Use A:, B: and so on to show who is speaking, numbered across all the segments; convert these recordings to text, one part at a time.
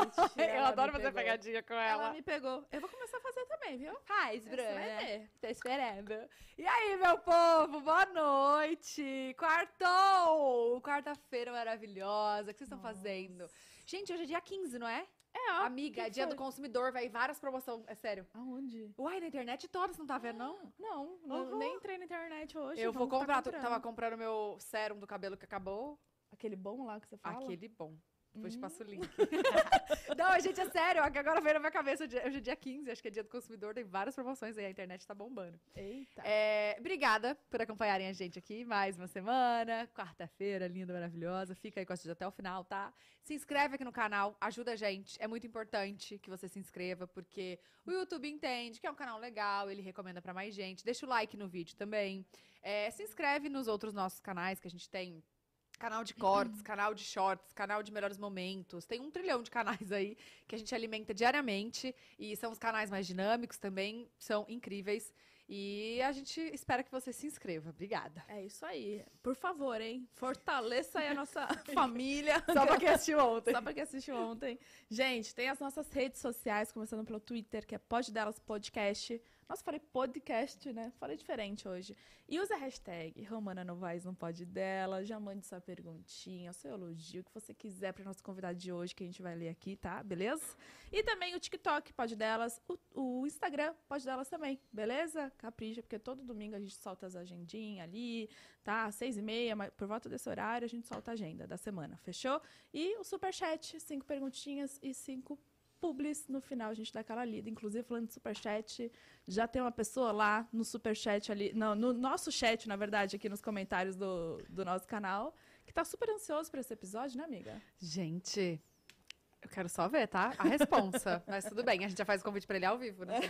A: Eu
B: ela
A: adoro fazer
B: pegou.
A: pegadinha com
B: Ela
A: ela.
B: me pegou. Eu vou começar a fazer também, viu?
A: Faz,
B: Você vai ver.
A: Tô esperando. E aí, meu povo, boa noite. Quartou! Quarta-feira maravilhosa. O que vocês estão fazendo? Gente, hoje é dia 15, não é?
B: É, ó.
A: Amiga, dia
B: foi?
A: do consumidor, vai várias promoções. É sério.
B: Aonde?
A: Uai, na internet toda, você não tá vendo, não?
B: Não, não
A: Uhum.
B: nem entrei na internet hoje.
A: Eu vou
B: tá
A: comprar, tô-
B: comprando.
A: tava comprando meu sérum do cabelo que acabou.
B: Aquele bom lá que você fala?
A: Aquele bom. Depois te
B: Hum.
A: passo o link. não, gente, é sério. Agora veio na minha cabeça. Hoje é é dia 15, acho que é dia do consumidor. Tem várias promoções aí. A internet tá bombando.
B: Eita.
A: É, obrigada por acompanharem a gente aqui mais uma semana. Quarta-feira, linda, maravilhosa. Fica aí com a gente até o final, tá? Se inscreve aqui no canal, ajuda a gente. É muito importante que você se inscreva, porque o YouTube entende que é um canal legal, ele recomenda pra mais gente. Deixa o like no vídeo também. É, se inscreve nos outros nossos canais que a gente tem. Canal de cortes, canal de shorts, canal de melhores momentos. Tem um trilhão de canais aí que a gente alimenta diariamente. E são os canais mais dinâmicos também, são incríveis. E a gente espera que você se inscreva. Obrigada.
B: É isso aí. Por favor, hein? Fortaleça aí a nossa família.
A: Só pra quem assistiu ontem.
B: Só pra quem assistiu ontem. Gente, tem as nossas redes sociais, começando pelo Twitter, que é Pod Delas Podcast. Nossa, falei podcast, né? Falei diferente hoje. E usa a hashtag Romana Novaes no Pod Dela. Já mande sua perguntinha, seu elogio, o que você quiser para nosso convidado de hoje, que a gente vai ler aqui, tá? Beleza? E também o TikTok Pod Delas, o, o Instagram Pod Delas também, beleza? Capricha, porque todo domingo a gente solta as agendinhas ali, tá? Às seis e meia, por volta desse horário, a gente solta a agenda da semana, fechou? E o Superchat, cinco perguntinhas e cinco publis no final, a gente dá aquela lida. Inclusive, falando de Superchat, já tem uma pessoa lá no Superchat ali, não, no nosso chat, na verdade, aqui nos comentários do, do nosso canal, que tá super ansioso por esse episódio, né, amiga?
A: Gente, eu quero só ver, tá? A responsa. Mas tudo bem, a gente já faz o convite pra ele ao vivo, né?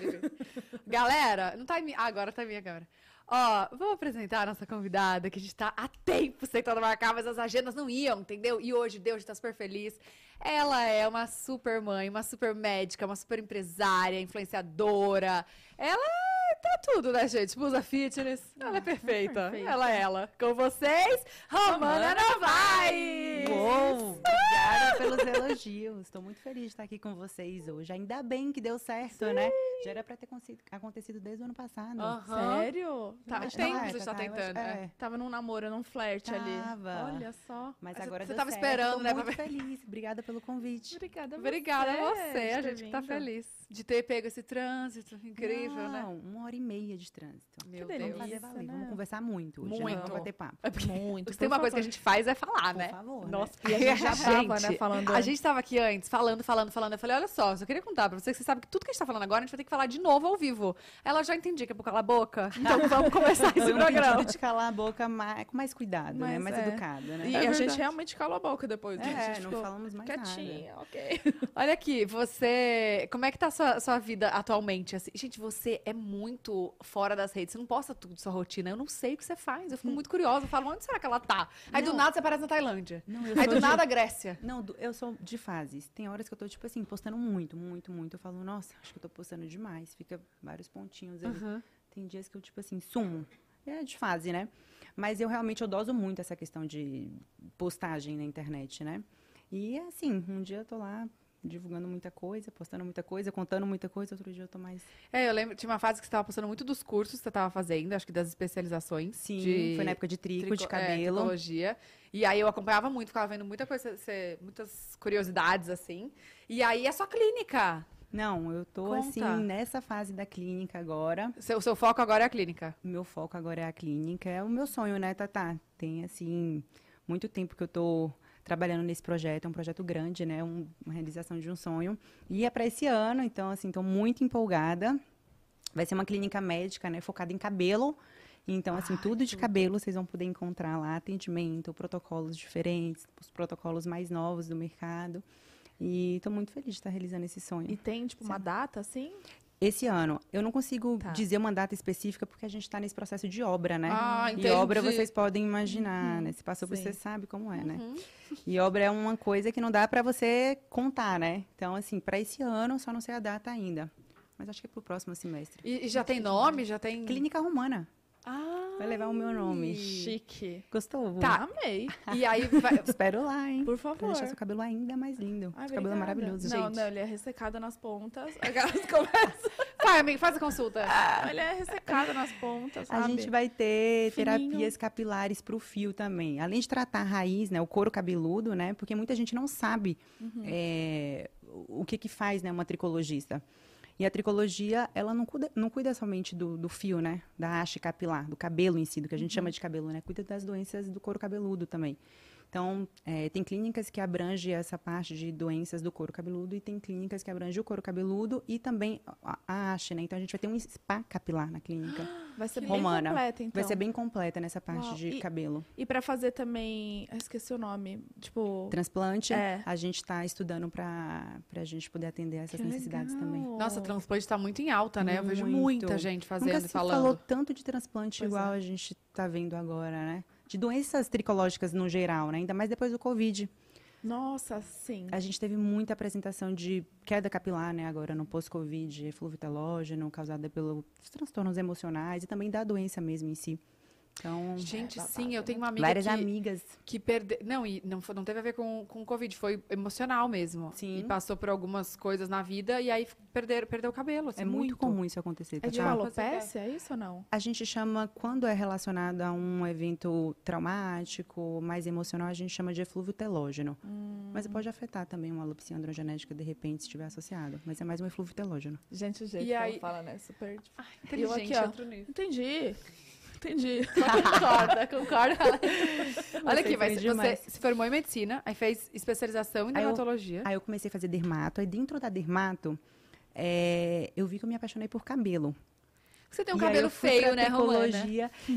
A: Galera, não tá em mim. Ah, agora tá em minha câmera. Ó, vamos apresentar a nossa convidada, que a gente tá há tempo tentando marcar, mas as agendas não iam, entendeu? E hoje, Deus, a gente tá super feliz. Ela é uma super mãe, uma super médica, uma super empresária, influenciadora. Ela tá tudo, né, gente? Musa Fitness. Ela é perfeita.
B: perfeita.
A: Ela é ela. Com vocês, Romana Novaes!
C: Uou! Obrigada pelos elogios. Estou muito feliz de estar aqui com vocês hoje. Ainda bem que deu certo, né? Já era para ter acontecido desde o ano passado.
A: Aham.
B: Sério? Tá, tem-
A: tempo
C: Ah,
A: que você está
C: tá, acho-
A: tentando,
C: é.
A: né?
B: Tava num namoro, num flerte ali.
C: Tava.
B: Olha só.
C: Mas
A: Mas
C: agora
A: você
C: deu
A: tava
C: certo.
A: esperando,
C: Tô
A: né,
C: muito
A: pra
C: feliz. Obrigada pelo convite.
B: Obrigada a você.
A: Obrigada a você, a gente tá
B: vindo.
A: feliz de ter pego esse trânsito incrível, né?
C: Não, uma hora e meia de trânsito.
A: Meu
B: delícia.
A: Deus.
C: Vamos fazer valer.
B: né?
C: Vamos conversar muito hoje.
A: Muito.
C: Né? Vamos bater papo.
A: É porque
B: Muito.
A: se tem
B: por
A: uma coisa que a
B: favor.
A: gente faz é falar,
C: Por
A: né?
C: favor, né?
A: Nossa,
B: E a gente já tava, né, falando-
A: A gente tava aqui antes, falando, falando, falando. Eu falei, olha só, só queria contar pra você que você sabe que tudo que a gente tá falando agora, a gente vai ter que falar de novo ao vivo. Ela já entendi que é por calar a boca. Então vamos começar esse programa.
C: de calar a boca mais, com mais cuidado, né?
B: Mas
C: Mais
B: é.
C: educada, né?
B: E
A: É
B: a gente realmente calou a boca depois. né? a
C: É,
B: gente
C: não
B: ficou
C: falamos mais nada.
B: quietinha, ok.
A: Olha aqui, você. Como é que tá a sua, sua vida atualmente? assim? gente, você é muito fora das redes. Você não posta tudo sua rotina. Eu não sei o que você faz. Eu fico muito curiosa. Eu falo, onde será que ela tá? Aí do
C: Não.
A: nada você aparece na Tailândia.
C: Não,
A: Aí do
C: de-
A: nada, Grécia.
C: Não, do- eu sou de fases. Tem horas que eu tô, tipo assim, postando muito, muito, muito. Eu falo, nossa, acho que eu tô postando demais. Fica vários pontinhos ali. Tem dias que eu, tipo assim, sumo. É de fase, né? Mas eu realmente, eu doso muito essa questão de postagem na internet, né? E assim, um dia eu tô lá divulgando muita coisa, postando muita coisa, contando muita coisa. Outro dia eu tô mais...
A: É, eu lembro, tinha uma fase que você tava postando muito dos cursos que você tava fazendo, acho que das especializações.
C: Sim,
A: de
C: foi na época de trico, de
A: trico- é,
C: cabelo.
A: tricologia. E aí eu acompanhava muito, ficava vendo muita coisa, você- muitas curiosidades, assim. E aí é sua clínica.
C: Não, eu tô,
A: Conta.
C: assim, nessa fase da clínica agora.
A: Seu, o seu foco agora é a clínica.
C: Meu foco agora é a clínica. É o meu sonho, né, Tatá? Tem, assim, muito tempo que eu tô trabalhando nesse projeto. É um projeto grande, né? Um- uma realização de um sonho. E é para esse ano, então, assim, tô muito empolgada. Vai ser uma clínica médica, né? Focada em cabelo. Então, assim, tudo de cabelo vocês vão poder encontrar lá. Atendimento, protocolos diferentes, os protocolos mais novos do mercado. E estou muito feliz de estar realizando esse sonho.
B: E tem, tipo, uma data, assim?
C: Esse ano, eu não consigo
B: Tá.
C: dizer uma data específica porque a gente está nesse processo de obra, né?
A: Ah,
C: e
A: entendi.
C: obra vocês podem imaginar, né? Se passou por você sabe como é, né?
A: Uhum.
C: E obra é uma coisa que não dá para você contar, né? Então, assim, para esse ano, só não sei a data ainda. Mas acho que é pro próximo semestre.
A: E, e já tem nome? Já tem.
C: Clínica Romana.
A: Ah,
C: Vai levar o meu nome.
B: Chique.
C: Gostou? Vu?
B: Tá, amei.
A: E aí vai.
C: Espero lá, hein?
B: Por
C: Pra
B: favor.
C: deixar seu cabelo ainda mais lindo.
B: Ai,
C: Esse cabelo é maravilhoso,
B: Não,
C: gente.
B: não, ele é ressecado nas pontas. Aquelas começam.
A: Vai, amigo, faz a consulta.
B: ele é ressecado nas pontas,
C: A
B: sabe?
C: gente vai ter
B: Fininho.
C: terapias capilares pro fio também. Além de tratar a raiz, né, o couro cabeludo, né, porque muita gente não sabe
B: Uhum.
C: é, o que que faz, né, uma tricologista. E a tricologia, ela não cuida, não cuida somente do, do fio, né, da haste capilar, do cabelo em si, do que a gente
B: Uhum.
C: chama de cabelo, né, cuida das doenças do couro cabeludo também. Então, é, tem clínicas que abrangem essa parte de doenças do couro cabeludo e tem clínicas que abrangem o couro cabeludo e também a, a haste, né? Então, a gente vai ter um spa capilar na clínica.
B: Vai ser bem
C: Romana.
B: completa, então.
C: Vai ser bem completa nessa parte
B: Uau,
C: de
B: e-
C: cabelo.
B: E pra fazer também... Esqueci o nome. Tipo...
C: Transplante,
B: É.
C: a gente está estudando para a gente poder atender essas
B: que
C: necessidades também.
B: legal.
A: Nossa, transplante tá muito em alta, né? Eu vejo
C: Muito.
A: muita gente fazendo
C: Nunca
A: e
C: se
A: falando.
C: falou tanto de transplante
B: Pois
C: igual
B: é.
C: a gente está vendo agora, né? De doenças tricológicas no geral, né? Ainda mais depois do Covid.
B: Nossa, sim.
C: A gente teve muita apresentação de queda capilar, né? Agora no pós-Covid, eflúvio telógeno, causada pelos transtornos emocionais e também da doença mesmo em si. Então,
A: Gente,
B: É,
A: sim, eu
B: né?
A: tenho uma amiga
C: várias
A: que,
C: amigas.
A: que perdeu. Não, e não, foi- não teve a ver com, com Covid, foi emocional mesmo.
C: Sim.
A: E passou por algumas coisas na vida e aí perderam, perdeu o cabelo. assim,
C: É muito, comum isso acontecer.
B: É de.
A: Fala.
B: alopecia, é isso ou não?
C: A gente chama, quando é relacionado a um evento traumático, mais emocional, a gente chama de eflúvio telógeno.
B: Hum.
C: Mas pode afetar também uma alopecia androgenética, de repente, se estiver associado. Mas é mais um eflúvio telógeno.
B: Gente, o jeito
A: E
B: que
A: aí-
B: ela fala, né? Super...
A: Inteligente,
B: aqui, ó.
A: outro nível.
B: Entendi. Entendi.
A: Concorda, concorda. Olha aqui,
C: Você
A: mas você
C: demais.
A: se formou em medicina, aí fez especialização em
C: Aí eu-
A: dermatologia.
C: Aí eu comecei a fazer dermato. Aí dentro da dermato, é, eu vi que eu me apaixonei por cabelo.
A: Você tem um
C: E aí
A: cabelo
C: eu fui
A: feio, né, Romana?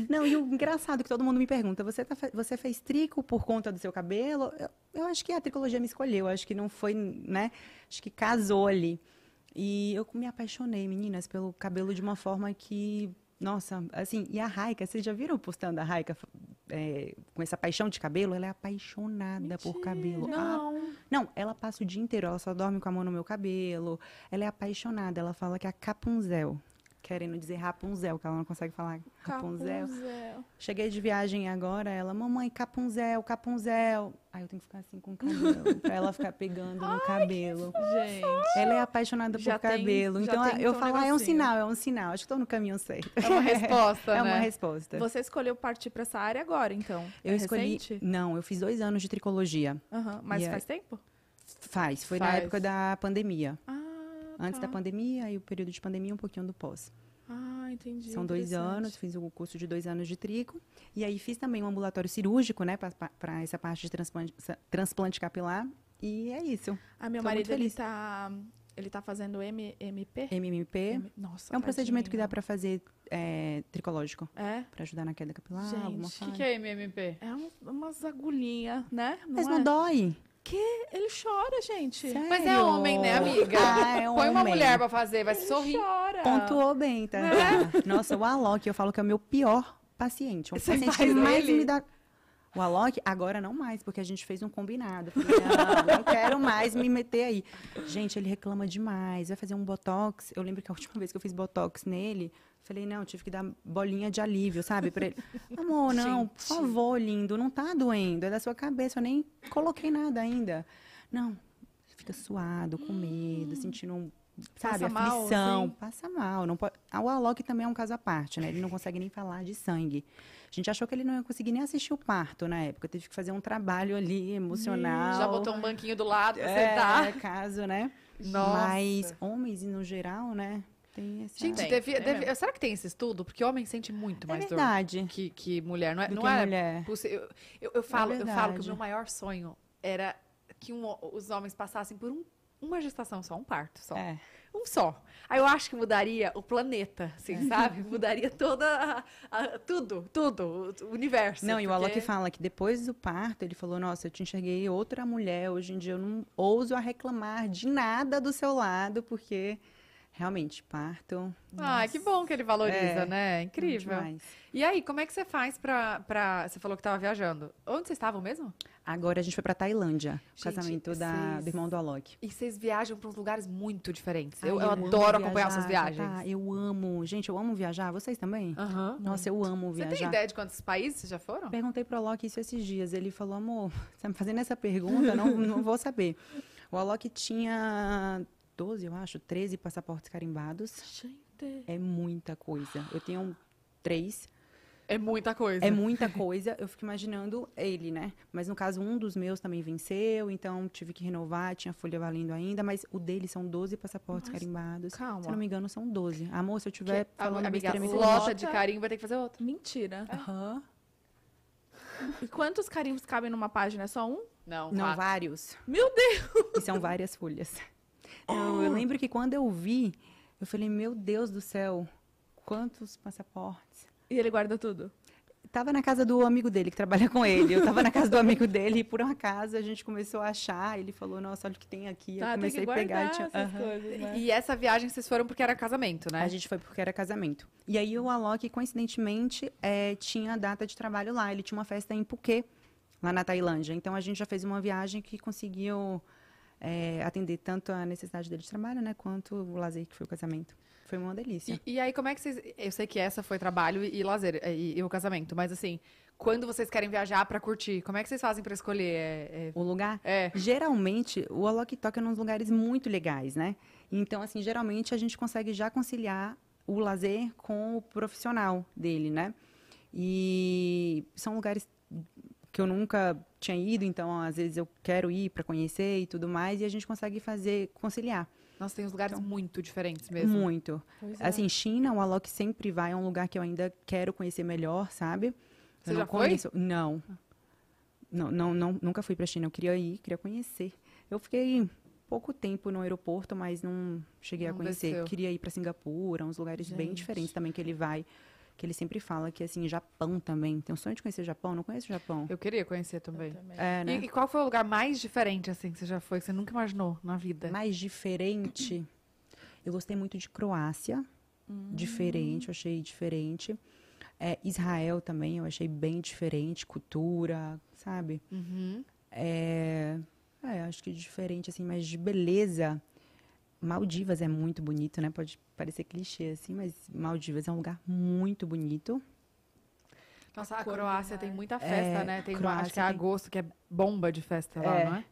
C: Não, e o engraçado é que todo mundo me pergunta, você, tá você fez trico por conta do seu cabelo? Eu, eu acho que a tricologia me escolheu, eu acho que não foi, né? Acho que casou ali. E eu me apaixonei, meninas, pelo cabelo de uma forma que, nossa, assim, e a Raika, vocês já viram postando a Raika é, com essa paixão de cabelo? Ela é apaixonada por cabelo. Ah,
B: Não.
C: não, ela passa o dia inteiro, ela só dorme com a mão no meu cabelo. Ela é apaixonada, ela fala que é a Capunzel. Querendo dizer Rapunzel, que ela não consegue falar Rapunzel.
B: Capunzel.
C: Cheguei de viagem agora, ela, mamãe, Capunzel, Capunzel. Aí eu tenho que ficar assim com o cabelo, pra ela ficar pegando no cabelo.
B: Gente.
C: Ela é apaixonada
B: Já
C: por
B: tem-
C: cabelo. Então
B: tem,
C: eu
B: então, um
C: falo, ah, é um sinal, é um sinal. Acho que estou no caminho certo.
A: É uma resposta,
C: É
A: né?
C: uma resposta.
B: Você escolheu partir pra essa área agora, então?
C: Eu
B: é
C: escolhi.
B: recente?
C: Não, eu fiz dois anos de tricologia.
B: Aham, Mas
C: E aí-
B: faz tempo?
C: Faz, foi na
B: Faz.
C: época da pandemia.
B: Ah,
C: Antes
B: tá.
C: da pandemia e o período de pandemia um pouquinho do pós.
B: Ah, entendi.
C: São dois anos, fiz o curso de dois anos de trico. E aí fiz também um ambulatório cirúrgico, né, para essa parte de transplante, transplante capilar. E é isso.
B: Ah, meu
C: Tô
B: marido, ele tá... Ele tá fazendo M, MP?
C: MMP
B: M- Nossa,
C: é um procedimento que dá para fazer é, tricológico,
B: É?
C: para ajudar na queda capilar,
B: Gente,
A: O que, que é MMP?
B: É um- umas agulhinhas, né?
C: Mas
B: não
C: não
B: é?
C: Dói.
B: Ele chora, gente.
C: Sério?
A: Mas é homem, né, amiga?
C: Ah, é
A: Põe uma
C: homem.
A: mulher pra fazer, vai
B: Ele
A: sorrir.
B: chora.
C: Pontuou bem, tá? Nossa, o Alok, eu falo que é o meu pior paciente. O
A: Você
C: paciente que mais
A: ele?
C: me dá. O Alok, agora não mais, porque a gente fez um combinado. Falei, não, não quero mais me meter aí. Gente, ele reclama demais. Vai fazer um botox. Eu lembro que a última vez que eu fiz botox nele, falei, não, tive que dar bolinha de alívio, sabe? Pra ele. Amor, não, por
A: Gente.
C: favor, lindo, não tá doendo. É da sua cabeça. Eu nem coloquei nada ainda. Não, fica suado, com medo, sentindo um. Sabe,
B: Passa mal,
C: aflição,
B: assim?
C: passa mal. Não pode... ah, O Alok também é um caso à parte, né? Ele não consegue nem falar de sangue. A gente achou que ele não ia conseguir nem assistir o parto na época. Teve que fazer um trabalho ali emocional.
A: Já botou um banquinho do lado pra
C: é,
A: sentar.
C: caso, né?
A: Nossa.
C: Mas homens, no geral, né? Tem esse.
A: Gente,
B: Tem, tem
A: deve-
B: mesmo.
A: será que tem esse estudo? Porque homem sente muito
C: é
A: mais dor
C: verdade.
A: que, que mulher. Não é,
C: Do
A: não
C: que
A: é
C: mulher.
A: possi- Eu, eu, eu falo, eu falo que o meu maior sonho era que um- os homens passassem por um- uma gestação só, um parto só.
C: É.
A: Um só. Aí eu acho que mudaria o planeta, assim,
C: É.
A: sabe? Mudaria toda. a- a- tudo, tudo, o universo.
C: Não, e o
A: porque-
C: Alok fala que depois do parto, ele falou: Nossa, eu te enxerguei outra mulher. Hoje em dia eu não ouso a reclamar de nada do seu lado, porque Realmente, parto.
A: Ah, que bom que ele valoriza,
C: É,
A: né? Incrível. E aí, como é que você faz pra, pra... Você falou que tava viajando. Onde vocês estavam mesmo?
C: Agora a gente foi pra Tailândia,
A: Gente,
C: casamento da, do irmão do Alok.
A: E vocês viajam pra uns lugares muito diferentes.
C: Ai,
A: Eu, eu
C: amo
A: adoro acompanhar
C: viajar,
A: suas viagens.
C: Tatá, eu amo. Gente, eu amo viajar. Vocês também?
A: Aham.
C: Nossa, eu amo
A: Você
C: viajar.
A: tem ideia de quantos países vocês já foram?
C: Perguntei pro Alok isso esses dias. Ele falou, amor, você tá me fazendo essa pergunta? Não, não vou saber. O Alok tinha 12, eu acho, 13 passaportes carimbados.
B: Gente.
C: É muita coisa. Eu tenho três.
A: É muita coisa.
C: É muita coisa. Eu fico imaginando ele, né? Mas no caso, um dos meus também venceu, então tive que renovar, tinha folha valendo ainda, mas o dele são 12 passaportes
B: Mas,
C: carimbados.
B: calma.
C: Se eu não me engano, são 12. Amor, se eu tiver
A: A-
C: falando
A: amiga,
C: besteira,
A: lota de carinho vai ter que fazer outra.
B: Mentira.
C: Aham.
B: E quantos carimbos cabem numa página? É só um?
A: Não,
C: Não,
A: quatro.
C: vários.
B: Meu Deus!
C: E são várias folhas. Não, eu lembro que quando eu vi, eu falei, meu Deus do céu, quantos passaportes.
B: E ele guarda tudo.
C: Tava na casa do amigo dele, que trabalha com ele. Eu tava na casa do amigo dele e por um acaso a gente começou a achar. Ele falou, nossa, olha o que tem aqui.
B: Tá,
C: eu comecei
B: tem que
C: a pegar. tinha-
B: essas
C: Aham.
B: coisas, né?
A: E essa viagem vocês foram porque era casamento, né?
C: A gente foi porque era casamento. E aí o Alok, coincidentemente, eh, tinha a data de trabalho lá. Ele tinha uma festa em Phuket, lá na Tailândia. Então a gente já fez uma viagem que conseguiu eh, atender tanto a necessidade dele de trabalho, né, quanto o lazer que foi o casamento. Foi uma delícia.
A: E, e aí, como é que vocês. Eu sei que essa foi trabalho e, e lazer, e, e o casamento, mas assim, quando vocês querem viajar pra curtir, como é que vocês fazem pra escolher? É.
C: O lugar
A: é- é-
C: Geralmente, o Alok toca nos lugares muito legais, né? Então, assim, geralmente a gente consegue já conciliar o lazer com o profissional dele, né? E são lugares que eu nunca tinha ido, então às vezes eu quero ir para conhecer e tudo mais, e a gente consegue fazer conciliar
A: Nossa, tem uns lugares
C: Então,
A: muito diferentes mesmo.
C: muito.
B: É.
C: Assim, China, o Alok sempre vai, é um lugar que eu ainda quero conhecer melhor, sabe?
A: Você
C: eu
A: já
C: não
A: foi?
C: conheço. Não. Não, não, não. Nunca fui pra China. Eu queria ir, queria conhecer. Eu fiquei pouco tempo no aeroporto, mas não cheguei
A: Não
C: a conhecer.
A: desceu.
C: Queria ir pra Singapura, uns lugares bem
B: Gente.
C: diferentes também que ele vai. Que ele sempre fala que, assim, Japão também. Tem um sonho de conhecer o Japão? Não conheço o Japão.
A: Eu queria conhecer também.
B: Também.
C: É, né?
A: E, e qual foi o lugar mais diferente, assim, que você já foi, que você nunca imaginou na vida?
C: Mais diferente. Eu gostei muito de Croácia.
B: Hum.
C: Diferente, eu achei diferente. É, Israel também, eu achei bem diferente. Cultura, sabe?
A: Uhum.
C: É, é, acho que diferente, assim, mas de beleza. Maldivas é muito bonito, né? Pode parecer clichê, assim, mas Maldivas é um lugar muito bonito.
A: Nossa, a Croácia tem muita festa,
C: É,
A: né? Tem uma,
C: Croácia
A: acho que é agosto, que é bomba de festa lá,
C: É.
A: não é?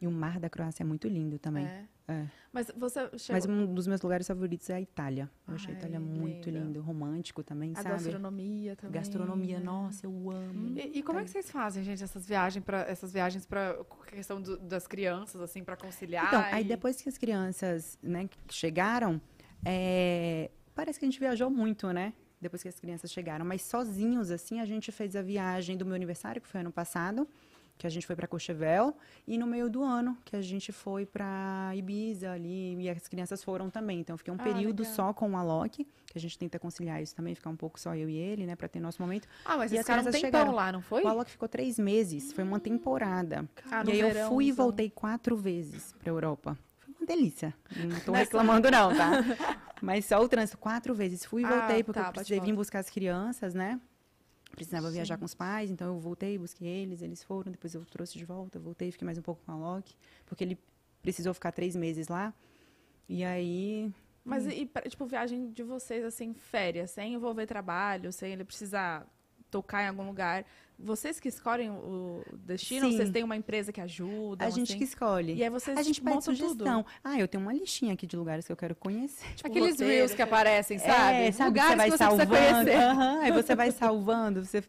C: E o mar da Croácia é muito lindo também.
A: É.
C: É.
B: Mas você chegou...
C: Mas um dos meus lugares favoritos é a Itália. Eu achei a Itália muito
B: linda.
C: lindo, romântico também,
B: A
C: sabe?
B: gastronomia também.
C: Gastronomia,
B: né?
C: nossa, eu amo.
A: E, e como é que vocês fazem, gente, essas viagens para essas viagens para questão do- das crianças, assim, para conciliar?
C: Então, aí
A: e-
C: depois que as crianças, né, chegaram, é, parece que a gente viajou muito, né? Depois que as crianças chegaram, mas sozinhos, assim, a gente fez a viagem do meu aniversário, que foi ano passado, que a gente foi para Courchevel, e no meio do ano, que a gente foi para Ibiza ali, e as crianças foram também. Então, eu fiquei um
B: Ah,
C: período
B: legal.
C: só com o Alok, que a gente tenta conciliar isso também, ficar um pouco só eu e ele, né, para ter nosso momento.
A: Ah, mas
C: e as
A: um
C: crianças
A: tempão
C: chegaram.
A: lá, não foi?
C: O Alok ficou três meses, foi uma temporada.
B: Ah, no
C: e aí eu
B: verãozão.
C: fui e voltei quatro vezes pra Europa. Foi uma delícia. Não tô reclamando não, tá? Mas só o trânsito, quatro vezes. Fui e
B: Ah,
C: voltei, porque
B: tá,
C: eu precisei vir buscar as crianças, né? Precisava viajar com os pais, então eu voltei, busquei eles, eles foram, depois eu trouxe de volta, voltei, fiquei mais um pouco com a Alok, porque ele precisou ficar três meses lá. E aí,
B: Mas e, pra- tipo, viagem de vocês, assim, férias, sem envolver trabalho, sem ele precisar tocar em algum lugar. Vocês que escolhem o destino?
C: Sim.
B: Vocês têm uma empresa que ajuda?
C: a gente
B: assim?
C: que escolhe.
B: E aí vocês
C: a gente pede
B: montam
C: sugestão.
B: tudo.
C: Ah, eu tenho uma listinha aqui de lugares que eu quero conhecer.
B: Tipo,
A: Aqueles
B: roteiro,
A: reels que aparecem, sabe?
C: É, sabe,
A: Lugares
C: você vai
A: que você
C: salvando.
A: conhecer.
C: aham, aí você vai salvando. Você...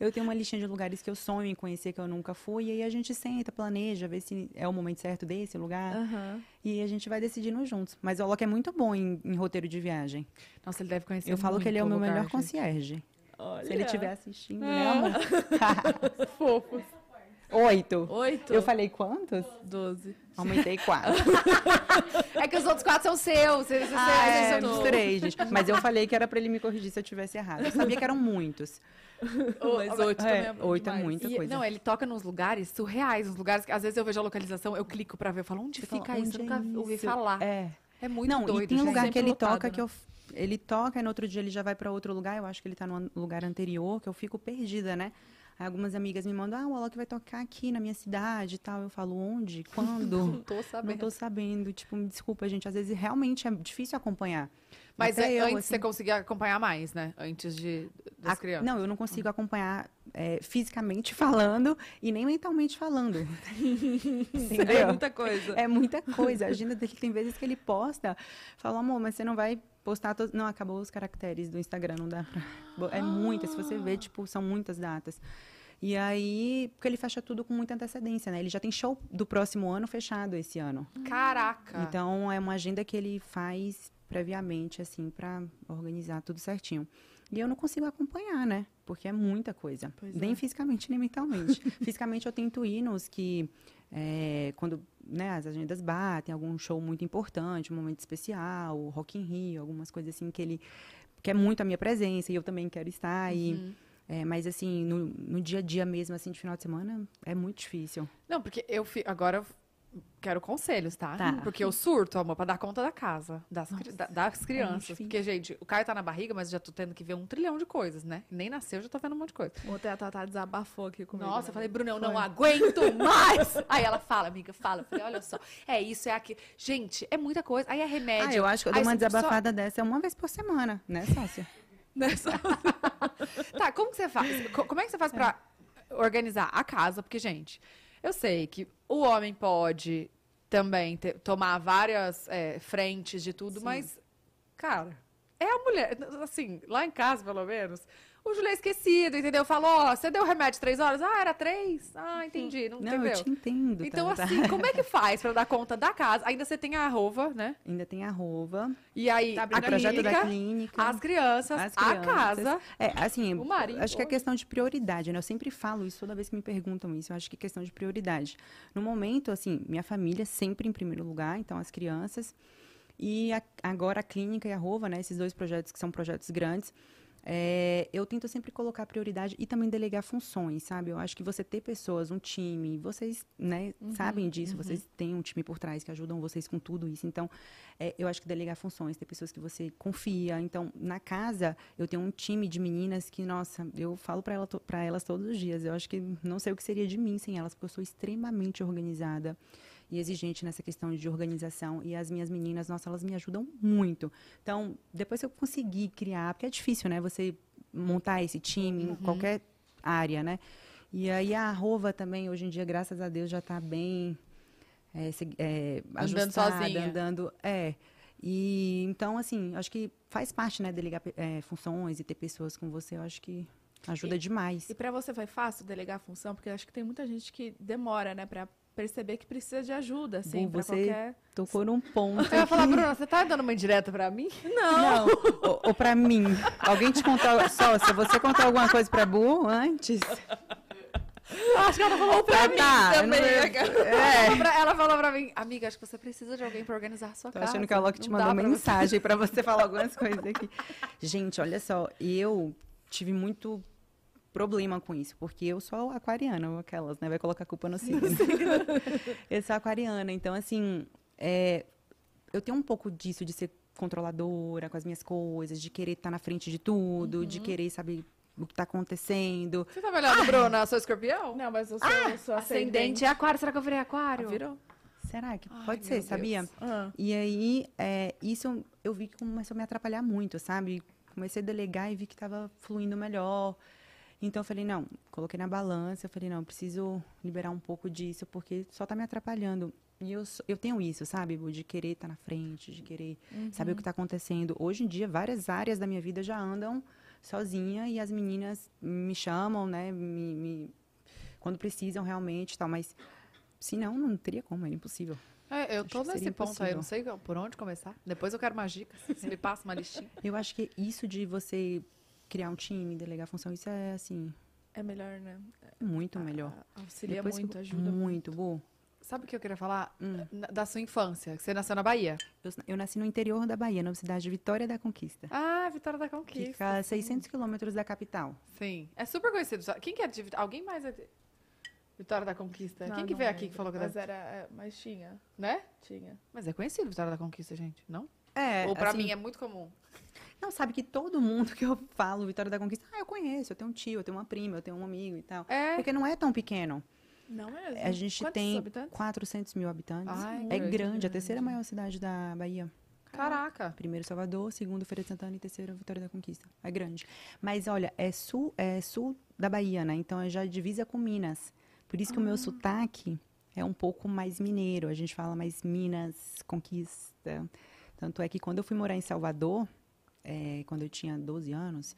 C: Eu tenho uma listinha de lugares que eu sonho em conhecer, que eu nunca fui. E aí a gente senta, planeja, vê se é o momento certo desse lugar.
B: Aham.
C: E a gente vai decidindo juntos. Mas o Alok é muito bom em, em roteiro de viagem.
A: Nossa, ele deve conhecer
C: eu falo que ele é o meu
A: muito
C: melhor
A: lugar, gente.
C: concierge.
B: Olha.
C: Se ele estiver assistindo,
A: Ah.
C: né, amor?
A: Fofos.
C: Oito.
B: Oito?
C: Eu falei quantos?
B: Doze.
C: Aumentei quatro.
A: É que os outros quatro são seus. Vocês, vocês-
C: Ah, é,
A: são
C: dos três, gente. Mas eu falei que era pra ele me corrigir se eu tivesse errado. Eu sabia que eram muitos.
B: Mas oito
C: É,
B: também é
C: oito é
B: demais.
C: muito. muita
A: E-
C: coisa.
A: Não, ele toca nos lugares surreais, nos lugares que às vezes eu vejo a localização, eu clico pra ver, eu falo, onde
C: Você fala,
A: fica isso? Eu
C: "Onde
A: nunca
C: é
A: ouvi
C: isso?"
A: falar.
C: É.
A: É muito
C: não,
A: doido,
C: e tem um lugar que ele
B: lotado,
C: toca
B: né?
C: que eu. Ele toca e no outro dia ele já vai pra outro lugar. Eu acho que ele tá no lugar anterior, que eu fico perdida, né? Aí algumas amigas me mandam, ah, o Alok vai tocar aqui na minha cidade e tal. Eu falo, onde? Quando?
A: Não tô
C: Não
A: sabendo.
C: tô sabendo. Tipo, me desculpa, gente. Às vezes realmente é difícil acompanhar.
A: Mas é,
C: eu,
A: antes
C: assim,
A: você conseguia acompanhar mais, né? Antes de, das
C: a-
A: crianças.
C: Não, eu não consigo acompanhar é, fisicamente falando e nem mentalmente falando.
B: É muita coisa.
C: É muita coisa. A agenda dele tem vezes que ele posta, fala, amor, mas você não vai postar todos. Não, acabou os caracteres do Instagram, não dá pra. É muita, se você ver, tipo, são muitas datas. E aí, porque ele fecha tudo com muita antecedência, né? Ele já tem show do próximo ano fechado esse ano.
A: Caraca.
C: Então, é uma agenda que ele faz previamente, assim, pra organizar tudo certinho. E eu não consigo acompanhar, né? Porque é muita coisa.
B: Pois
C: nem
B: é.
C: fisicamente, nem mentalmente. fisicamente, eu tento ir nos que, é, quando né, as agendas batem, algum show muito importante, um momento especial, o Rock in Rio, algumas coisas assim que ele quer muito a minha presença e eu também quero estar. E,
A: Uhum.
C: é, mas, assim, no, no dia a dia mesmo, assim, de final de semana, é muito difícil.
A: Não, porque eu fi... agora quero conselhos, tá?
C: Tá.
A: Porque eu surto, amor, pra dar conta da casa, das, da- das crianças.
C: difícil.
A: porque, gente, o Caio tá na barriga, mas eu já tô tendo que ver um trilhão de coisas, né? Nem nasceu, já tô vendo um monte de coisa.
B: Ontem a Tatá desabafou aqui comigo.
A: Nossa, eu
B: né?
A: falei, Bruna, eu não
B: Foi.
A: aguento mais! Aí ela fala, amiga, fala. Eu falei, olha só, é isso, é aquilo. Gente, é muita coisa. Aí é remédio.
C: Ah, eu acho que eu
A: Aí
C: dou uma
A: você só-
C: desabafada dessa uma vez por semana, né, sócia?
A: Nessa... tá, como que você faz? Co- Como é que você faz pra organizar a casa? Porque, gente, eu sei que o homem pode também ter- tomar várias é, frentes de tudo,
C: Sim.
A: mas, cara, é a mulher. Assim, lá em casa, pelo menos, o Júlio é esquecido, entendeu? Falou, ó, você deu remédio três horas? Ah, era três? Ah, entendi, não,
C: Não,
A: entendeu?
C: eu te entendo.
A: Então,
C: Tata.
A: assim, como é que faz pra dar conta da casa? Ainda você tem a arrova, né?
C: Ainda tem a Rova,
A: E aí,
B: Tá
A: a
B: abrindo
C: o projeto
A: clínica,
C: da clínica.
A: as crianças,
C: as
A: a
C: crianças.
A: casa.
C: É, assim,
A: O marido,
C: acho que é questão de prioridade, né? Eu sempre falo isso toda vez que me perguntam isso. Eu acho que é questão de prioridade. No momento, assim, minha família sempre em primeiro lugar, então as crianças. E a- agora a clínica e a Rova, né? Esses dois projetos que são projetos grandes. É, eu tento sempre colocar prioridade e também delegar funções, sabe? Eu acho que você ter pessoas, um time, vocês, né, sabem disso, vocês têm um time por trás que ajudam vocês com tudo isso. Então, é, eu acho que delegar funções, ter pessoas que você confia. Então, na casa, eu tenho um time de meninas que, nossa, eu falo para ela, elas todos os dias. Eu acho que não sei o que seria de mim sem elas, porque eu sou extremamente organizada e exigente nessa questão de organização. E as minhas meninas, nossa, elas me ajudam muito. Então, depois que eu conseguir criar, porque é difícil, né? Você montar esse time em qualquer área, né? E aí a Rova também, hoje em dia, graças a Deus, já está bem é, é,
A: Andando
C: ajustada,
A: sozinha.
C: andando. É. E então, assim, acho que faz parte, né, delegar é, funções e ter pessoas com você, eu acho que ajuda demais.
B: E pra você foi fácil delegar a função? Porque eu acho que tem muita gente que demora, né, pra perceber que precisa de ajuda, assim, pra
C: você-
B: qualquer...
C: Tocou num ponto.
A: Eu ia falar, Bruna, você tá dando uma indireta pra mim?
C: Não, ou, ou pra mim. Alguém te contou, só, se você contou alguma coisa pra Bu antes.
A: Acho que ela falou pra mim
C: tá, eu não-
A: também.
C: é.
A: Ela, falou pra, ela falou pra mim, amiga, acho que você precisa de alguém pra organizar a sua
C: Tô
A: casa.
C: achando que a Loki te
A: Não
C: mandou
A: pra você-
C: mensagem pra você falar algumas coisas aqui. Gente, olha só, eu tive muito problema com isso, porque eu sou aquariana, aquelas, né? Vai colocar a culpa no signo. eu sou aquariana, então assim, é, eu tenho um pouco disso de ser controladora com as minhas coisas, de querer estar na frente de tudo, de querer saber o que tá acontecendo.
A: Você tá melhor, Bruna? Eu sou escorpião?
B: Não, mas eu sou, eu sou
A: Ascendente é aquário. Será que eu virei aquário?
B: Ah, virou?
C: Será que
A: Ai,
C: pode ser,
A: Deus.
C: sabia?
B: Ah.
C: E aí, é, isso eu vi que começou a me atrapalhar muito, sabe? Comecei a delegar e vi que estava fluindo melhor. Então, eu falei, não, coloquei na balança. Eu falei, não, eu preciso liberar um pouco disso, porque só tá me atrapalhando. E eu, eu tenho isso, sabe? De querer estar na frente, de querer saber o que está acontecendo. Hoje em dia, várias áreas da minha vida já andam sozinha e as meninas me chamam, né? Me, me- quando precisam realmente tal. Mas, se não, não teria como, é impossível.
A: É, eu
C: Acho
A: tô nesse ponto aí, eu não sei por onde começar. Depois eu quero mais dicas. Você me passa uma listinha.
C: Eu acho que isso de você criar um time, delegar função, isso é, assim,
B: É melhor, né?
C: muito melhor.
B: Ah, Auxilia
C: Depois que-
B: muito, ajuda
C: Muito, Bu.
A: Sabe o que eu queria falar?
C: Hum.
A: Da sua infância, você nasceu na Bahia.
C: Eu, eu nasci no interior da Bahia, na cidade de Vitória da Conquista.
A: Ah, Vitória da Conquista.
C: fica a 600 quilômetros da capital.
A: Sim. É super conhecido. Quem que é de Vitória? Alguém mais é de Vitória da Conquista.
B: Não,
A: Quem que veio aqui
B: lembro.
A: que falou que
B: Mas
A: era...
B: era. é, Mas tinha.
A: Né?
B: Tinha.
A: Mas é conhecido Vitória da Conquista, gente, não?
C: É,
A: Ou pra
C: assim,
A: mim é muito comum.
C: Não, sabe que todo mundo que eu falo Vitória da Conquista, ah, eu conheço, eu tenho um tio, eu tenho uma prima, eu tenho um amigo e tal.
A: É.
C: Porque não é tão pequeno.
B: Não mesmo.
C: A gente
B: Quantos
C: tem
B: habitantes?
C: 400 mil habitantes.
A: Ai,
C: é
A: grande,
C: grande, a terceira maior cidade da Bahia.
A: Caraca.
C: Primeiro Salvador, segundo Feira de Santana e terceiro Vitória da Conquista. É grande. Mas olha, é sul, é sul da Bahia, né? Então é já divisa com Minas. Por isso que o meu sotaque é um pouco mais mineiro. A gente fala mais Minas, Conquista. Tanto é que quando eu fui morar em Salvador, é, quando eu tinha 12 anos,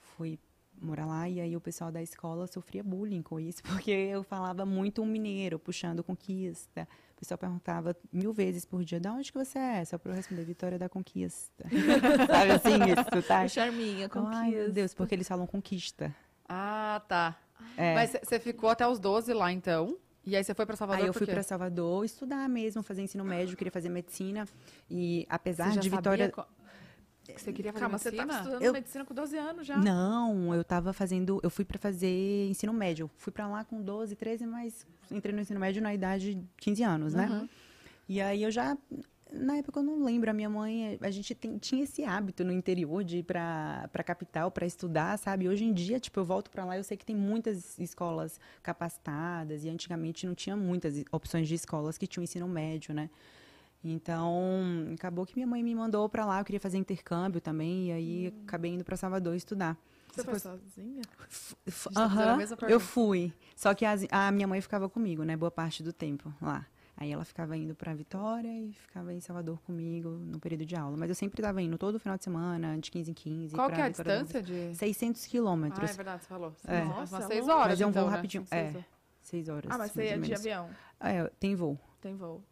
C: fui morar lá e aí o pessoal da escola sofria bullying com isso, porque eu falava muito um mineiro, puxando Conquista. O pessoal perguntava mil vezes por dia, de onde que você é? Só para eu responder, Vitória da Conquista. Sabe assim, esse
B: O
C: sotaque?
B: Charminha, conquista.
C: Ai, meu Deus, porque eles falam conquista.
A: Ah, tá.
C: É.
A: Mas você ficou até os 12 lá, então? E aí você foi pra Salvador
C: Aí eu fui para Salvador estudar mesmo, fazer ensino médio, queria fazer medicina. E apesar de Vitória.
A: co- você queria fazer
B: Calma, você
A: medicina?
B: tava estudando
C: Eu-
B: medicina com 12 anos já.
C: Não, eu tava fazendo. Eu fui para fazer ensino médio. Fui para lá com 12, 13, mas entrei no ensino médio na idade de 15 anos, né?
A: Uhum.
C: E aí eu já. Na época eu não lembro, a minha mãe, a gente tem- tinha esse hábito no interior de ir pra, pra capital para estudar, sabe? Hoje em dia, tipo, eu volto para lá, eu sei que tem muitas escolas capacitadas e antigamente não tinha muitas opções de escolas que tinham ensino médio, né? Então, acabou que minha mãe me mandou para lá, eu queria fazer intercâmbio também, e aí acabei indo para Salvador estudar.
B: Você foi
A: foi-
B: sozinha?
A: Tá a
C: Aham,
A: mesma
C: eu
A: pergunta.
C: fui. Só que as- a minha mãe ficava comigo, né? Boa parte do tempo lá. Aí ela ficava indo pra Vitória e ficava em Salvador comigo no período de aula. Mas eu sempre estava indo todo final de semana, de 15 em 15.
A: Qual que é a
C: Vitória
A: distância de...
C: Conquista. 600
A: Ah, é
C: quilômetros.
A: verdade, você falou.
C: É.
A: Nossa, umas
B: é
A: seis
B: longe.
A: horas,
C: Mas é um
A: então,
C: voo
A: né?
C: rapidinho.
A: Seis
C: É.
A: horas.
C: 6 horas.
B: Ah, mas você ia
C: ou
B: de
C: menos.
B: avião.
C: É, tem voo.
B: Tem voo.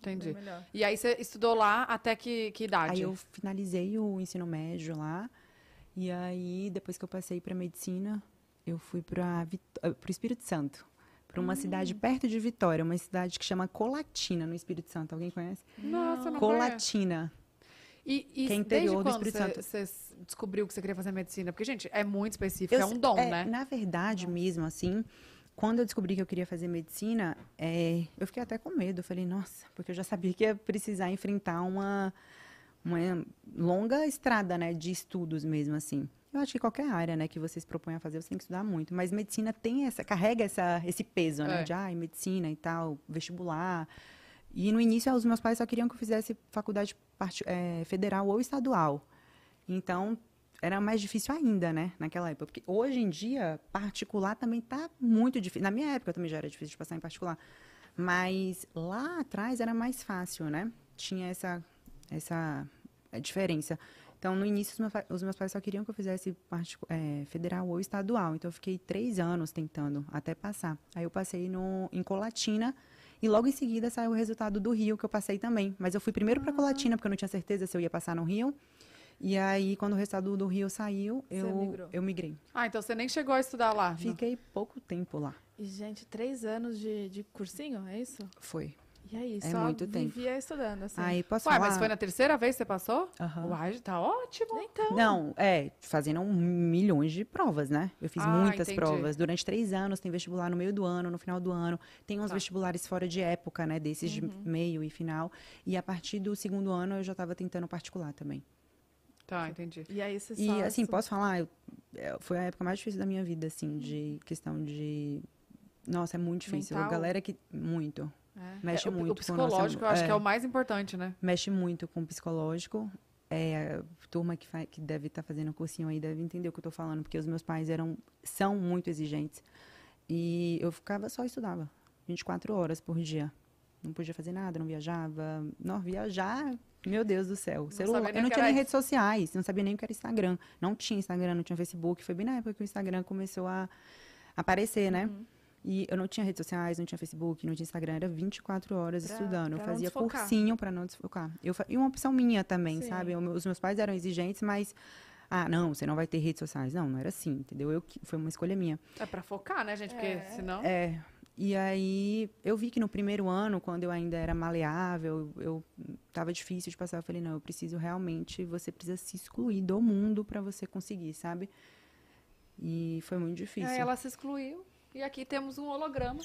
A: Entendi. E aí você estudou lá até que, que idade?
C: Aí eu finalizei o ensino médio lá. E aí, depois que eu passei para medicina, eu fui para o Espírito Santo. Para uma cidade perto de Vitória, uma cidade que chama Colatina, no Espírito Santo. Alguém conhece?
A: Nossa, não conheço.
C: Colatina.
A: E, e
C: que é interior do Espírito Santo.
A: você descobriu que você queria fazer medicina? Porque, gente, é muito específico,
C: Eu
A: é um dom,
C: é,
A: né?
C: Na verdade mesmo, assim, quando eu descobri que eu queria fazer medicina, é, eu fiquei até com medo. Eu falei, nossa, porque eu já sabia que ia precisar enfrentar uma, uma longa estrada, né, de estudos mesmo, assim. Eu acho que qualquer área, né, que você se propõe a fazer, você tem que estudar muito. Mas medicina tem essa, carrega essa, esse peso, né,
A: É.
C: de, ai, medicina e tal, vestibular. E no início, os meus pais só queriam que eu fizesse faculdade eh, federal ou estadual. Então, era mais difícil ainda, né, naquela época. Porque hoje em dia, particular também tá muito difícil. Na minha época também já era difícil de passar em particular. Mas lá atrás era mais fácil, né? Tinha essa, essa eh, diferença. Então, no início, os meus, os meus pais só queriam que eu fizesse eh, federal ou estadual. Então, eu fiquei três anos tentando até passar. Aí, eu passei no, em Colatina. E logo em seguida saiu o resultado do Rio, que eu passei também. Mas eu fui primeiro para Colatina, porque eu não tinha certeza se eu ia passar no Rio. E aí, quando o resultado do Rio saiu,
B: Você
C: eu,
B: migrou.
C: eu migrei.
A: Ah, então você nem chegou a estudar lá.
C: Fiquei pouco tempo lá.
B: E, gente, três anos de, de cursinho, é isso?
C: Foi.
B: E aí,
C: É
B: só
C: muito tempo.
B: vivia estudando, assim.
C: Aí, posso
A: Ué,
C: falar?
A: mas foi na terceira vez que você passou?
C: Aham.
A: Uai, tá ótimo.
B: Então,
C: Não, é, fazendo milhões de provas, né? Eu fiz
A: Ah,
C: muitas
A: entendi.
C: provas. Durante três anos, tem vestibular no meio do ano, no final do ano. Tem uns
A: Tá.
C: vestibulares fora de época, né? Desses de meio e final. E a partir do segundo ano, eu já estava tentando particular também.
A: Tá, entendi.
B: e aí você
C: E, assim, posso falar? eu- é, foi a época mais difícil da minha vida, assim, de questão de... Nossa, é muito difícil. A
B: Mental?
C: galera que... Muito.
B: É.
C: Mexe
A: É,
C: muito
A: o
C: com o
A: psicológico, eu acho
C: é.
A: que é o mais importante, né?
C: mexe muito com o psicológico. É, a turma que, fa- que deve estar fazendo cursinho aí deve entender o que eu estou falando, porque os meus pais eram, são muito exigentes. E eu ficava só estudava, 24 horas por dia. Não podia fazer nada, não viajava. Não, viajar, meu Deus do céu. Celular,
A: sabia nem
C: eu não tinha nem redes sociais, não sabia nem o que era Instagram. Não tinha Instagram, não tinha Facebook. Foi bem na época que o Instagram começou a aparecer, né?
B: Uhum.
C: E eu não tinha redes sociais, não tinha Facebook, não tinha Instagram, era 24 horas
B: Pra-
C: estudando. Eu
B: pra não
C: fazia cursinho para não desfocar. Eu, e uma opção minha também,
B: Sim.
C: sabe? O meu- Os meus pais eram exigentes, mas. Ah, não, você não vai ter redes sociais. Não, não era assim, entendeu? Eu, foi uma escolha minha.
A: É pra focar, né, gente? Porque
B: É.
A: senão...
C: É. E aí, eu vi que no primeiro ano, quando eu ainda era maleável, eu tava difícil de passar. Eu falei, não, eu preciso realmente, você precisa se excluir do mundo para você conseguir, sabe? E foi muito difícil.
A: Aí ela se excluiu. E aqui temos um holograma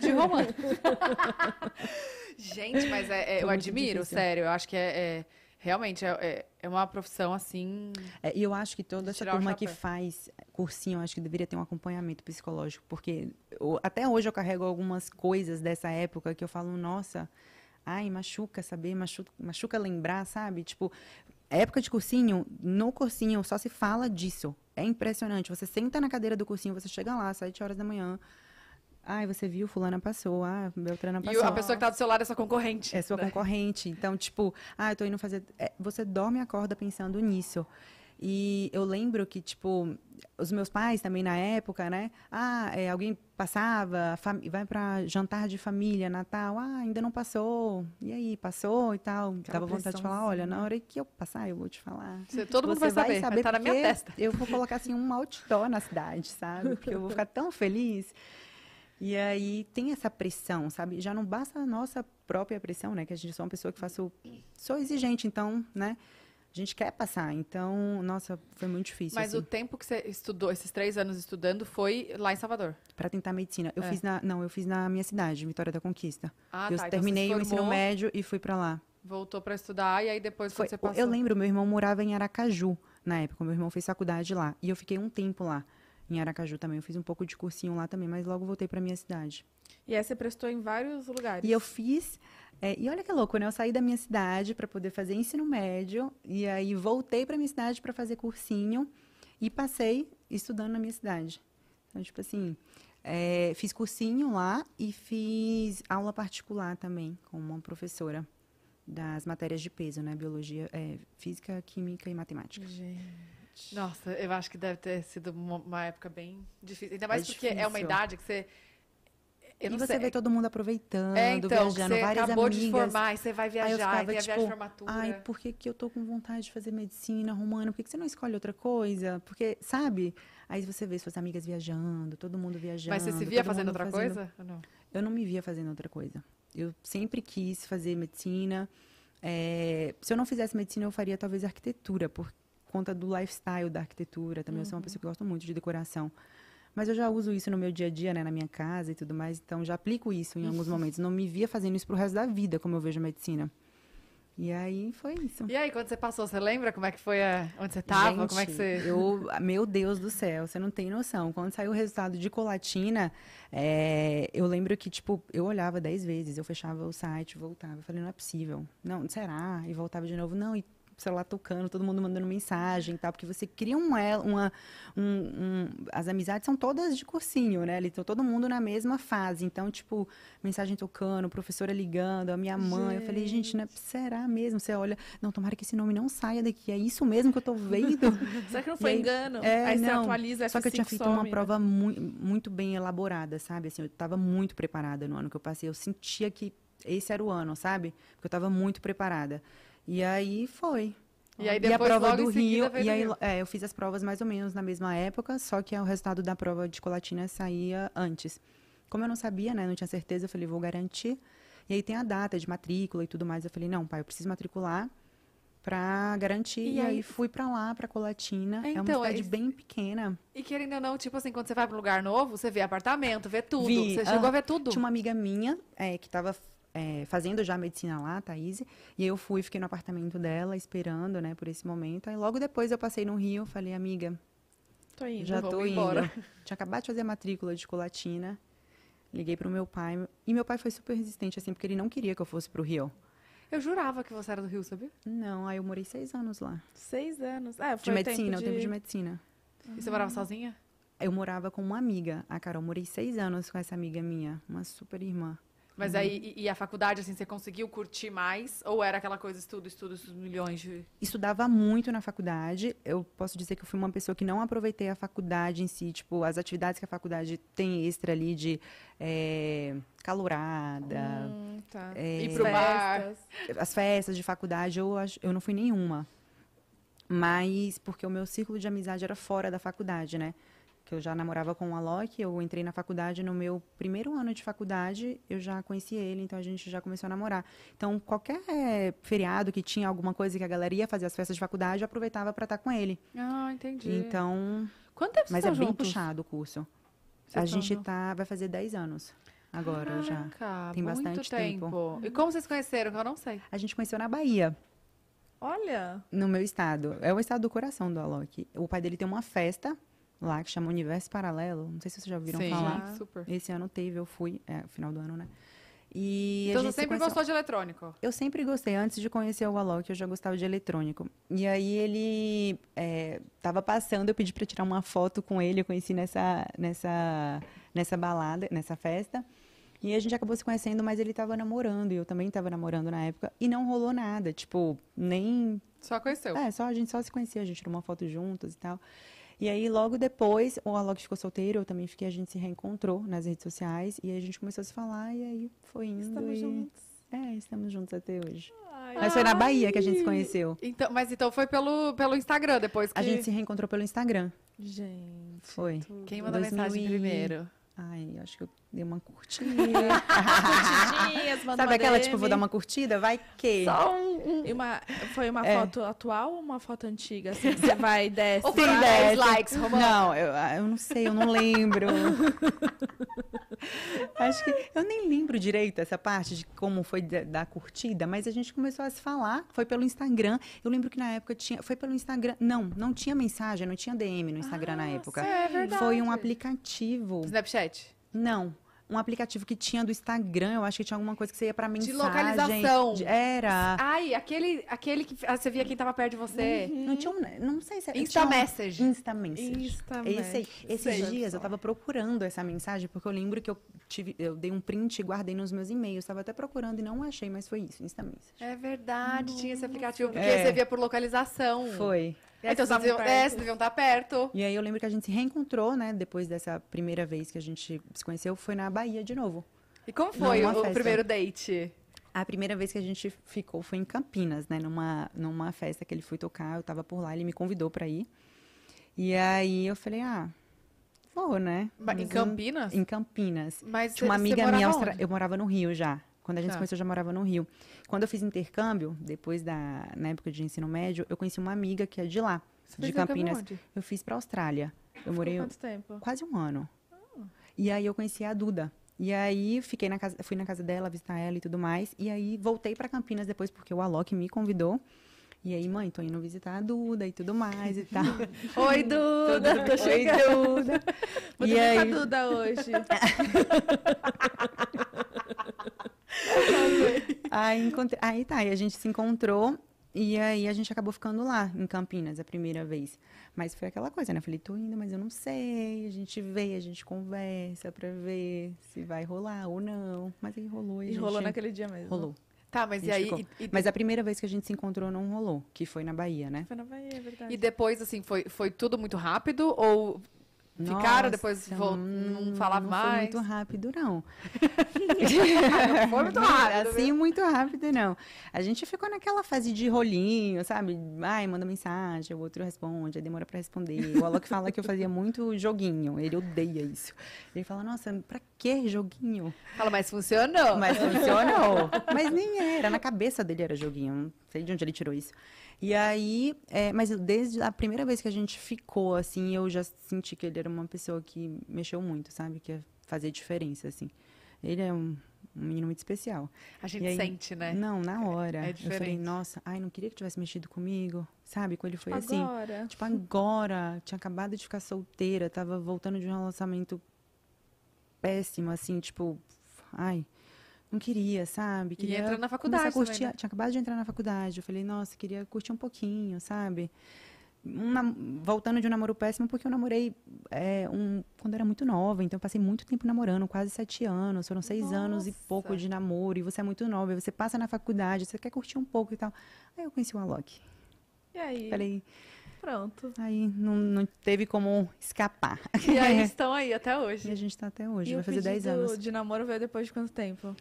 A: de romano. Gente, mas é, é- eu admiro,
C: difícil.
A: sério. Eu acho que é, é- realmente é, é- é uma profissão assim.
C: É, e eu acho que toda essa turma que faz cursinho, eu acho que deveria ter um acompanhamento psicológico, porque eu- até hoje eu carrego algumas coisas dessa época que eu falo, nossa, ai, machuca saber, machuca, machuca lembrar, sabe? Tipo, época de cursinho, no cursinho só se fala disso. É impressionante. Você senta na cadeira do cursinho, você chega lá às 7 horas da manhã. Ai, você viu, fulana passou, ah, Beltrana
A: E
C: passou.
A: a pessoa que tá do seu lado é sua concorrente.
C: É sua
A: né?
C: concorrente. Então, tipo, ah, eu tô indo fazer. é, você dorme e acorda pensando nisso. E eu lembro que, tipo, os meus pais também na época, né? Ah, é, alguém passava, fam- vai pra jantar de família, Natal, ah, ainda não passou. E aí, passou e tal. Dava vontade de falar, olha, na hora que eu passar, eu vou te falar.
A: Você- todo mundo
C: Você
A: vai saber, vai estar na minha testa.
C: Eu vou colocar assim um outdoor na cidade, sabe? Porque eu vou ficar tão feliz. E aí tem essa pressão, sabe? Já não basta a nossa própria pressão, né? Que a gente sou uma pessoa que faço. Sou exigente, então, né? A gente quer passar. Então, nossa, foi muito difícil.
A: Mas
C: assim,
A: o tempo que você estudou, esses três anos estudando, foi lá em Salvador.
C: Pra tentar medicina. Eu
A: É.
C: fiz na. Não, eu fiz na minha cidade, Vitória da Conquista.
A: Ah,
C: eu
A: tá. Então
C: terminei
A: você
C: o ensino médio e fui pra lá.
A: Voltou pra estudar e aí depois
C: Foi-
A: você passou.
C: eu lembro, meu irmão morava em Aracaju na época. Meu irmão fez faculdade lá. E eu fiquei um tempo lá, em Aracaju também. Eu fiz um pouco de cursinho lá também, mas logo voltei pra minha cidade.
B: E aí você prestou em vários lugares.
C: E eu fiz. é, e olha que louco, né? Eu saí da minha cidade para poder fazer ensino médio. E aí voltei para minha cidade para fazer cursinho. E passei estudando na minha cidade. Então, tipo assim, é, fiz cursinho lá e fiz aula particular também com uma professora das matérias de peso, né? Biologia, é, física, química e matemática.
B: Gente.
A: Nossa, eu acho que deve ter sido uma, época bem difícil. Ainda mais
C: É
A: porque é uma
C: difícil.
A: idade que você. Eu
C: e você
A: sei.
C: vê todo mundo aproveitando,
A: é, então,
C: viajando,
A: você
C: várias
A: acabou
C: amigas.
A: de formar e você vai
C: Aí
A: viajar, e
C: ficava,
A: tem a viagem de
C: tipo,
A: formatura.
C: Ai, por que, que eu tô com vontade de fazer medicina romana? Por que, que você não escolhe outra coisa? Porque, sabe? Aí você vê suas amigas viajando, todo mundo viajando.
A: Mas você se via fazendo outra
C: fazendo-
A: coisa? Não?
C: Eu não me via fazendo outra coisa. Eu sempre quis fazer medicina. É, se eu não fizesse medicina, eu faria talvez arquitetura, por conta do lifestyle da arquitetura. Também eu sou uma pessoa que gosta muito de decoração. Mas eu já uso isso no meu dia a dia, né, na minha casa e tudo mais, então já aplico isso em alguns momentos. Não me via fazendo isso pro resto da vida, como eu vejo a medicina. E aí foi isso.
A: E aí, quando você passou, você lembra como é que foi a... onde você tava?
C: Gente,
A: como é que você.
C: Eu, meu Deus do céu, você não tem noção. Quando saiu o resultado de colatina, é, eu lembro que, tipo, eu olhava dez vezes, eu fechava o site, voltava. Eu falei, não é possível. Não, será? E voltava de novo. Não, e celular tocando, todo mundo mandando mensagem e tal, porque você cria um, uma, um, um- as amizades são todas de cursinho, né? Tá todo mundo na mesma fase. Então, tipo, mensagem tocando, professora ligando, a minha mãe. Eu falei, gente, não é- será mesmo? Você olha, não, tomara que esse nome não saia daqui. É isso mesmo que eu tô vendo?
B: Será que não foi
C: aí-
B: engano?
C: É,
B: aí você
C: não.
B: atualiza
C: Só que eu tinha
B: F5
C: feito
B: some,
C: uma
B: né?
C: prova mui- muito bem elaborada, sabe? Assim, eu estava muito preparada no ano que eu passei. Eu sentia que esse era o ano, sabe? Porque eu estava muito preparada. E aí foi.
A: E aí
C: a
A: depois,
C: prova
A: logo
C: do
A: em seguida,
C: Rio, e
A: do
C: aí é, eu fiz as provas mais ou menos na mesma época, só que o resultado da prova de colatina saía antes. Como eu não sabia, né, não tinha certeza, eu falei, vou garantir. E aí tem a data de matrícula e tudo mais. Eu falei, não, pai, eu preciso matricular pra garantir.
A: E
C: E,
A: aí-
C: aí fui pra lá, pra Colatina.
A: É,
C: É,
A: então,
C: uma
A: é
C: cidade
A: isso-
C: bem pequena.
A: E querendo ou não, tipo assim, quando você vai pra um lugar novo, você vê apartamento, vê tudo.
C: Vi,
A: você chegou
C: ah,
A: a ver tudo.
C: Tinha uma amiga minha é, que estava fazendo já medicina lá, Thaís. E eu fui, fiquei no apartamento dela, esperando, né, por esse momento. Aí logo depois eu passei no Rio, falei, amiga,
B: Tô indo.
C: já tô indo.
A: embora.
C: Tinha acabado de fazer a matrícula de colatina. Liguei pro meu pai. E meu pai foi super resistente, assim, porque ele não queria que eu fosse pro Rio.
A: Eu jurava que você era do Rio, sabia?
C: Não, aí eu morei seis anos lá.
B: Seis anos. É,
C: De
B: foi o
C: medicina,
B: tempo
C: o tempo de medicina.
A: E você morava sozinha?
C: Eu morava com uma amiga, a Carol. Morei seis anos com essa amiga minha, uma super irmã.
A: Mas
C: Uhum.
A: aí, e, e a faculdade, assim, você conseguiu curtir mais? Ou era aquela coisa, estudo, estudo, estudo, milhões de...
C: Estudava muito na faculdade. Eu posso dizer que eu fui uma pessoa que não aproveitei a faculdade em si, tipo, as atividades que a faculdade tem extra ali de é, calorada,
B: Hum, tá.
C: é,
A: Ir pro bar.
C: As festas de faculdade, eu, eu não fui nenhuma. Mas porque o meu círculo de amizade era fora da faculdade, né? Que eu já namorava com o Alok, eu entrei na faculdade no meu primeiro ano de faculdade, eu já conheci ele, então a gente já começou a namorar. Então, qualquer eh, feriado que tinha alguma coisa que a galera ia fazer as festas de faculdade, eu aproveitava para estar com ele.
A: Ah, entendi.
C: Então,
A: Quanto tempo
C: mas é
A: estão
C: bem
A: juntos?
C: puxado o curso.
A: Você
C: A gente
A: tá-
C: tá, vai fazer 10 anos agora já.
A: Caraca,
C: Tem
A: muito
C: bastante tempo.
A: E como vocês conheceram? Eu não sei.
C: A gente conheceu na Bahia,
B: Olha,
C: no meu estado. É o estado do coração do Alok. O pai dele tem uma festa lá que chama Universo Paralelo. Não sei se vocês já ouviram
A: Sim,
C: falar.
A: super.
C: Esse ano teve, eu fui, é, final do ano, né? E
A: Então você
C: se
A: sempre
C: conheceu-
A: gostou de eletrônico?
C: Eu sempre gostei, antes de conhecer o Alok, eu já gostava de eletrônico. E aí ele é, tava passando, eu pedi para tirar uma foto com ele, eu conheci nessa, nessa, nessa balada, nessa festa. E a gente acabou se conhecendo, mas ele tava namorando, e eu também tava namorando na época, e não rolou nada, tipo, nem
A: Só conheceu.
C: é, só a gente só se conhecia, a gente tirou uma foto juntos e tal. E aí, logo depois, o Alok ficou solteiro, eu também fiquei, a gente se reencontrou nas redes sociais, e a gente começou a se falar, e aí foi indo.
B: estamos
C: e...
B: juntos.
C: É, estamos juntos até hoje.
B: Ai,
C: Mas foi na Bahia que a gente se conheceu.
A: Então, mas então foi pelo, pelo Instagram depois que...
C: A gente se reencontrou pelo Instagram.
B: Gente.
C: Foi.
B: tudo.
A: Quem mandou
C: 2000
A: mensagem primeiro?
C: Ai, acho que eu dei uma curtida.
B: Curtidinhas,
C: Sabe
B: uma
C: aquela,
B: DM.
C: tipo, vou dar uma curtida? Vai que.
A: Só um...
B: uma, foi uma
C: É.
B: foto atual ou uma foto antiga? Assim, você vai e desce.
A: Ou
C: Sim,
A: foram
C: desce.
A: 10 likes, Romana?
C: Não, eu, ah, eu não sei, eu não lembro. Acho que eu nem lembro direito essa parte de como foi da, da curtida, mas a gente começou a se falar, foi pelo Instagram. Eu lembro que na época tinha, foi pelo Instagram. Não, não tinha mensagem, não tinha DM no Instagram na época.
A: É verdade.
C: Foi um aplicativo.
A: Snapchat.
C: Não. Um aplicativo que tinha do Instagram, eu acho que tinha alguma coisa que você ia pra mensagem.
A: localização.
C: de- Era.
A: Ai, aquele, aquele que ah, você via quem tava perto de você.
C: Não tinha um. Não sei se
A: Insta
C: tinha um-
A: Message.
C: Insta Message.
B: Insta
C: Esse aí. Esses
B: Sei.
C: dias eu tava procurando essa mensagem, porque eu lembro que eu tive, eu dei um print e guardei nos meus e-mails. Tava até procurando e não achei, mas foi isso, Insta Message.
A: É verdade, tinha esse aplicativo, porque
C: É.
A: você via por localização.
C: Foi.
A: É, então vocês deviam, é, vocês deviam estar perto.
C: E aí eu lembro que a gente se reencontrou, né? Depois dessa primeira vez que a gente se conheceu, foi na Bahia de novo.
A: E como foi o,
C: festa.
A: primeiro date?
C: A primeira vez que a gente ficou foi em Campinas, né? Numa, numa festa que ele foi tocar, eu tava por lá, ele me convidou pra ir. E aí eu falei, ah, vou, né?
A: Em
C: Mas eu-
A: Campinas?
C: Em Campinas.
A: Mas
C: Tinha uma amiga minha,
A: onde?
C: eu morava no Rio já. Quando a gente
A: Tá.
C: se conheceu, eu já morava no Rio. Quando eu fiz intercâmbio, depois da, na época de ensino médio, eu conheci uma amiga que é de lá,
A: Você
C: de Campinas. Eu fiz pra Austrália. Eu morei
B: Quanto tempo?
C: quase um ano.
A: Ah.
C: E aí eu conheci a Duda. E aí fiquei na casa, fui na casa dela visitar ela e tudo mais. E aí voltei pra Campinas depois porque o Alok me convidou. E aí, mãe, tô indo visitar a Duda e tudo mais e tal.
A: Oi, Duda, tô
C: Oi,
A: chegando.
C: Duda.
B: Vou
C: E
B: com a
C: aí,
B: Duda hoje.
C: Aí, encontrei- aí tá, e a gente se encontrou e aí a gente acabou ficando lá, em Campinas, a primeira vez. Mas foi aquela coisa, né? Eu falei, tô indo, mas eu não sei. A gente vê, a gente conversa pra ver se vai rolar ou não. Mas aí rolou e,
B: E rolou naquele dia mesmo.
C: Rolou.
A: Tá, mas
C: A
A: e aí?
C: ficou.
A: E, e-
C: Mas a primeira vez que a gente se encontrou não rolou, que foi na Bahia, né?
B: Foi na Bahia, é verdade.
A: e depois, assim, foi, foi tudo muito rápido? Ou Ficaram, depois
C: Nossa,
A: vol- não falava
C: não
A: mais?
C: Foi muito rápido, não.
A: não foi muito rápido?
C: Assim, muito rápido, não. A gente ficou naquela fase de rolinho, sabe? Ai, manda mensagem, o outro responde, aí demora pra responder. O Alok fala que eu fazia muito joguinho, ele odeia isso. Ele fala, nossa, pra que joguinho?
A: Fala, mas funcionou.
C: Mas funcionou. Mas nem era, na cabeça dele era joguinho, não sei de onde ele tirou isso. E aí, é, mas desde a primeira vez que a gente ficou, assim, eu já senti que ele era uma pessoa que mexeu muito, sabe? Que ia fazer diferença, assim. Ele é um, um menino muito especial.
A: A gente
C: aí-
A: sente, né?
C: Não, na hora.
A: é
C: eu falei,
A: diferente.
C: nossa, ai, não queria que tivesse mexido comigo, sabe? Quando ele foi assim.
B: Agora.
C: Tipo, agora, tinha acabado de ficar solteira, tava voltando de um relacionamento péssimo, assim, tipo, ai, não queria, sabe?
A: E
C: Queria
A: entra na
C: começar
A: faculdade
C: curtir,
A: também, né?
C: tinha acabado de entrar na faculdade, eu falei, nossa, queria curtir um pouquinho, sabe? Um voltando de um namoro péssimo, porque eu namorei é, um, quando eu era muito nova, então eu passei muito tempo namorando, quase sete anos, foram seis anos e pouco
A: Nossa.
C: de namoro, e você é muito nova, e você passa na faculdade, você quer curtir um pouco e tal. Aí eu conheci o Alok.
B: E aí?
C: Falei,
B: Pronto.
C: aí não, não teve como escapar.
A: E aí estão aí até
C: E
A: hoje.
C: a gente tá até hoje,
B: e
C: vai
B: o
C: fazer 10
B: pedido
C: anos.
B: de namoro veio depois de quanto tempo?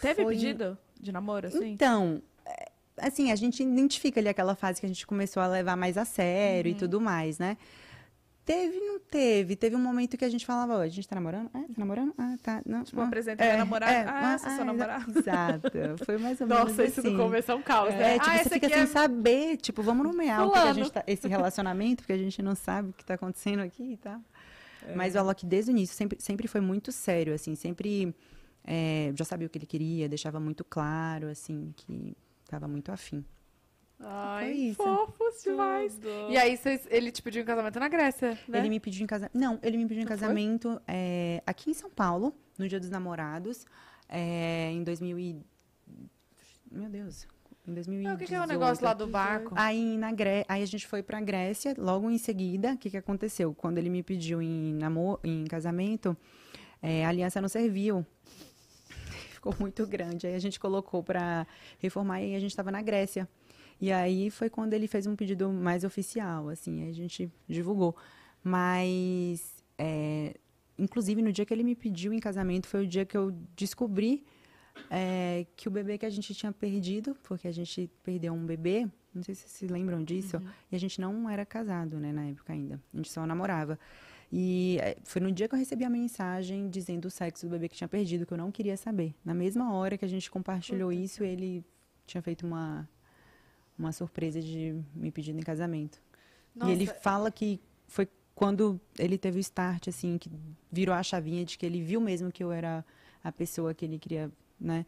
B: Teve
C: Foi-
B: pedido de namoro, assim?
C: Então, é, assim, a gente identifica ali aquela fase que a gente começou a levar mais a sério
B: Uhum.
C: e tudo mais, né? Teve, não teve. Teve um momento que a gente falava, ó, a gente tá namorando? Ah, tá namorando? Ah, tá. Não,
B: Tipo,
C: ah,
B: apresenta minha namorada. Ah, essa é sua
C: exa-
B: namorada.
C: Exato. Foi mais ou menos
A: Nossa, isso
C: assim.
A: no começo é um caos, né?
C: É, tipo,
A: ah,
C: você fica sem
A: é...
C: saber, tipo, vamos nomear o que, a gente tá, esse relacionamento, porque a gente não sabe o que tá acontecendo aqui e tal. Mas o Alok, desde o início, sempre, sempre foi muito sério, assim, sempre é, já sabia o que ele queria, deixava muito claro, assim, que estava muito afim.
A: Ai,
C: isso.
A: fofos demais. E aí, vocês, ele te pediu em casamento na Grécia, né?
C: Ele me pediu em casamento. Não, ele me pediu em casamento é, aqui em São Paulo, no Dia dos Namorados, é, em 2000 e... Meu Deus, em 2018.
A: Ah, o que, que é o negócio lá do barco?
C: Aí, na Gré... Aí a gente foi pra Grécia, logo em seguida, o que, que aconteceu? Quando ele me pediu em, namor... em casamento, é, a aliança não serviu. Ficou muito grande. Aí a gente colocou pra reformar e a gente estava na Grécia. E aí foi quando ele fez um pedido mais oficial, assim, a gente divulgou. Mas, é, inclusive, no dia que ele me pediu em casamento, foi o dia que eu descobri é, que o bebê que a gente tinha perdido, porque a gente perdeu um bebê, não sei se vocês se lembram disso, e a gente não era casado, né, na época ainda. A gente só namorava. E é, foi no dia que eu recebi a mensagem dizendo o sexo do bebê que tinha perdido, que eu não queria saber. Na mesma hora que a gente compartilhou isso, ele tinha feito uma, uma surpresa de me pedindo em casamento.
A: Nossa,
C: E ele fala que foi quando ele teve o start, assim, que virou a chavinha de que ele viu mesmo que eu era a pessoa que ele queria, né,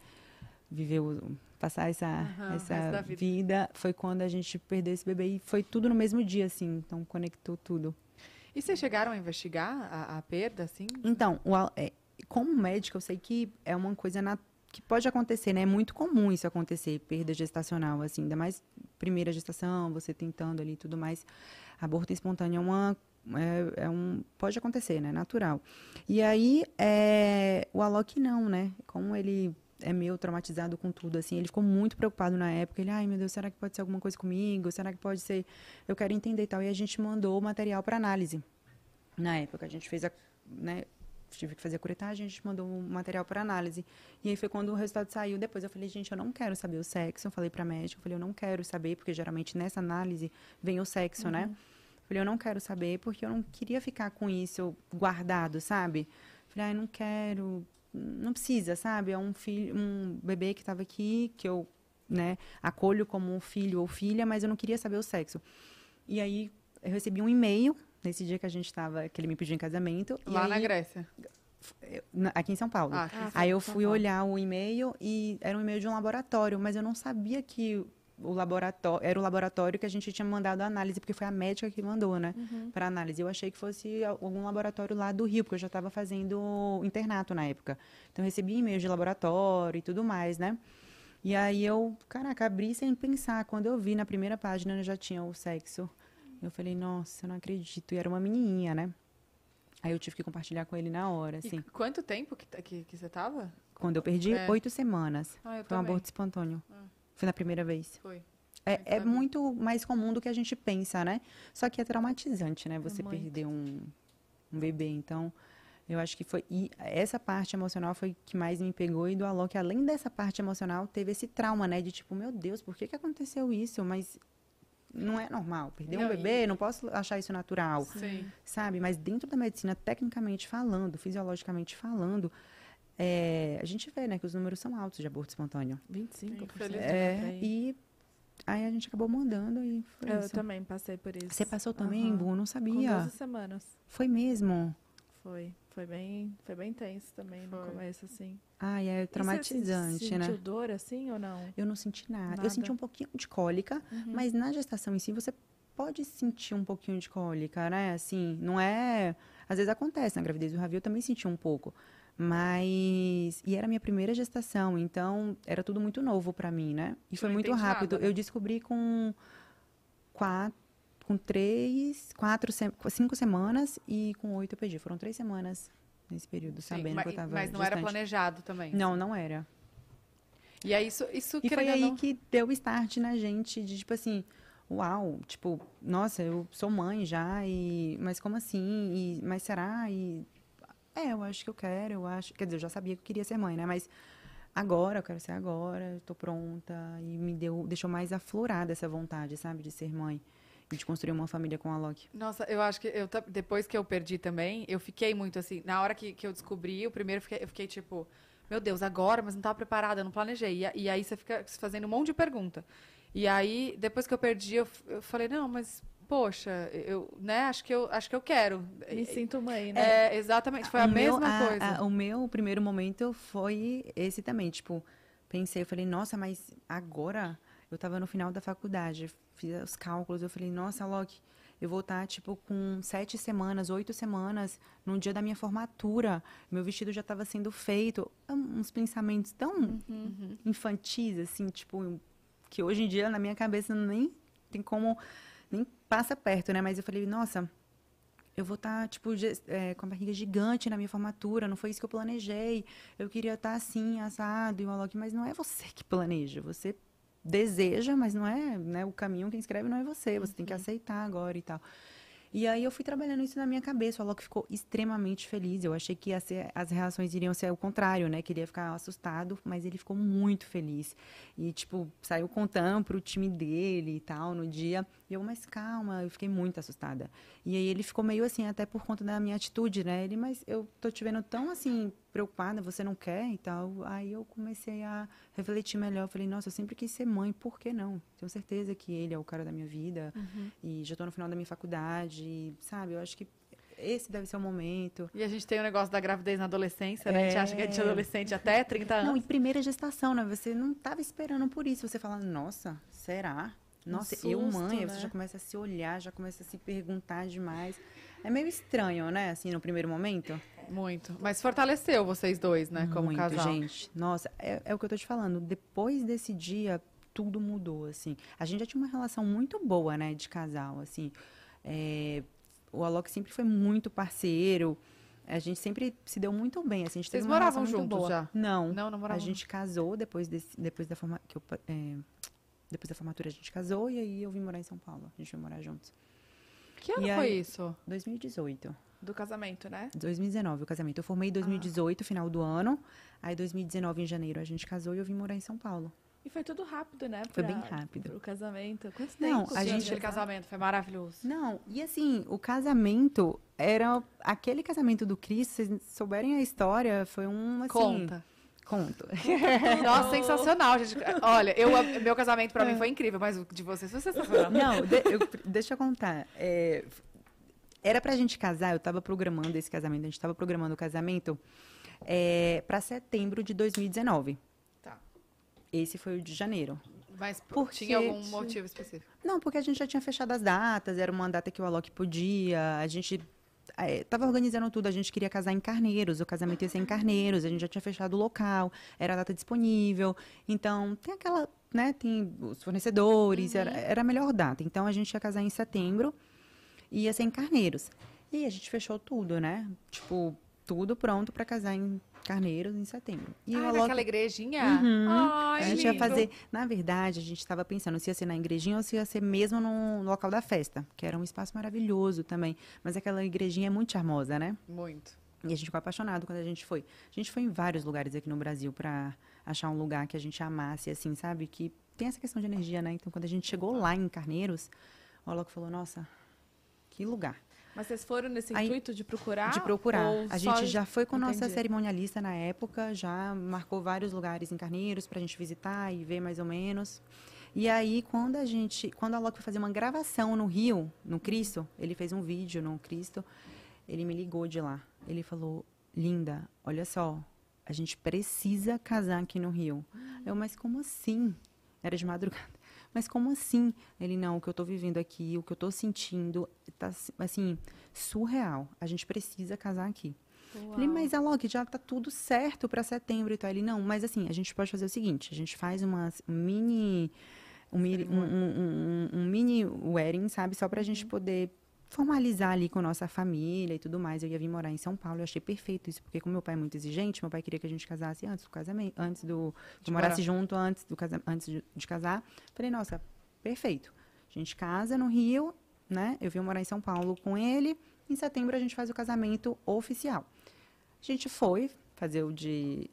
C: viver, o- passar essa,
A: o
C: essa
A: vida.
C: vida. Foi quando a gente perdeu esse bebê e foi tudo no mesmo dia, assim, então conectou tudo.
A: E vocês chegaram a investigar a, a perda, assim?
C: Então, o é, como médica, eu sei que é uma coisa na- que pode acontecer, né? É muito comum isso acontecer, perda gestacional, assim, ainda mais primeira gestação, você tentando ali tudo mais. Aborto espontâneo é uma. É, é um, pode acontecer, né? Natural. E aí, é, o Alok não, né? Como ele é meio traumatizado com tudo, assim, ele ficou muito preocupado na época. Ele, ai meu Deus, será que pode ser alguma coisa comigo? Será que pode ser. Eu quero entender e tal. E a gente mandou o material para análise. Na época, a gente fez a. Né, tive que fazer a curetagem, a gente mandou o material para análise. E aí foi quando o resultado saiu. Depois eu falei, gente, eu não quero saber o sexo. Eu falei para médica, eu falei, eu não quero saber, porque geralmente nessa análise vem o sexo, né? Eu falei, eu não quero saber, porque eu não queria ficar com isso guardado, sabe? Eu falei, ai, não quero, não precisa, sabe? É um filho, um bebê que estava aqui, que eu, né, acolho como um filho ou filha, mas eu não queria saber o sexo. E aí eu recebi um e-mail nesse dia que a gente estava, que ele me pediu em casamento.
A: Lá na
C: aí-
A: Grécia.
C: na- aqui em São Paulo.
A: Ah, aqui em
C: Aí eu fui olhar o e-mail e era um e-mail de um laboratório, mas eu não sabia que o laboratório era o laboratório que a gente tinha mandado a análise, porque foi a médica que mandou, né, para análise. Eu achei que fosse al- algum laboratório lá do Rio, porque eu já estava fazendo internato na época. Então eu recebi e-mail de laboratório e tudo mais, né? E aí eu, caraca, abri sem pensar. Quando eu vi na primeira página já tinha o sexo. Eu falei, nossa, eu não acredito. E era uma menininha, né? Aí eu tive que compartilhar com ele na hora, assim.
A: E quanto tempo que, que, que você tava?
C: Quando eu perdi,
A: É.
C: oito semanas.
A: Ah, eu
C: Foi um
A: também.
C: aborto espontâneo.
A: Ah.
C: Foi na primeira vez.
A: Foi.
C: É, é muito mais comum do que a gente pensa, né? Só que é traumatizante, né? Você
B: muito.
C: perder um, um bebê. Então, eu acho que foi. E essa parte emocional foi que mais me pegou. E do Alok, além dessa parte emocional, teve esse trauma, né? De tipo, meu Deus, por que, que aconteceu isso? Mas não é normal. Perder um
A: Não, e-
C: bebê, não posso achar isso natural
A: Sim.
C: sabe? Mas dentro da medicina, tecnicamente falando, fisiologicamente falando, é, a gente vê, né, que os números são altos de aborto espontâneo.
B: 25%.
A: Infelizmente.
C: É,
B: aí.
C: e aí a gente acabou mandando e foi
B: Eu
C: isso.
B: também passei por isso.
C: Você passou também,
B: Aham.
C: Bu? Não
B: Com
C: sabia.
B: 12 semanas.
C: Foi mesmo.
B: Foi. Foi bem, foi bem tenso também no
A: Foi.
B: começo, assim.
C: Ai, é
B: E você
C: traumatizante,
B: sentiu
C: né?
B: dor assim ou não?
C: Eu não senti nada.
B: Nada.
C: Eu senti um pouquinho de cólica,
B: Uhum.
C: mas na gestação em si você pode sentir um pouquinho de cólica, né? Assim, não é. Às vezes acontece, na gravidez do Ravi eu também senti um pouco. Mas. E era a minha primeira gestação, então era tudo muito novo pra mim, né? E foi muito rápido.
A: nada, né?
C: Eu descobri com quatro. Com três, quatro, cinco semanas e com oito eu perdi. Foram três semanas nesse período,
A: Sim,
C: sabendo
A: mas,
C: que eu tava
A: mas não era planejado também.
C: Não, não era.
A: E aí, isso, isso
C: E foi aí
A: não-
C: que deu start na gente de tipo assim, uau, tipo, nossa, eu sou mãe já e mas como assim? E mas será? E é, eu acho que eu quero, eu acho, quer dizer, eu já sabia que eu queria ser mãe, né? Mas agora, eu quero ser agora, tô pronta e me deu, deixou mais aflorada essa vontade, sabe, de ser mãe e de construir uma família com a Loki.
A: Nossa, eu acho que eu depois que eu perdi também, eu fiquei muito assim. Na hora que, que eu descobri, o primeiro eu fiquei, eu fiquei tipo, meu Deus, agora, mas não tava preparada, não planejei. E, e aí você fica fazendo um monte de pergunta. E aí, depois que eu perdi, eu, eu falei, não, mas poxa, eu, né, acho que eu, acho que eu quero.
B: Me sinto mãe, né?
A: É, exatamente, foi a
C: O meu-
A: mesma
C: a-
A: coisa.
C: a- o meu primeiro momento foi esse também. Tipo, pensei, eu falei, nossa, mas agora eu tava no final da faculdade, fiz os cálculos, eu falei, nossa, Loki, eu vou estar, tipo, com sete semanas, oito semanas, no dia da minha formatura. Meu vestido já estava sendo feito. É um- Uns pensamentos tão
A: Uhum.
C: infantis, assim, tipo, que hoje em dia na minha cabeça nem tem como, passa perto, né? Mas eu falei, nossa, eu vou estar, tipo, ge- é, com a barriga gigante na minha formatura, não foi isso que eu planejei. Eu queria estar assim, assado, e o Alok, mas não é você que planeja, você deseja, mas não é, né? O caminho quem escreve não é você, você tem que aceitar agora e tal. E aí eu fui trabalhando isso na minha cabeça. O Alok ficou extremamente feliz. Eu achei que ser- as reações iriam ser o contrário, né? Que ele ia ficar assustado, mas ele ficou muito feliz. E, tipo, saiu contando pro time dele e tal no dia. E eu, mas calma, eu fiquei muito assustada. E aí ele ficou meio assim, até por conta da minha atitude, né? Ele, mas eu tô te vendo tão assim, preocupada, você não quer e tal. Aí eu comecei a refletir melhor. Eu falei, nossa, eu sempre quis ser mãe, por que não? Tenho certeza que ele é o cara da minha vida. E já tô no final da minha faculdade, e, sabe? Eu acho que esse deve ser o momento.
A: E a gente tem o negócio da gravidez na adolescência, né? A gente acha que a gente é adolescente até 30
C: Não,
A: anos.
C: e primeira gestação, né? Você não tava esperando por isso. Você fala, nossa, será? Nossa, eu
B: susto,
C: mãe, aí
B: né?
C: você já começa a se olhar, já começa a se perguntar demais. É meio estranho, né? Assim, no primeiro momento.
A: Muito. Mas fortaleceu vocês dois, né? Como
C: Muito,
A: casal.
C: gente. Nossa, é, é o que eu tô te falando. Depois desse dia, tudo mudou, assim. A gente já tinha uma relação muito boa, né, de casal, assim. É, o Alok sempre foi muito parceiro. A gente sempre se deu muito bem, assim. A gente
A: Vocês moravam juntos já?
C: Não.
A: Não, não
C: A
A: moravam.
C: gente casou depois, desse, depois da forma, que eu, é, depois da formatura a gente casou e aí eu vim morar em São Paulo. A gente foi morar juntos.
A: Que ano
C: E
A: foi
C: aí-
A: isso?
C: 2018.
B: Do casamento, né?
C: 2019 o casamento. Eu formei em 2018, final do ano. Aí 2019 em janeiro a gente casou e eu vim morar em São Paulo.
B: E foi tudo rápido, né?
C: Foi
B: pra-
C: bem rápido.
B: Pro casamento. Quanto
C: Não,
B: tempo?
C: a gente-
A: Aquele casamento foi maravilhoso.
C: Não, e assim, o casamento era aquele casamento do Cristo, se vocês souberem a história, foi um assim,
A: Conta.
C: Conto.
A: Nossa, sensacional, gente. Olha, eu, meu casamento pra mim foi incrível, mas o de vocês foi sensacional.
C: Não, de- eu- deixa eu contar. É, era pra gente casar, eu tava programando esse casamento, a gente tava programando o casamento é, para setembro de 2019.
A: Tá.
C: Esse foi o de janeiro.
A: Mas
C: Porque-
A: tinha algum motivo específico?
C: Não, porque a gente já tinha fechado as datas, era uma data que o Alok podia, a gente é, tava organizando tudo, a gente queria casar em Carneiros, o casamento ia ser em Carneiros, a gente já tinha fechado o local, era a data disponível, então tem aquela, né, tem os fornecedores, era, era a melhor data, então a gente ia casar em setembro, e ia ser em Carneiros. E a gente fechou tudo, né, tipo, tudo pronto para casar em Carneiros em setembro. E
A: Ah, igrejinha?
C: Uhum.
A: Ai,
C: a gente ia
A: lindo.
C: fazer. Na verdade, a gente estava pensando se ia ser na igrejinha ou se ia ser mesmo no local da festa, que era um espaço maravilhoso também. Mas aquela igrejinha é muito charmosa, né?
A: Muito.
C: E a gente ficou apaixonado quando a gente foi. A gente foi em vários lugares aqui no Brasil para achar um lugar que a gente amasse, assim, sabe? Que tem essa questão de energia, né? Então, quando a gente chegou lá em Carneiros, o Alok falou: Nossa, que lugar.
B: Mas vocês foram nesse
C: Aí-
B: intuito de procurar?
C: de procurar. A
B: só-
C: gente já foi com nossa
B: Entendi.
C: cerimonialista na época, já marcou vários lugares em Carneiros pra gente visitar e ver mais ou menos. E aí, quando a gente, quando a Loki foi fazer uma gravação no Rio, no Cristo, ele fez um vídeo no Cristo, ele me ligou de lá. Ele falou: "Linda, olha só, a gente precisa casar aqui no Rio". Eu, mas como assim? Era de madrugada. Mas como assim? Ele, não, o que eu tô vivendo aqui, o que eu tô sentindo, tá assim, surreal. A gente precisa casar aqui.
B: Uau.
C: Falei, mas Alok, já tá tudo certo para setembro e tal. Ele, não, mas assim, a gente pode fazer o seguinte, a gente faz uma mini, um, mini- um, um- um- um mini wedding, sabe? Só pra gente poder formalizar ali com nossa família e tudo mais. Eu ia vir morar em São Paulo, eu achei perfeito isso, porque como meu pai é muito exigente, meu pai queria que a gente casasse antes do casamento, antes do, que
A: De
C: morasse
A: morar.
C: junto antes do casa, antes de, de casar. Falei, nossa, perfeito. A gente casa no Rio, né? Eu vim morar em São Paulo com ele. Em setembro a gente faz o casamento oficial. A gente foi fazer o de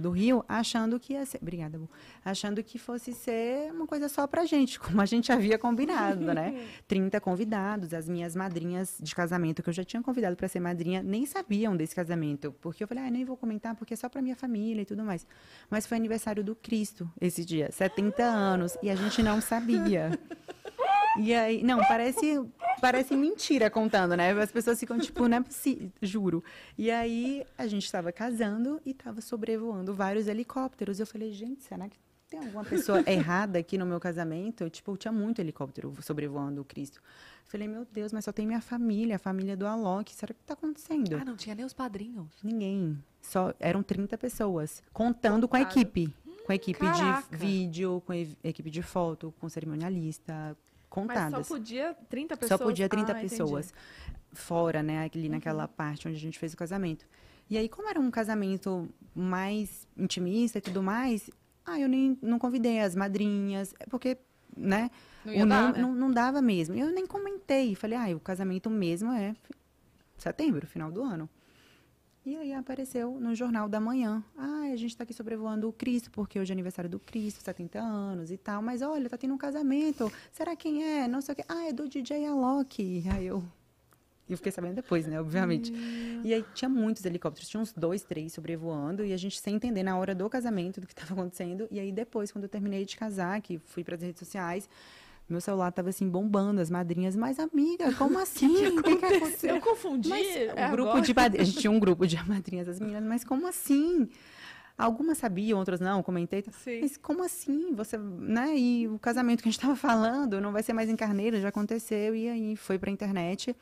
C: do Rio, achando que ia ser, obrigada, Bu, achando que fosse ser uma coisa só pra gente, como a gente havia combinado, né? 30 convidados, as minhas madrinhas de casamento que eu já tinha convidado para ser madrinha, nem sabiam desse casamento, porque eu falei, ah, nem vou comentar porque é só pra minha família e tudo mais. Mas foi aniversário do Cristo esse dia, 70 anos, e a gente não sabia. E aí, não, parece, parece mentira contando, né? As pessoas ficam tipo, não é possível, juro. E aí, a gente estava casando e estava sobrevoando vários helicópteros. Eu falei, gente, será que tem alguma pessoa errada aqui no meu casamento? Tipo, tinha muito helicóptero sobrevoando o Cristo. Eu falei, meu Deus, mas só tem minha família, a família do Alok. Será que tá acontecendo?
A: Ah, não tinha nem os padrinhos.
C: Ninguém. Só eram 30 pessoas, contando com a equipe. Com a equipe
A: caraca.
C: de vídeo, com a equipe de foto, com cerimonialista,
B: Mas
C: contadas.
B: só podia 30 pessoas?
C: Só podia 30
B: Ah, entendi.
C: pessoas. Fora, né, ali
A: Uhum.
C: naquela parte onde a gente fez o casamento. E aí, como era um casamento mais intimista e tudo mais, ah, eu nem não convidei as madrinhas, é porque, né,
A: Não dar,
C: não,
A: né?
C: não, não dava mesmo. Eu nem comentei. Falei, ah, o casamento mesmo é setembro, final do ano. E aí apareceu no Jornal da Manhã. Ah, a gente está aqui sobrevoando o Cristo, porque hoje é aniversário do Cristo, 70 anos e tal. Mas olha, tá tendo um casamento. Será quem é? Não sei o quê. Ah, é do DJ Alok. Aí eu... Eu fiquei sabendo depois, né? Obviamente. E aí tinha muitos helicópteros. Tinha uns dois, três sobrevoando. E a gente sem entender na hora do casamento do que estava acontecendo. E aí depois, quando eu terminei de casar, que fui para as redes sociais... Meu celular tava assim bombando, as madrinhas, mas amiga, como assim? O que, que aconteceu?
B: Eu confundi.
C: Mas
B: é
C: grupo
B: agora?
C: de madrinhas, a gente tinha um grupo de madrinhas das meninas, mas como assim? Algumas sabiam, outras não, comentei.
B: Sim.
C: Mas como assim? Você, né? E o casamento que a gente estava falando não vai ser mais em Carneiro, já aconteceu e aí foi pra internet.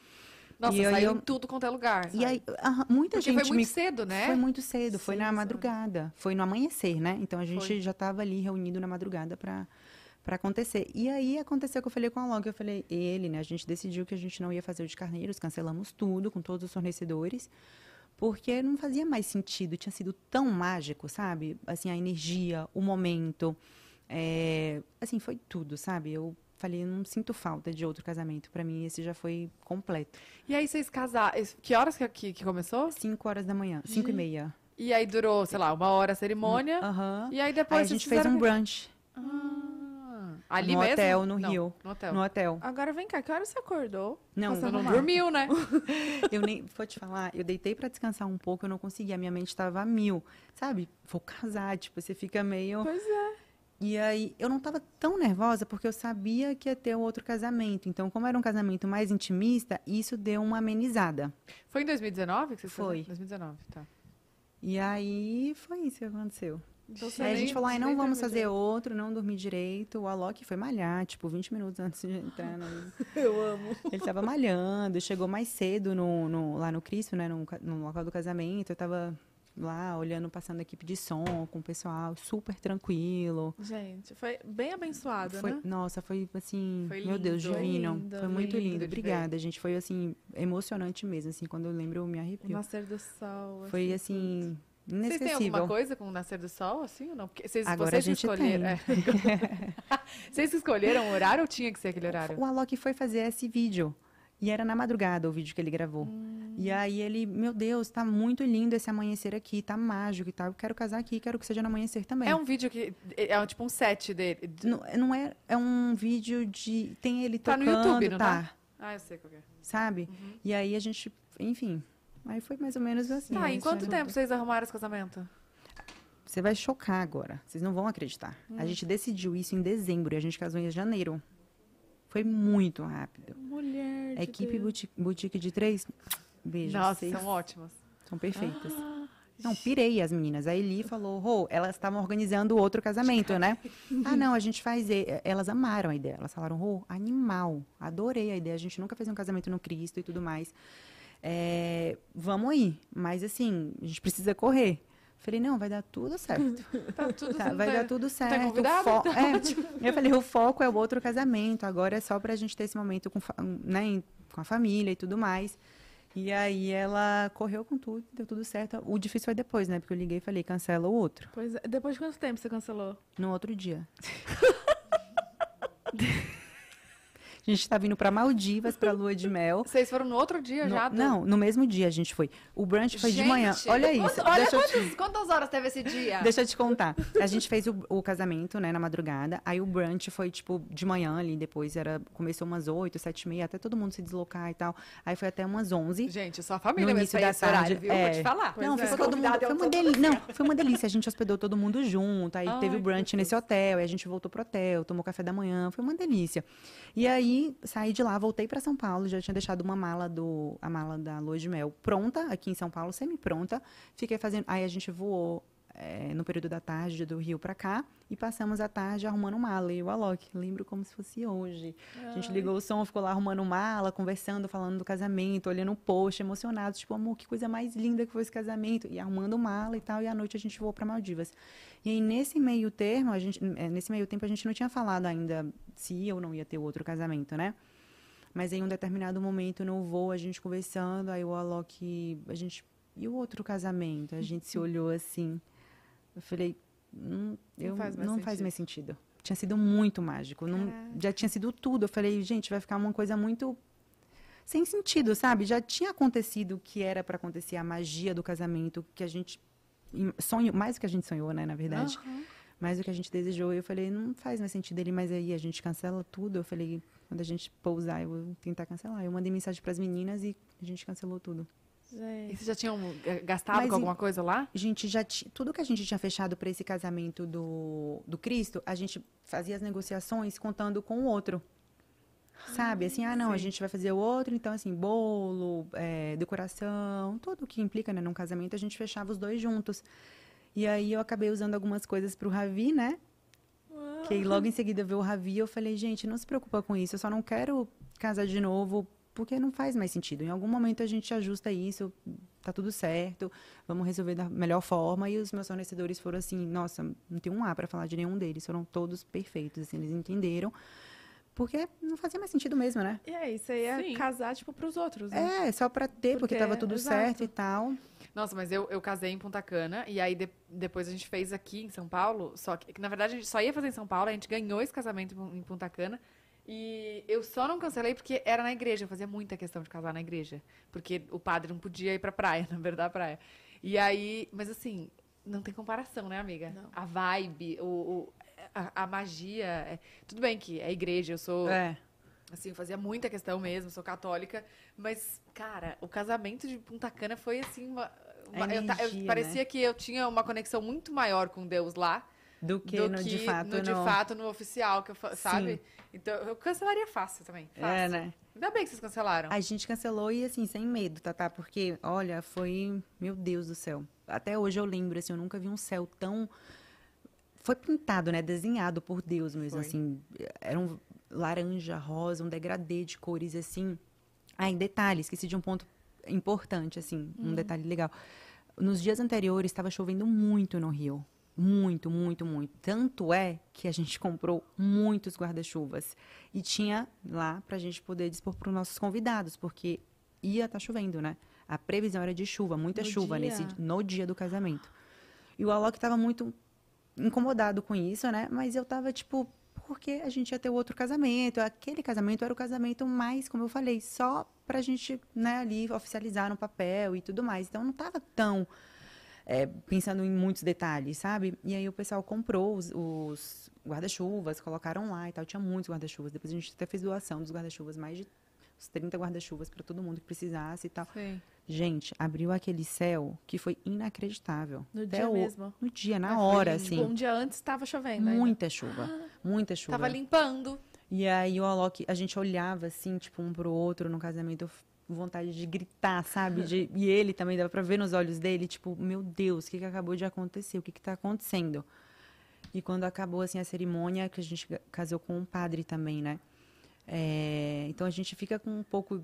A: Nossa,
C: E aí
A: saiu
C: eu-
A: em tudo quanto é lugar.
C: E
A: sabe?
C: aí ah, muita
A: Porque
C: gente
A: foi muito
C: me
A: cedo, né?
C: foi muito cedo, foi
B: Sim,
C: na
B: sabe.
C: madrugada, foi no amanhecer, né? Então a gente
A: Foi.
C: já estava ali reunido na madrugada para para acontecer. E aí aconteceu que eu falei com a Log, eu falei, ele, né? A gente decidiu que a gente não ia fazer o de Carneiros, cancelamos tudo com todos os fornecedores, porque não fazia mais sentido, tinha sido tão mágico, sabe? Assim, a energia, o momento, é, assim, foi tudo, sabe? Eu falei, eu não sinto falta de outro casamento. Para mim, esse já foi completo.
A: E aí vocês casaram. Que horas que, que, começou?
C: Cinco horas da manhã, cinco e meia.
A: E aí durou, sei lá, uma hora a cerimônia.
C: Aham.
A: E aí depois
C: Aí a gente fez um brunch
A: Ah, ali
C: no
A: mesmo?
C: hotel, no
A: Não,
C: Rio.
A: No hotel.
C: No hotel.
B: Agora vem cá, que hora você acordou?
C: Não,
A: Você não
B: mal.
A: dormiu, né?
C: eu nem. Vou te falar, eu deitei pra descansar um pouco, eu não conseguia, minha mente tava a mil. Sabe? Vou casar, tipo, você fica meio.
B: Pois é.
C: E aí, eu não tava tão nervosa porque eu sabia que ia ter outro casamento. Então, como era um casamento mais intimista, isso deu uma amenizada.
A: Foi em 2019 que vocês
C: Foi.
A: casaram? 2019, tá.
C: E aí, foi isso que aconteceu.
B: Então,
C: aí a gente falou, ai, não vamos fazer outro, não dormir direito. O Alok foi malhar, tipo, 20 minutos antes de entrar no,
B: direito. Eu amo.
C: Ele estava malhando, chegou mais cedo no, no- lá no Cristo, né, no, no local do casamento. Eu estava lá olhando, passando a equipe de som com o pessoal, super tranquilo.
B: Gente, foi bem abençoado,
C: Foi,
B: né?
C: Nossa, foi assim,
A: Foi
C: meu Deus,
A: lindo.
B: Foi
C: divino.
B: lindo,
C: Foi muito
A: lindo
C: lindo. Obrigada, gente. Foi assim emocionante mesmo, assim, quando eu lembro eu me
B: O
C: arrepio.
B: nascer do sol.
C: Foi
B: tudo.
C: assim
A: Vocês têm alguma coisa com o nascer do sol, assim ou não? Porque vocês,
C: Agora
A: vocês
C: a gente
A: escolheram. é. vocês escolheram o horário ou tinha que ser aquele horário?
C: O Alok foi fazer esse vídeo. E era na madrugada o vídeo que ele gravou.
B: Hum.
C: E aí ele, meu Deus, tá muito lindo esse amanhecer aqui, tá mágico e tal. Eu quero casar aqui, quero que seja no amanhecer também.
A: É um vídeo que. É um, tipo um set dele. de-
C: Não, não é, é um vídeo de. Tem ele
A: Tá no
C: tocando,
A: YouTube, não
C: tá?
A: tá? Ah, eu sei qual é.
C: Sabe? E aí a gente, enfim. Aí foi mais ou menos assim.
A: Tá, em quanto tempo vocês arrumaram esse casamento?
C: Você vai chocar agora. Vocês não vão acreditar.
A: Hum.
C: A gente decidiu isso em dezembro e a gente casou em janeiro. Foi muito rápido.
B: Mulher. De
C: equipe boutique, boutique de três. Beijo.
A: Nossa,
C: vocês
A: são ótimas.
C: são perfeitas.
B: Ah,
C: Não, pirei as meninas. A Eli falou, Rô, elas estavam organizando outro casamento, né? ah, não, a gente faz. e- Elas amaram a ideia. Elas falaram, Rô, animal. Adorei a ideia. A gente nunca fez um casamento no Cristo e tudo mais. É, vamos aí. Mas assim, a gente precisa correr. Falei, não, vai dar tudo certo.
A: Tá tudo
C: Tá,
A: certo.
C: vai dar tudo certo. o
A: convidada?
C: fo- é, eu falei, o foco é o outro casamento. Agora é só pra gente ter esse momento com, né, com a família e tudo mais. E aí ela correu com tudo, deu tudo certo. O difícil foi depois, né? Porque eu liguei e falei, cancela o outro.
B: Pois é. Depois de quanto tempo você cancelou?
C: No outro dia. A gente tá vindo pra Maldivas, pra lua de mel.
A: Vocês foram no outro dia
C: No-
A: já? do-
C: não, no mesmo dia a gente foi. O brunch foi de manhã.
A: Gente,
C: Olha isso.
A: Olha
C: eu te-
A: quantos- quantas horas teve esse dia?
C: Deixa eu te contar. A gente fez o, o casamento, né, na madrugada. Aí o brunch foi, tipo, de manhã ali. Depois era, começou umas 8, 7 e meia, até todo mundo se deslocar e tal. Aí foi até umas 11.
A: Gente, sua família
C: No início da
A: esse horário,
C: tarde,
A: viu?
C: é.
A: Vou te falar.
B: Pois
C: não,
B: é.
C: ficou todo mundo. Foi uma, delícia. Não, foi uma delícia. A gente hospedou todo mundo junto. Aí
A: Ai,
C: teve o brunch nesse hotel. Aí a gente voltou pro hotel, tomou café da manhã. Foi uma delícia. E aí aí saí de lá, voltei para São Paulo, já tinha deixado uma mala do a mala da lua de mel pronta aqui em São Paulo, semi pronta. Fiquei fazendo, aí a gente voou é, no período da tarde do Rio para cá e passamos a tarde arrumando mala e o Alok, lembro como se fosse hoje. A gente ligou o som, ficou lá arrumando mala, conversando, falando do casamento, olhando o post, emocionados, tipo, amor, que coisa mais linda que foi esse casamento e arrumando mala e tal, e à noite a gente voou para Maldivas. E aí nesse meio termo, a gente é, nesse meio tempo a gente não tinha falado ainda se ou não ia ter outro casamento, né? Mas em um determinado momento no voo, a gente conversando, aí o Alok, a gente e o outro casamento? A gente se olhou assim. Eu falei, hum, eu, não, faz mais, não faz mais sentido. Tinha sido muito mágico. Não, já tinha sido tudo. Eu falei, gente, vai ficar uma coisa muito sem sentido, sabe? Já tinha acontecido o que era para acontecer, a magia do casamento, que a gente sonhou, mais do que a gente sonhou, né, na verdade. Uhum. Mais do que a gente desejou. Eu falei, não faz mais sentido ele, mas aí a gente cancela tudo. Eu falei, quando a gente pousar, eu vou tentar cancelar. Eu mandei mensagem para as meninas e a gente cancelou tudo.
A: Gente. E vocês já tinham eh, gastado Mas, com alguma coisa lá?
C: Gente, já tudo que a gente tinha fechado para esse casamento do, do Cristo, a gente fazia as negociações contando com o outro. Sabe? Assim, ah, não, Sim. a gente vai fazer o outro, então, assim, bolo, é, decoração, tudo que implica, né, num casamento, a gente fechava os dois juntos. E aí eu acabei usando algumas coisas pro Ravi, né? Que logo em seguida veio o Ravi, eu falei, gente, não se preocupa com isso, eu só não quero casar de novo porque não faz mais sentido. Em algum momento a gente ajusta isso, tá tudo certo, vamos resolver da melhor forma. E os meus fornecedores foram assim, nossa, não tem um A para falar de nenhum deles, foram todos perfeitos, assim, eles entenderam. Porque não fazia mais sentido mesmo, né?
B: E aí, você ia Sim. casar, tipo, pros outros, né?
C: É, só pra ter, porque, porque tava tudo exato. certo e tal.
A: Nossa, mas eu, eu casei em Punta Cana, e aí de, depois a gente fez aqui em São Paulo, só que, na verdade, a gente só ia fazer em São Paulo, a gente ganhou esse casamento em Punta Cana, e eu só não cancelei porque era na igreja. Eu fazia muita questão de casar na igreja. Porque o padre não podia ir pra praia, na verdade, praia. E aí, mas assim, não tem comparação, né, amiga? Não. A vibe, o, o a, a, magia. É, tudo bem que é igreja, eu sou. É. Assim, eu fazia muita questão mesmo, sou católica. Mas, cara, o casamento de Punta Cana foi assim. Uma, uma, energia, eu, eu, parecia né? que eu tinha uma conexão muito maior com Deus lá
C: do que do no que de fato
A: no, no de fato no oficial que eu, sabe? Então eu cancelaria fácil também é, fácil. é né? Ainda bem que vocês cancelaram.
C: A gente cancelou e assim sem medo tá tá? Porque olha foi meu Deus do céu. Até hoje eu lembro assim eu nunca vi um céu tão foi pintado né? Desenhado por Deus mesmo foi. assim. Era um laranja rosa um degradê de cores assim ah, em detalhe esqueci de um ponto importante assim hum. um detalhe legal. Nos dias anteriores estava chovendo muito no Rio muito, muito, muito. Tanto é que a gente comprou muitos guarda-chuvas. E tinha lá para a gente poder dispor para os nossos convidados, porque ia estar tá chovendo, né? A previsão era de chuva, muita no chuva dia. nesse no dia do casamento. E o Alok estava muito incomodado com isso, né? Mas eu estava tipo, porque a gente ia ter outro casamento. Aquele casamento era o casamento mais, como eu falei, só para a gente, né, ali oficializar no papel e tudo mais. Então não estava tão é, pensando em muitos detalhes, sabe? E aí o pessoal comprou os, os guarda-chuvas, colocaram lá e tal. Tinha muitos guarda-chuvas. Depois a gente até fez doação dos guarda-chuvas, mais de uns 30 guarda-chuvas para todo mundo que precisasse e tal. Sim. Gente, abriu aquele céu que foi inacreditável.
B: No Até dia o, mesmo?
C: No dia, na hora, assim.
B: Tipo, um dia antes estava chovendo.
C: Muita ainda. chuva. Ah, muita chuva.
A: Tava limpando.
C: E aí o Alok, a gente olhava assim, tipo, um pro outro no casamento vontade de gritar, sabe? De, e ele também dava para ver nos olhos dele, tipo, meu Deus, o que, que acabou de acontecer? O que está acontecendo? E quando acabou assim a cerimônia, que a gente casou com um padre também, né? É, então a gente fica com um pouco.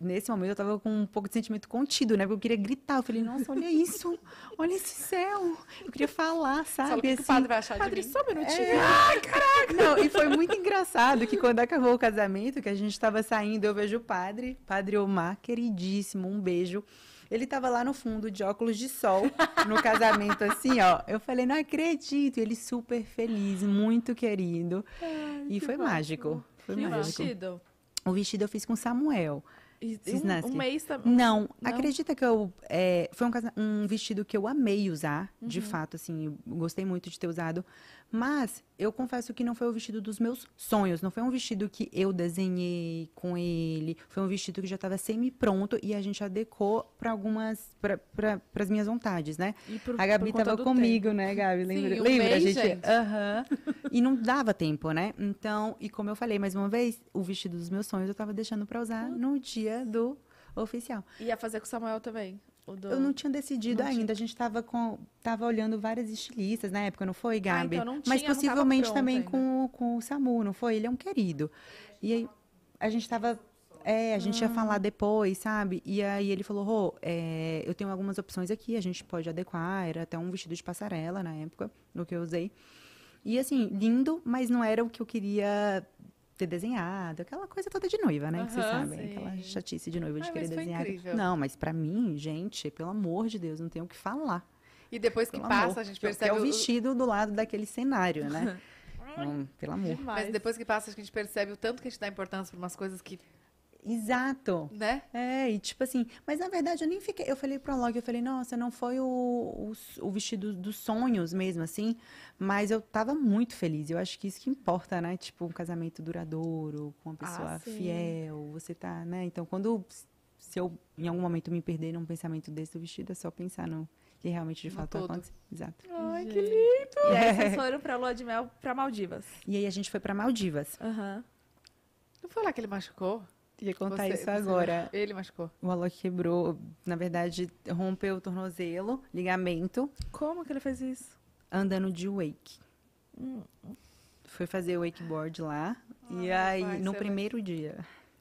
C: Nesse momento eu tava com um pouco de sentimento contido, né? Porque eu queria gritar. Eu falei, nossa, olha isso! Olha esse céu! Eu queria falar, sabe?
A: Que, assim, que o padre vai achar padre, de mim?
B: só um minutinho. É,
C: ah, caraca! Não, e foi muito engraçado que quando acabou o casamento, que a gente tava saindo, eu vejo o padre, padre Omar, queridíssimo, um beijo. Ele tava lá no fundo de óculos de sol, no casamento, assim, ó. Eu falei, não acredito. Ele super feliz, muito querido. Ai, e foi mágico. Foi e
B: mágico. o vestido?
C: O vestido eu fiz com Samuel.
B: E, um, um, mês também?
C: Não, não, acredita que eu. É, foi um, um, vestido que eu amei usar, uhum. de fato, assim, gostei muito de ter usado. Mas eu confesso que não foi o vestido dos meus sonhos. Não foi um vestido que eu desenhei com ele. Foi um vestido que já estava semi-pronto e a gente adequou para algumas. para as minhas vontades, né? Por, a Gabi estava comigo, tempo. né, Gabi? Lembra?
A: Sim, um
C: lembra?
A: mês,
C: a gente. Aham. e não dava tempo, né? Então, e como eu falei mais uma vez, o vestido dos meus sonhos eu tava deixando pra usar no dia do oficial.
B: Ia fazer com o Samuel também. Do...
C: Eu não tinha decidido
B: Não
C: ainda, a gente tava com tava olhando várias estilistas na época, não foi, Gabi?
B: então não
C: Mas
B: tinha, tava
C: possivelmente também
B: ainda.
C: com, o- com o Samu, não foi? Ele é um querido. E aí a gente tava é, a gente ia
B: Ah.
C: falar depois, sabe? E aí ele falou, Rô, é, eu tenho algumas opções aqui, a gente pode adequar. Era até um vestido de passarela na época, no que eu usei. E assim, lindo, mas não era o que eu queria ter desenhado. Aquela coisa toda de noiva, né? que vocês sabem.
A: sim.
C: Aquela chatice de noiva de
A: Ai,
C: querer desenhar.
A: incrível.
C: Não, mas pra mim, gente, pelo amor de Deus, não tenho o que falar.
A: E depois que
C: Pelo
A: passa,
C: amor,
A: a gente
C: é-
A: percebe.
C: que é o
A: o-
C: vestido do lado daquele cenário, né? Hum, pelo amor.
B: Demais.
A: Mas depois que passa, a gente percebe o tanto que a gente dá importância pra umas coisas que.
C: Exato.
A: Né?
C: É, e tipo assim, mas na verdade eu nem fiquei. Eu falei pro Log, eu falei, nossa, não foi o, o, o vestido dos sonhos mesmo, assim, mas eu tava muito feliz. Eu acho que isso que importa, né? Tipo, um casamento duradouro, com uma pessoa
B: Ah,
C: fiel, você tá, né? Então, quando. Se eu em algum momento me perder num pensamento desse, o vestido é só pensar no que realmente de
A: No
C: fato
A: todo.
C: aconteceu. Exato.
B: Ai, que
A: Gente.
B: lindo! E aí
C: É.
B: vocês foram pra lua de mel pra Maldivas.
C: E aí a gente foi pra Maldivas.
B: Aham.
A: Não foi lá que ele machucou?
C: Ia contar
A: Você-
C: isso
A: você-
C: agora.
A: Ele machucou.
C: O Alok quebrou, na verdade, rompeu o tornozelo, ligamento,
B: Como que ele fez isso?
C: andando de wake.
B: Hum.
C: Foi fazer o wakeboard lá. e
A: Ai,
C: aí,
A: vai,
C: no
A: você
C: primeiro dia,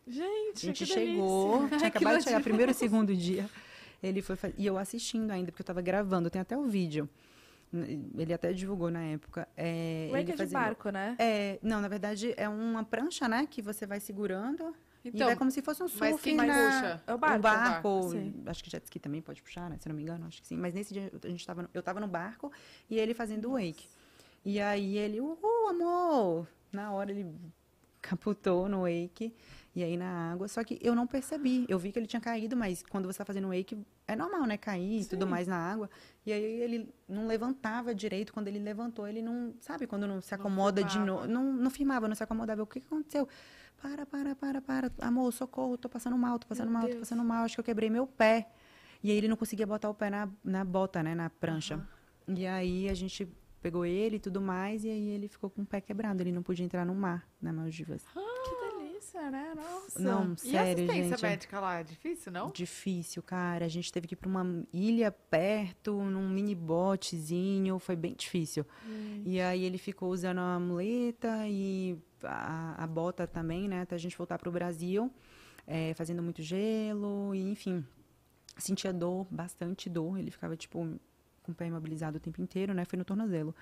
C: a
B: Gente,
C: gente
B: que
C: chegou,
B: delícia.
C: tinha acabado de chegar, primeiro e segundo dia. Ele foi fazer, e eu assistindo ainda, porque eu tava gravando, tem até o vídeo. Ele até divulgou na época. É,
B: Wake
C: ele
B: é de
C: fazia-
B: barco, né?
C: É, não, na verdade é uma prancha, né, que você vai segurando. E
A: Então,
C: vai como se fosse um surf na...
A: puxa?
B: É o
C: Um
B: barco.
C: barco,
B: sim.
C: acho que jet ski também pode puxar, né? Se não me engano, acho que sim. Mas nesse dia a gente tava, no- eu tava no barco e ele fazendo wake. E aí ele, uhul, amor! Na hora ele capotou no wake e aí na água. Só que eu não percebi. Eu vi que ele tinha caído, mas quando você tá fazendo wake, é normal, né? Cair e tudo mais na água. E aí ele não levantava direito. Quando ele levantou, ele não. Sabe quando não se
A: Não
C: acomoda de
A: firmava.
C: novo? Não, não firmava, não se acomodava. O que, que aconteceu? Para, para, para, para. Amor, socorro, tô passando mal, tô passando
B: Meu
C: mal, tô
B: Deus.
C: passando mal. Acho que eu quebrei meu pé. E aí ele não conseguia botar o pé na, na bota, né? Na prancha. E aí a gente pegou ele e tudo mais. E aí ele ficou com o pé quebrado. Ele não podia entrar no mar, na Maldivas.
B: Que né? Nossa.
C: Não,
A: E
C: sério,
A: assistência
C: gente.
A: médica lá? É difícil, não?
C: Difícil, cara. A gente teve que ir pra uma ilha perto, num mini botezinho. Foi bem difícil. E aí ele ficou usando a muleta e a, a bota também, né? Até a gente voltar pro Brasil, eh, fazendo muito gelo, e enfim. Sentia dor, bastante dor. Ele ficava, tipo, com o pé imobilizado o tempo inteiro, né? Foi no tornozelo.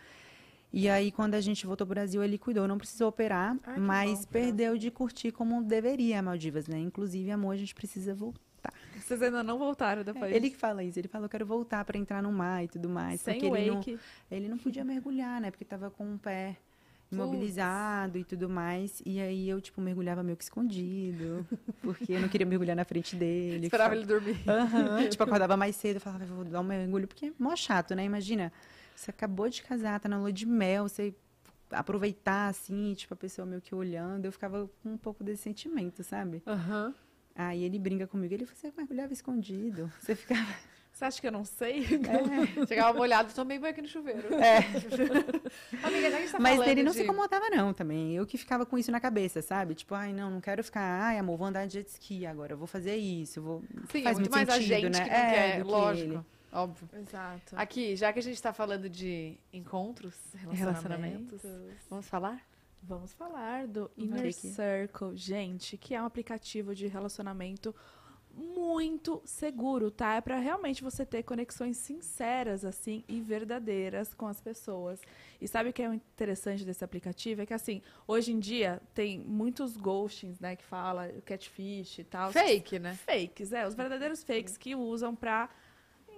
C: E aí, quando a gente voltou pro Brasil, ele cuidou, não precisou operar,
B: Ai,
C: mas
B: bom.
C: perdeu de curtir como deveria a Maldivas, né? Inclusive, amor, a gente precisa voltar.
B: Vocês ainda não voltaram depois.
C: Ele que fala isso, ele falou, quero voltar para entrar no mar e tudo mais.
B: Sem
C: porque ele não, ele não podia mergulhar, né? Porque tava com o pé imobilizado e tudo mais. E aí eu, tipo, mergulhava meio que escondido, porque eu não queria mergulhar na frente dele.
A: Esperava ele dormir.
C: Aham, tipo, acordava mais cedo, eu falava, vou dar um mergulho, porque é mó chato, né? Imagina, você acabou de casar, tá na lua de mel, você aproveitar, assim, tipo, a pessoa meio que olhando, eu ficava com um pouco desse sentimento, sabe?
A: Aham.
C: Aí ele brinca comigo, ele, você mergulhava escondido, você ficava...
B: Você acha que eu não sei?
C: É.
A: Chegava molhado, tomei banho aqui no chuveiro.
C: É.
A: Amiga, que a gente tá
C: Mas ele não
A: de...
C: se incomodava, não, também. Eu que ficava com isso na cabeça, sabe? Tipo, ai, não, não quero ficar, ai, amor, vou andar de jet ski agora, eu vou fazer isso, vou.
A: Sim, é
C: Faz
A: muito
C: muito
A: mais a
C: sentido,
A: gente
C: né?
A: que não
C: É,
A: quer,
C: que
A: lógico.
C: ele.
A: Óbvio.
B: Exato.
A: Aqui, já que a gente tá falando de encontros, relacionamentos, vamos falar?
B: Vamos falar do Inner. Circle, gente, que é um aplicativo de relacionamento muito seguro, tá? É pra realmente você ter conexões sinceras, assim, e verdadeiras com as pessoas. E sabe o que é interessante desse aplicativo? É que, assim, hoje em dia tem muitos ghostings, né, que fala catfish e tal.
A: Fake, né?
B: Fakes, é, os verdadeiros fakes que usam pra,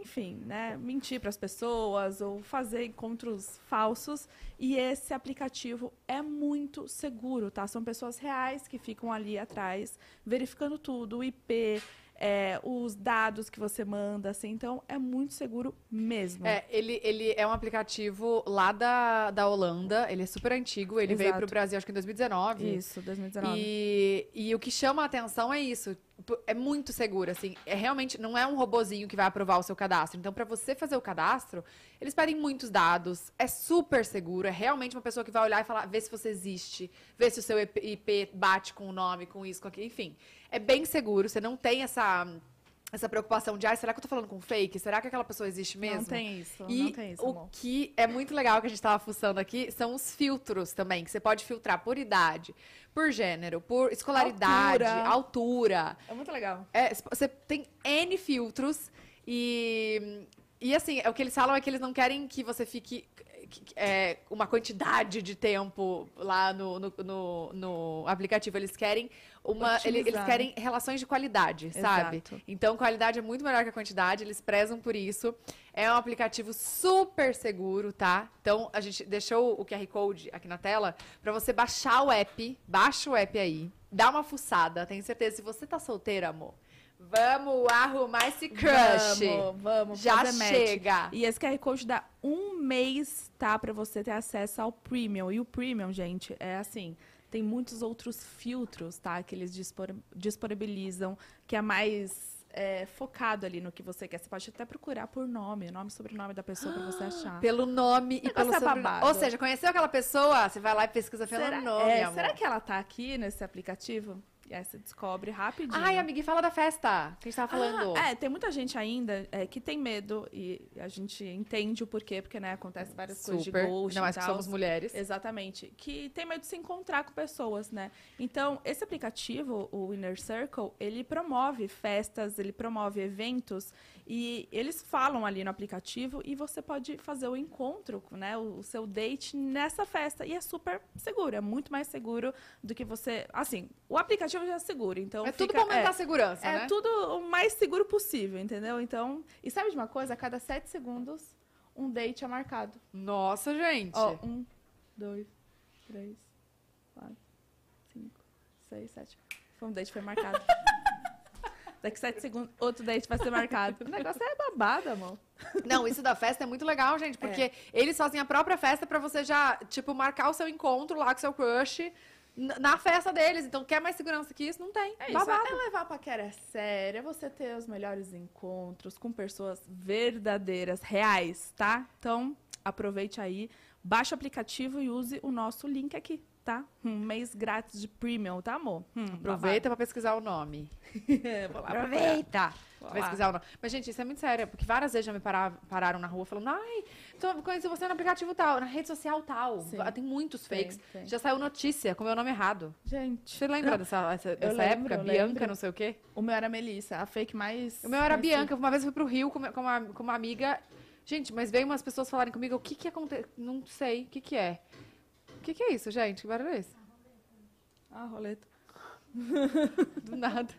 B: enfim, né, mentir pras pessoas ou fazer encontros falsos. E esse aplicativo é muito seguro, tá? São pessoas reais que ficam ali atrás, verificando tudo, o IP, é, os dados que você manda, assim. Então, é muito seguro mesmo.
A: É, ele, ele é um aplicativo lá da, da Holanda, ele é super antigo, ele veio
B: Exato.
A: pro Brasil acho que em 2019.
B: Isso, 2019.
A: E, e o que chama a atenção é isso. É muito seguro, assim. É realmente, não é um robozinho que vai aprovar o seu cadastro. Então, pra você fazer o cadastro, eles pedem muitos dados. É super seguro. É realmente uma pessoa que vai olhar e falar, ver se você existe, ver se o seu IP IP bate com o nome, com isso, com aquilo. Enfim, é bem seguro. Você não tem essa, essa preocupação de, ai, será que eu tô falando com fake? Será que aquela pessoa existe mesmo?
B: Não tem isso,
A: E
B: não tem isso,
A: o
B: amor.
A: que é muito legal que a gente tava fuçando aqui são os filtros também, que você pode filtrar por idade, por gênero, por escolaridade,
B: Altura.
A: altura.
B: É muito legal.
A: É, você tem N filtros e, e assim, é o que eles falam é que eles não querem que você fique que- que- é, uma quantidade de tempo lá no, no, no- no aplicativo. Eles querem uma. ele- Eles, querem relações de qualidade, sabe?
B: Exato.
A: Então, qualidade é muito melhor que a quantidade, eles prezam por isso. É um aplicativo super seguro, tá? Então, a gente deixou o QR Code aqui na tela para você baixar o app. Baixa o app aí, dá uma fuçada. Tenho certeza, se você tá solteiro, amor, vamos arrumar esse crush.
B: Vamos, vamos.
A: Já
B: fazer match.
A: chega.
B: E esse QR Code dá um mês, tá? Pra você ter acesso ao Premium. E o Premium, gente, é assim. Tem muitos outros filtros, tá? Que eles disponibilizam, que é mais é, focado ali no que você quer. Você pode até procurar por nome, nome e sobrenome da pessoa pra você achar.
A: Pelo nome e
B: Negócio
A: pelo
B: é
A: sobrenome. Ou seja, conheceu aquela pessoa, você vai lá e pesquisa pelo
B: será,
A: nome,
B: é, será que ela tá aqui nesse aplicativo? E aí você descobre rapidinho.
A: Ai, amiga, fala da festa que a gente tava falando.
B: Ah, é, tem muita gente ainda é, que tem medo e a gente entende o porquê, porque né, acontece várias coisas de
A: Super.
B: ghost
A: que
B: tal.
A: somos mulheres.
B: Exatamente. Que tem medo de se encontrar com pessoas, né? Então, esse aplicativo, o Inner Circle, ele promove festas, ele promove eventos e eles falam ali no aplicativo e você pode fazer o encontro, né? O, o seu date nessa festa. E é super seguro, é muito mais seguro do que você. Assim, o aplicativo já é seguro, então.
A: é tudo
B: fica,
A: pra aumentar
B: é,
A: a segurança,
B: é
A: né?
B: tudo o mais seguro possível, entendeu? Então, e sabe de uma coisa? A cada sete segundos, um date é marcado.
A: Nossa, gente.
B: Ó, um, dois, três, quatro, cinco, seis, sete. Foi um date foi marcado. Daqui sete segundos, outro date vai ser marcado. O negócio é babado, amor.
A: Não, isso da festa é muito legal, gente, porque eles fazem a própria festa pra você já, tipo, marcar o seu encontro lá com o seu crush na festa deles. Então, quer mais segurança que isso? Não tem.
B: É isso,
A: Babado.
B: é levar a paquera séria, é você ter os melhores encontros com pessoas verdadeiras, reais, tá? Então, aproveite aí, baixe o aplicativo e use o nosso link aqui, tá? Um mês grátis de premium, tá, amor? Hum,
A: Aproveita pra pesquisar o nome.
B: lá.
A: Aproveita!
B: Vou lá.
A: Pesquisar o nome. Mas, gente, isso é muito sério, porque várias vezes já me para- pararam na rua falando, ai, tô, conheci você no aplicativo tal, na rede social tal.
B: Sim.
A: Tem muitos fakes.
B: tem.
A: Já saiu notícia com o meu nome errado.
B: Gente,
A: Você lembra
B: Não.
A: dessa, essa- dessa
B: lembro,
A: época? Bianca,
B: lembro.
A: não sei o quê?
B: o meu era Melissa, a fake mais.
A: O meu era. Bianca. Uma vez eu fui pro Rio com, com, uma, com uma amiga. Gente, mas veio umas pessoas falarem comigo, o que que aconteceu? Não sei, o que que é? O que que é isso, gente? Que barulho é esse?
B: Ah, roleta.
A: Do nada.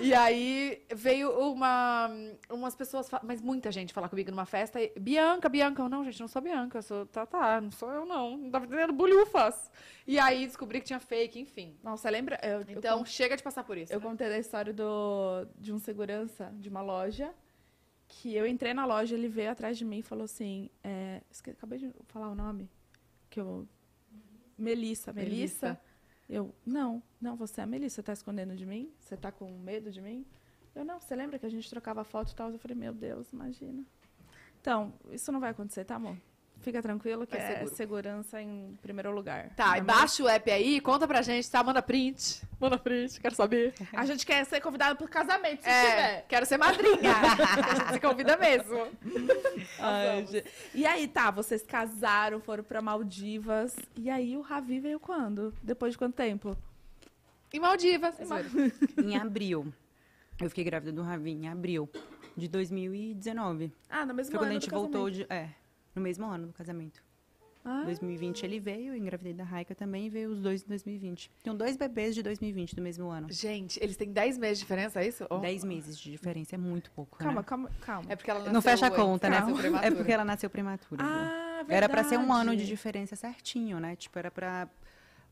A: E aí veio uma, umas pessoas, mas muita gente falar comigo numa festa. E, Bianca, Bianca. Eu, não, gente, não sou Bianca. Eu sou Tatá, não sou eu, não. Não tava entendendo bulhufas. E aí descobri que tinha fake, enfim.
B: Nossa, lembra? Eu, eu
A: Então,
B: con-
A: chega de passar por isso.
B: eu,
A: né?
B: contei da história do, de um segurança de uma loja. Que eu entrei na loja, ele veio atrás de mim e falou assim: é, acabei de falar o nome. Que eu. Melissa, Melissa.
A: Melissa.
B: Eu, não, não, você é a Melissa, você tá escondendo de mim? Você tá com medo de mim? Eu, não, você lembra que a gente trocava foto e tal? Eu falei, meu Deus, imagina. Então, isso não vai acontecer, tá, amor? Fica tranquilo que
A: É
B: é segurança em primeiro lugar.
A: Tá,
B: é
A: e baixa o app aí, conta pra gente, tá? Manda print. Manda print, quero saber.
B: A gente quer ser convidado pro casamento, se
A: É,
B: tiver.
A: quero ser madrinha. a gente se convida mesmo.
B: Ai. E aí, tá, vocês casaram, foram pra Maldivas. E aí o Ravi veio quando? Depois de quanto tempo?
A: Em Maldivas.
C: Em abril. Eu fiquei grávida do Ravi em abril de 2019.
B: Ah, no mesmo
C: Foi quando a
B: ano
C: gente voltou
B: casamento.
C: de. É, no mesmo ano do casamento.
B: Ah,
C: 2020 ele veio, eu engravidei da Raika também e veio os dois em 2020. Tem dois bebês de 2020 do mesmo ano.
A: Gente, eles têm 10 meses de diferença, é isso? Oh.
C: 10 meses de diferença, é muito pouco.
B: calma,
C: né?
B: calma, calma.
A: É porque ela nasceu
C: Não fecha a conta, né? É
A: prematura.
C: porque ela nasceu prematura.
B: Ah,
C: Era pra ser um ano de diferença certinho, né? Tipo, era pra.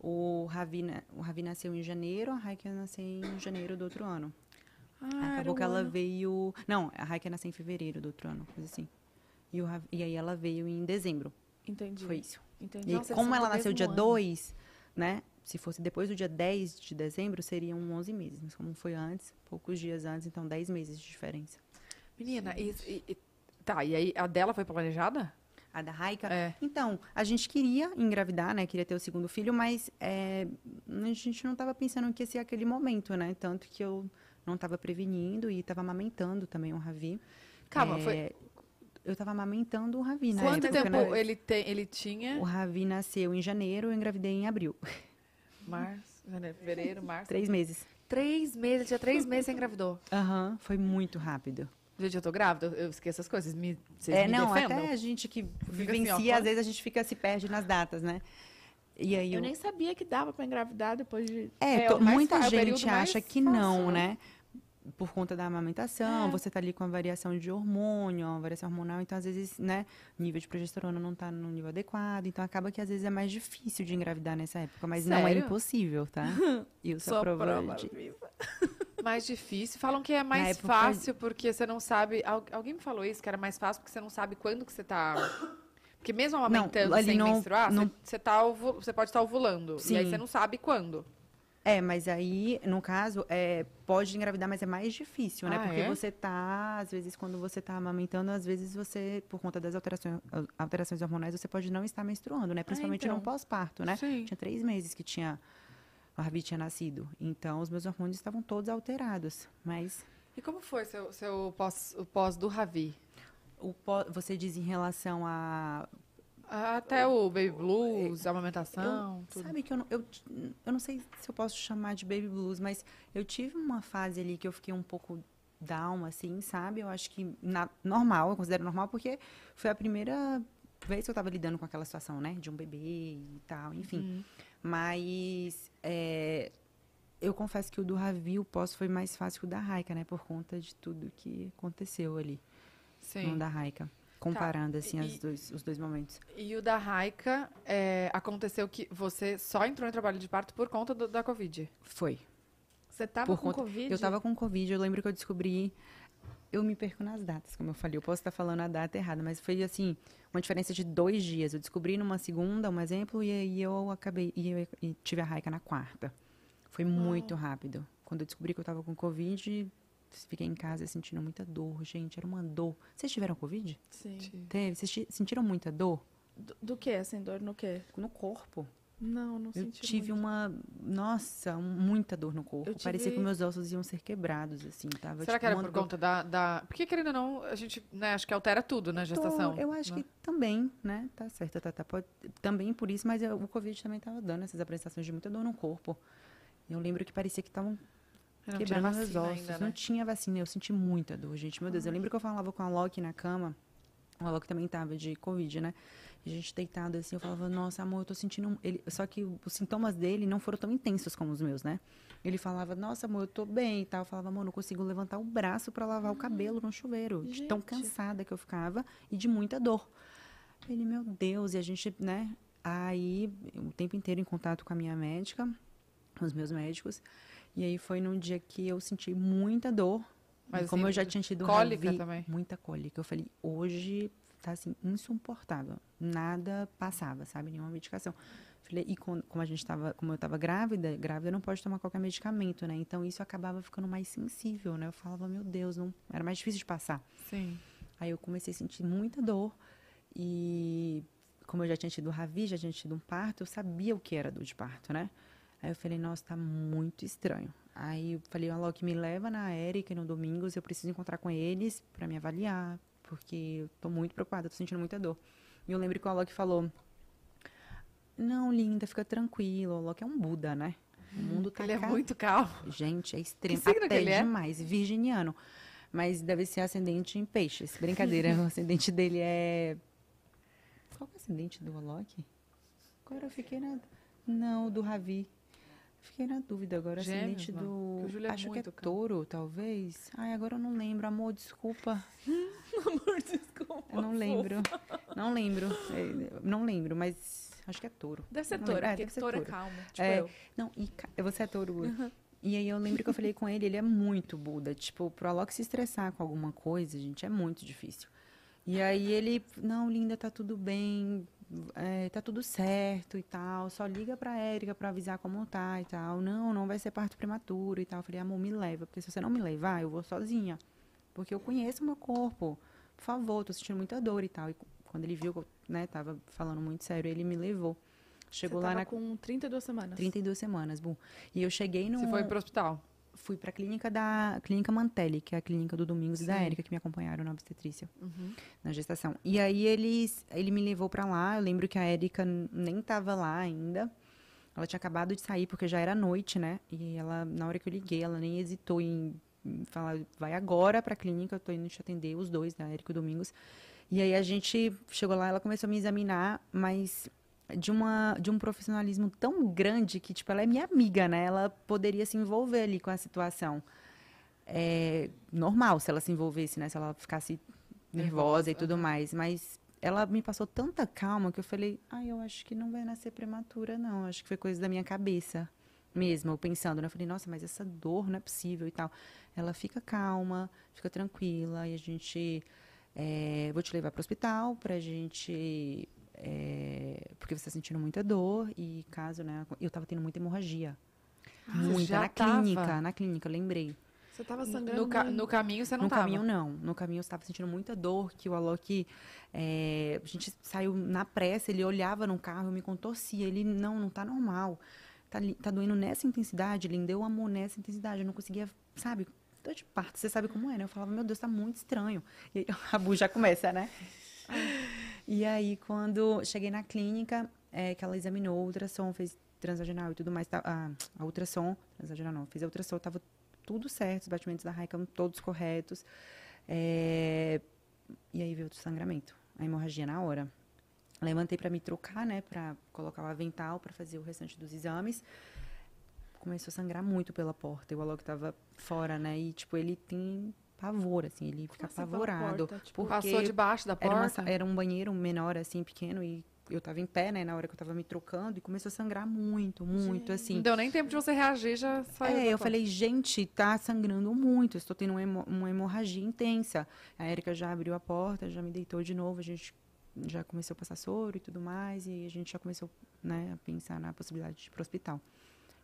C: O Ravi, o Ravi nasceu em janeiro, a Raika nasceu em janeiro do outro ano.
B: Ah,
C: Acabou
B: um
C: que ela
B: ano.
C: veio. Não, a Raika nasceu em fevereiro do outro ano, coisa assim. E, o e aí ela veio em dezembro.
B: Entendi.
C: Foi isso.
B: Entendi.
C: E
B: Nossa,
C: como ela nasceu dia
B: ano.
C: 2, né? se fosse depois do dia 10 de dezembro, seriam 11 meses. Mas como foi antes, poucos dias antes, então 10 meses de diferença.
A: Menina, e, e- e- tá, e aí a dela foi planejada?
C: A da Raika,
A: É.
C: Então, a gente queria engravidar, né? Queria ter o segundo filho, mas é, a gente não estava pensando que ia ser aquele momento, né? Tanto que eu não estava prevenindo e estava amamentando também o Ravi.
A: Calma,
C: É,
A: foi.
C: Eu estava amamentando o Ravi, né?
A: Quanto
C: época,
A: tempo
C: né?
A: ele, tem, ele tinha?
C: O Ravi nasceu em janeiro, eu engravidei em abril.
A: Março, janeiro, fevereiro, março.
C: Três meses.
A: Três meses, tinha três meses você engravidou.
C: Aham, foi muito rápido.
A: Gente, eu tô grávida, eu- esqueço as coisas. Me, vocês
C: é,
A: me
C: não,
A: defendam?
C: até a gente que
A: assim,
C: vivencia,
A: ó,
C: às vezes a gente fica se perde nas datas, né? E aí
B: Eu
C: eu-
B: nem sabia que dava pra engravidar depois de.
C: É,
A: É mais
C: muita
A: é
C: gente acha que
A: fácil,
C: não,
A: né?
C: Por conta da amamentação,
B: É.
C: você tá ali com a variação de hormônio, uma variação hormonal, então às vezes, né, o nível de progesterona não tá no nível adequado, então acaba que às vezes é mais difícil de engravidar nessa época, mas não é
A: Sério?
C: impossível, tá? E eu
B: Sou
C: sou
B: a prova
C: prova de...
B: viva.
A: Mais difícil. Falam que é mais
C: época-
A: fácil porque você não sabe. al- Alguém me falou isso, que era mais fácil porque você não sabe quando que você tá. Porque mesmo amamentando
C: ali
A: sem
C: não-
A: menstruar,
C: não-
A: você, tá você pode estar ovulando. E aí
C: Sim.
A: você não sabe quando.
C: É, mas aí, no caso, é, pode engravidar, mas é mais difícil, né?
A: Ah,
C: Porque
A: é?
C: você tá, às vezes, quando você tá amamentando, às vezes você, por conta das alterações, alterações hormonais, você pode não estar menstruando, né? Principalmente
B: então.
C: no pós-parto, né?
A: Sim.
C: Tinha três meses que tinha o Harvey tinha nascido. Então, os meus hormônios estavam todos alterados. Mas
A: E como foi seu, seu pós, o pós do Ravi?
C: o pó- você diz em relação a.
A: Até o baby blues, a amamentação, tudo.
C: Sabe que eu não, eu, eu não sei se eu posso chamar de baby blues, mas eu tive uma fase ali que eu fiquei um pouco down, assim, sabe? Eu acho que na- normal, eu considero normal, porque foi a primeira vez que eu tava lidando com aquela situação, né? De um bebê e tal, enfim.
A: Uhum.
C: Mas é, eu confesso que o do Ravi, o pós, foi mais fácil que o da Raika, né? Por conta de tudo que aconteceu ali
A: Sim.
C: no da Raika. Comparando, assim,
A: e-
C: as dois, os dois momentos.
A: E o da Raika, é, aconteceu que você só entrou em trabalho de parto por conta do- da Covid.
C: Foi.
B: Você tava
C: Por
B: com
C: conta-
B: Covid?
C: Eu tava com Covid, eu lembro que eu descobri. Eu me perco nas datas, como eu falei. Eu posso estar falando a data errada, mas foi assim, uma diferença de dois dias. Eu descobri numa segunda, um exemplo, e aí eu acabei. E, eu, e tive a raica na quarta. Foi muito rápido. Quando eu descobri que eu tava com Covid, fiquei em casa sentindo muita dor, gente. Era uma dor. Vocês tiveram Covid?
B: Sim.
C: Teve? Vocês ti- sentiram muita dor?
B: Do, do que, assim, dor no quê?
C: No corpo.
B: Não, não
C: Eu
B: senti
C: tive
B: muito.
C: uma. Nossa, um- muita dor no corpo.
B: Eu
C: Parecia
B: tive-
C: que meus ossos iam ser quebrados, assim. Tava,
A: Será
C: tipo,
A: que era por
C: dor
A: conta da, da... Porque, querendo ou não, a gente, né, acho que altera tudo na gestação.
C: Tô- eu acho
A: né?
C: que também, né? Tá certo, tá, tá, pode, também por isso, mas eu- o Covid também tava dando essas apresentações de muita dor no corpo. Eu lembro que parecia que estavam
A: Não
C: quebrando
A: vacina
C: ossos.
A: ainda,
C: Não
A: né?
C: tinha vacina, eu senti muita dor, gente. Meu Deus, eu lembro que eu falava com a Loki na cama. O Alok também tava de Covid, né? E a gente deitado assim, eu falava, nossa, amor, eu tô sentindo. um-" Ele... Só que os sintomas dele não foram tão intensos como os meus, né? Ele falava, nossa, amor, eu tô bem e tal. Eu falava, amor, não consigo levantar o braço pra lavar o cabelo no chuveiro. De tão
B: Gente.
C: cansada que eu ficava e de muita dor. Ele, meu Deus, e a gente, né? Aí, o tempo inteiro em contato com a minha médica, com os meus médicos. E aí foi num dia que eu senti muita dor.
A: Mas,
C: como
A: assim,
C: eu já tinha tido
A: cólica
C: Ravi,
A: também?
C: muita cólica. Eu falei, hoje tá assim, insuportável. Nada passava, sabe? Nenhuma medicação. Falei, e com- como a gente tava, como eu tava grávida, grávida não pode tomar qualquer medicamento, né? Então isso acabava ficando mais sensível, né? Eu falava, meu Deus, não, era mais difícil de passar.
A: Sim.
C: Aí eu comecei a sentir muita dor e como eu já tinha tido Ravi, já tinha tido um parto, eu sabia o que era dor de parto, né? Aí eu falei, nossa, tá muito estranho. Aí eu falei, Alok, me leva na Erika no Domingos, eu preciso encontrar com eles para me avaliar, porque eu tô muito preocupada, tô sentindo muita dor. E eu lembro que o Alok falou, não, linda, fica tranquilo, o Alok é um Buda, né? O mundo tá
A: Ele é
C: ca-
A: muito calmo.
C: Gente, é extremo. Até
A: é?
C: demais. Virginiano. Mas deve ser ascendente em peixes. Brincadeira. o ascendente dele é. Qual é o ascendente do Alok? Agora eu fiquei na. Não, do Ravi. Fiquei na dúvida agora.
A: Gêmeos,
C: ascendente do.
A: É
C: Acho que é
A: muito calmo.
C: touro, talvez. Ai, agora eu não lembro. Amor, desculpa.
B: Amor, desculpa.
C: Eu não lembro. Não lembro. É, Não lembro, mas acho que é touro.
B: Deve ser
C: Não
B: touro.
C: É,
B: porque
C: deve ser
B: touro é calmo. Tipo
C: É.
B: eu.
C: Não, e você é touro. Gu. E aí eu lembro que eu falei com ele, ele é muito Buda. Tipo, pro Alok se estressar com alguma coisa, gente, é muito difícil. E aí ele, não, linda, tá tudo bem, é, tá tudo certo e tal, só liga pra Érica pra avisar como tá e tal. Não, não vai ser parto prematuro e tal. Eu falei, amor, me leva, porque se você não me levar, eu vou sozinha. Porque eu conheço o meu corpo. Por favor, tô sentindo muita dor e tal. E quando ele viu que eu, né, tava falando muito sério, ele me levou. Chegou
B: Você
C: lá na
B: com 32 semanas.
C: 32 semanas, bom. E eu cheguei no
A: Você foi pro hospital.
C: Fui pra clínica da clínica Mantelli, que é a clínica do Domingos e da
A: Sim.
C: Érica que me acompanharam na obstetrícia
A: Uhum.
C: na gestação. E aí eles, ele me levou pra lá. Eu lembro que a Érica nem tava lá ainda. Ela tinha acabado de sair porque já era noite, né? E ela, na hora que eu liguei, ela nem hesitou em falar, vai agora pra clínica, eu tô indo te atender, os dois, né? A Érica e o Domingos. E aí a gente chegou lá, ela começou a me examinar, mas de uma de um profissionalismo tão grande que tipo ela é minha amiga, né? Ela poderia se envolver ali com a situação. É normal se ela se envolvesse, né? Se ela ficasse nervosa,
A: Nervosa,
C: e tudo mais, mas ela me passou tanta calma que eu falei, ai, eu acho que não vai nascer prematura não, acho que foi coisa da minha cabeça mesmo, eu pensando, né? Eu falei, nossa, mas essa dor não é possível e tal. Ela fica calma, fica tranquila e a gente é, vou te levar para o hospital pra gente é, porque você está sentindo muita dor e caso, né? Eu tava tendo muita hemorragia.
A: você
C: muita na
A: tava?
C: clínica, na clínica, eu lembrei.
B: Você tava sangrando
A: No, ca- no caminho você não
C: no
A: tava.
C: caminho, não. No caminho, eu estava sentindo muita dor, que o Alok... é, a gente saiu na pressa, ele olhava no carro, eu me contorcia. Ele, não, não tá normal. Tá, tá doendo nessa intensidade, ele deu amor nessa intensidade. Eu não conseguia, sabe... Tô de parto, você sabe como é, né? Eu falava, meu Deus, tá muito estranho. E aí, a Bu já começa, né? E aí, quando cheguei na clínica, é, que ela examinou o ultrassom, fez transvaginal e tudo mais, tá, a, a ultrassom, transvaginal não, fez a ultrassom, tava tudo certo, os batimentos da Raika todos corretos. É, e aí veio o sangramento, a hemorragia na hora. Levantei para me trocar, né, para colocar o avental para fazer o restante dos exames. Começou a sangrar muito pela porta. E o tava fora, né? E tipo, ele tem pavor assim, ele fica
B: pela
C: apavorado.
B: porta? Tipo,
A: Passou debaixo da
C: era, uma
A: porta.
C: era um banheiro menor, assim, pequeno, e eu tava em pé, né, na hora que eu tava me trocando, e começou a sangrar muito, muito,
B: Gente.
C: assim.
A: Não deu nem tempo de você reagir, já saiu.
C: É, eu
A: porta.
C: falei, gente, tá sangrando muito, estou tendo uma, hemo- uma hemorragia intensa. A Erika já abriu a porta, já me deitou de novo, a gente já começou a passar soro e tudo mais, e a gente já começou, né, a pensar na possibilidade de ir pro hospital.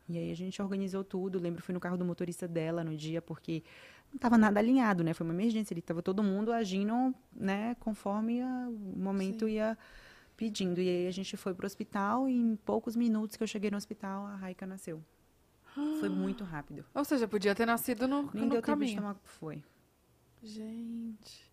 C: E aí a gente organizou tudo, lembro, fui no carro do motorista dela no dia, porque não estava nada alinhado, né, foi uma emergência, ele estava todo mundo agindo, né, conforme a- o momento
B: Sim.
C: ia pedindo. E aí a gente foi pro hospital, e em poucos minutos que eu cheguei no hospital, a Raika nasceu. Foi muito rápido.
A: Ou seja, podia ter nascido no,
C: Nem
A: no
C: deu tempo de
A: caminho.
C: tomar. Foi.
B: Gente.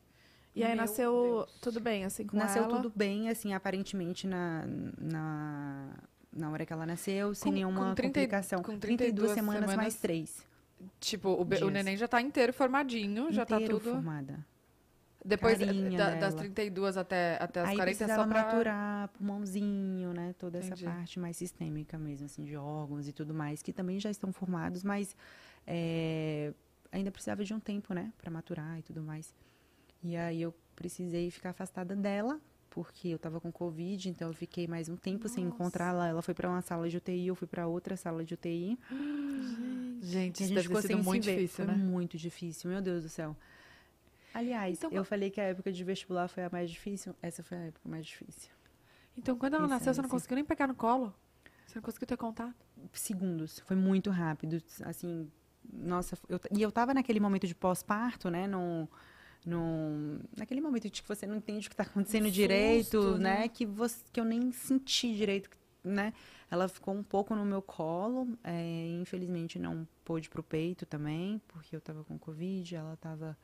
B: E aí
A: Meu
B: nasceu
A: Deus.
B: tudo bem, assim, com
C: nasceu
B: ela?
C: tudo bem, assim, aparentemente na, na, na hora que ela nasceu, sem
A: Com-
C: nenhuma
A: com 30
C: complicação.
A: com
C: 32
A: 32
C: semanas,
A: semanas,
C: mais 3.
A: Tipo, o, be- o neném já tá inteiro formadinho, já tá
C: inteiro
A: tudo.
C: formada.
A: Depois da- das
C: dela.
A: 32 até, até as
C: Aí
A: 40 é só pra.
C: maturar pulmãozinho, né? Toda
A: Entendi.
C: essa parte mais sistêmica mesmo, assim, de órgãos e tudo mais, que também já estão formados, mas é, ainda precisava de um tempo, né? Pra maturar e tudo mais. E aí eu precisei ficar afastada dela, porque eu tava com Covid, então eu fiquei mais um tempo sem
B: Nossa.
C: encontrá-la. Ela foi pra uma sala de UTI, eu fui pra outra sala de UTI.
A: Gente,
C: E a
A: isso
C: gente
A: deve
C: ficou
A: ter sido muito difícil,
C: Foi
A: né?
C: muito difícil, meu Deus do céu. Aliás,
A: Então,
C: eu falei que a época de vestibular foi a mais difícil. Essa foi a época mais difícil.
A: Então, quando ela nasceu, você não
C: assim.
A: conseguiu nem pegar no colo? Você não conseguiu ter contato?
C: segundos, foi muito rápido, assim, nossa, eu, e eu tava naquele momento de pós-parto, né, no, no, naquele momento de que você não entende o que tá acontecendo
B: Um
C: direito,
B: susto,
C: né,
B: né?
C: que, você, que eu nem senti direito, né, ela ficou um pouco no meu colo, é, infelizmente não pôde pro peito também, porque eu tava com Covid, ela tava,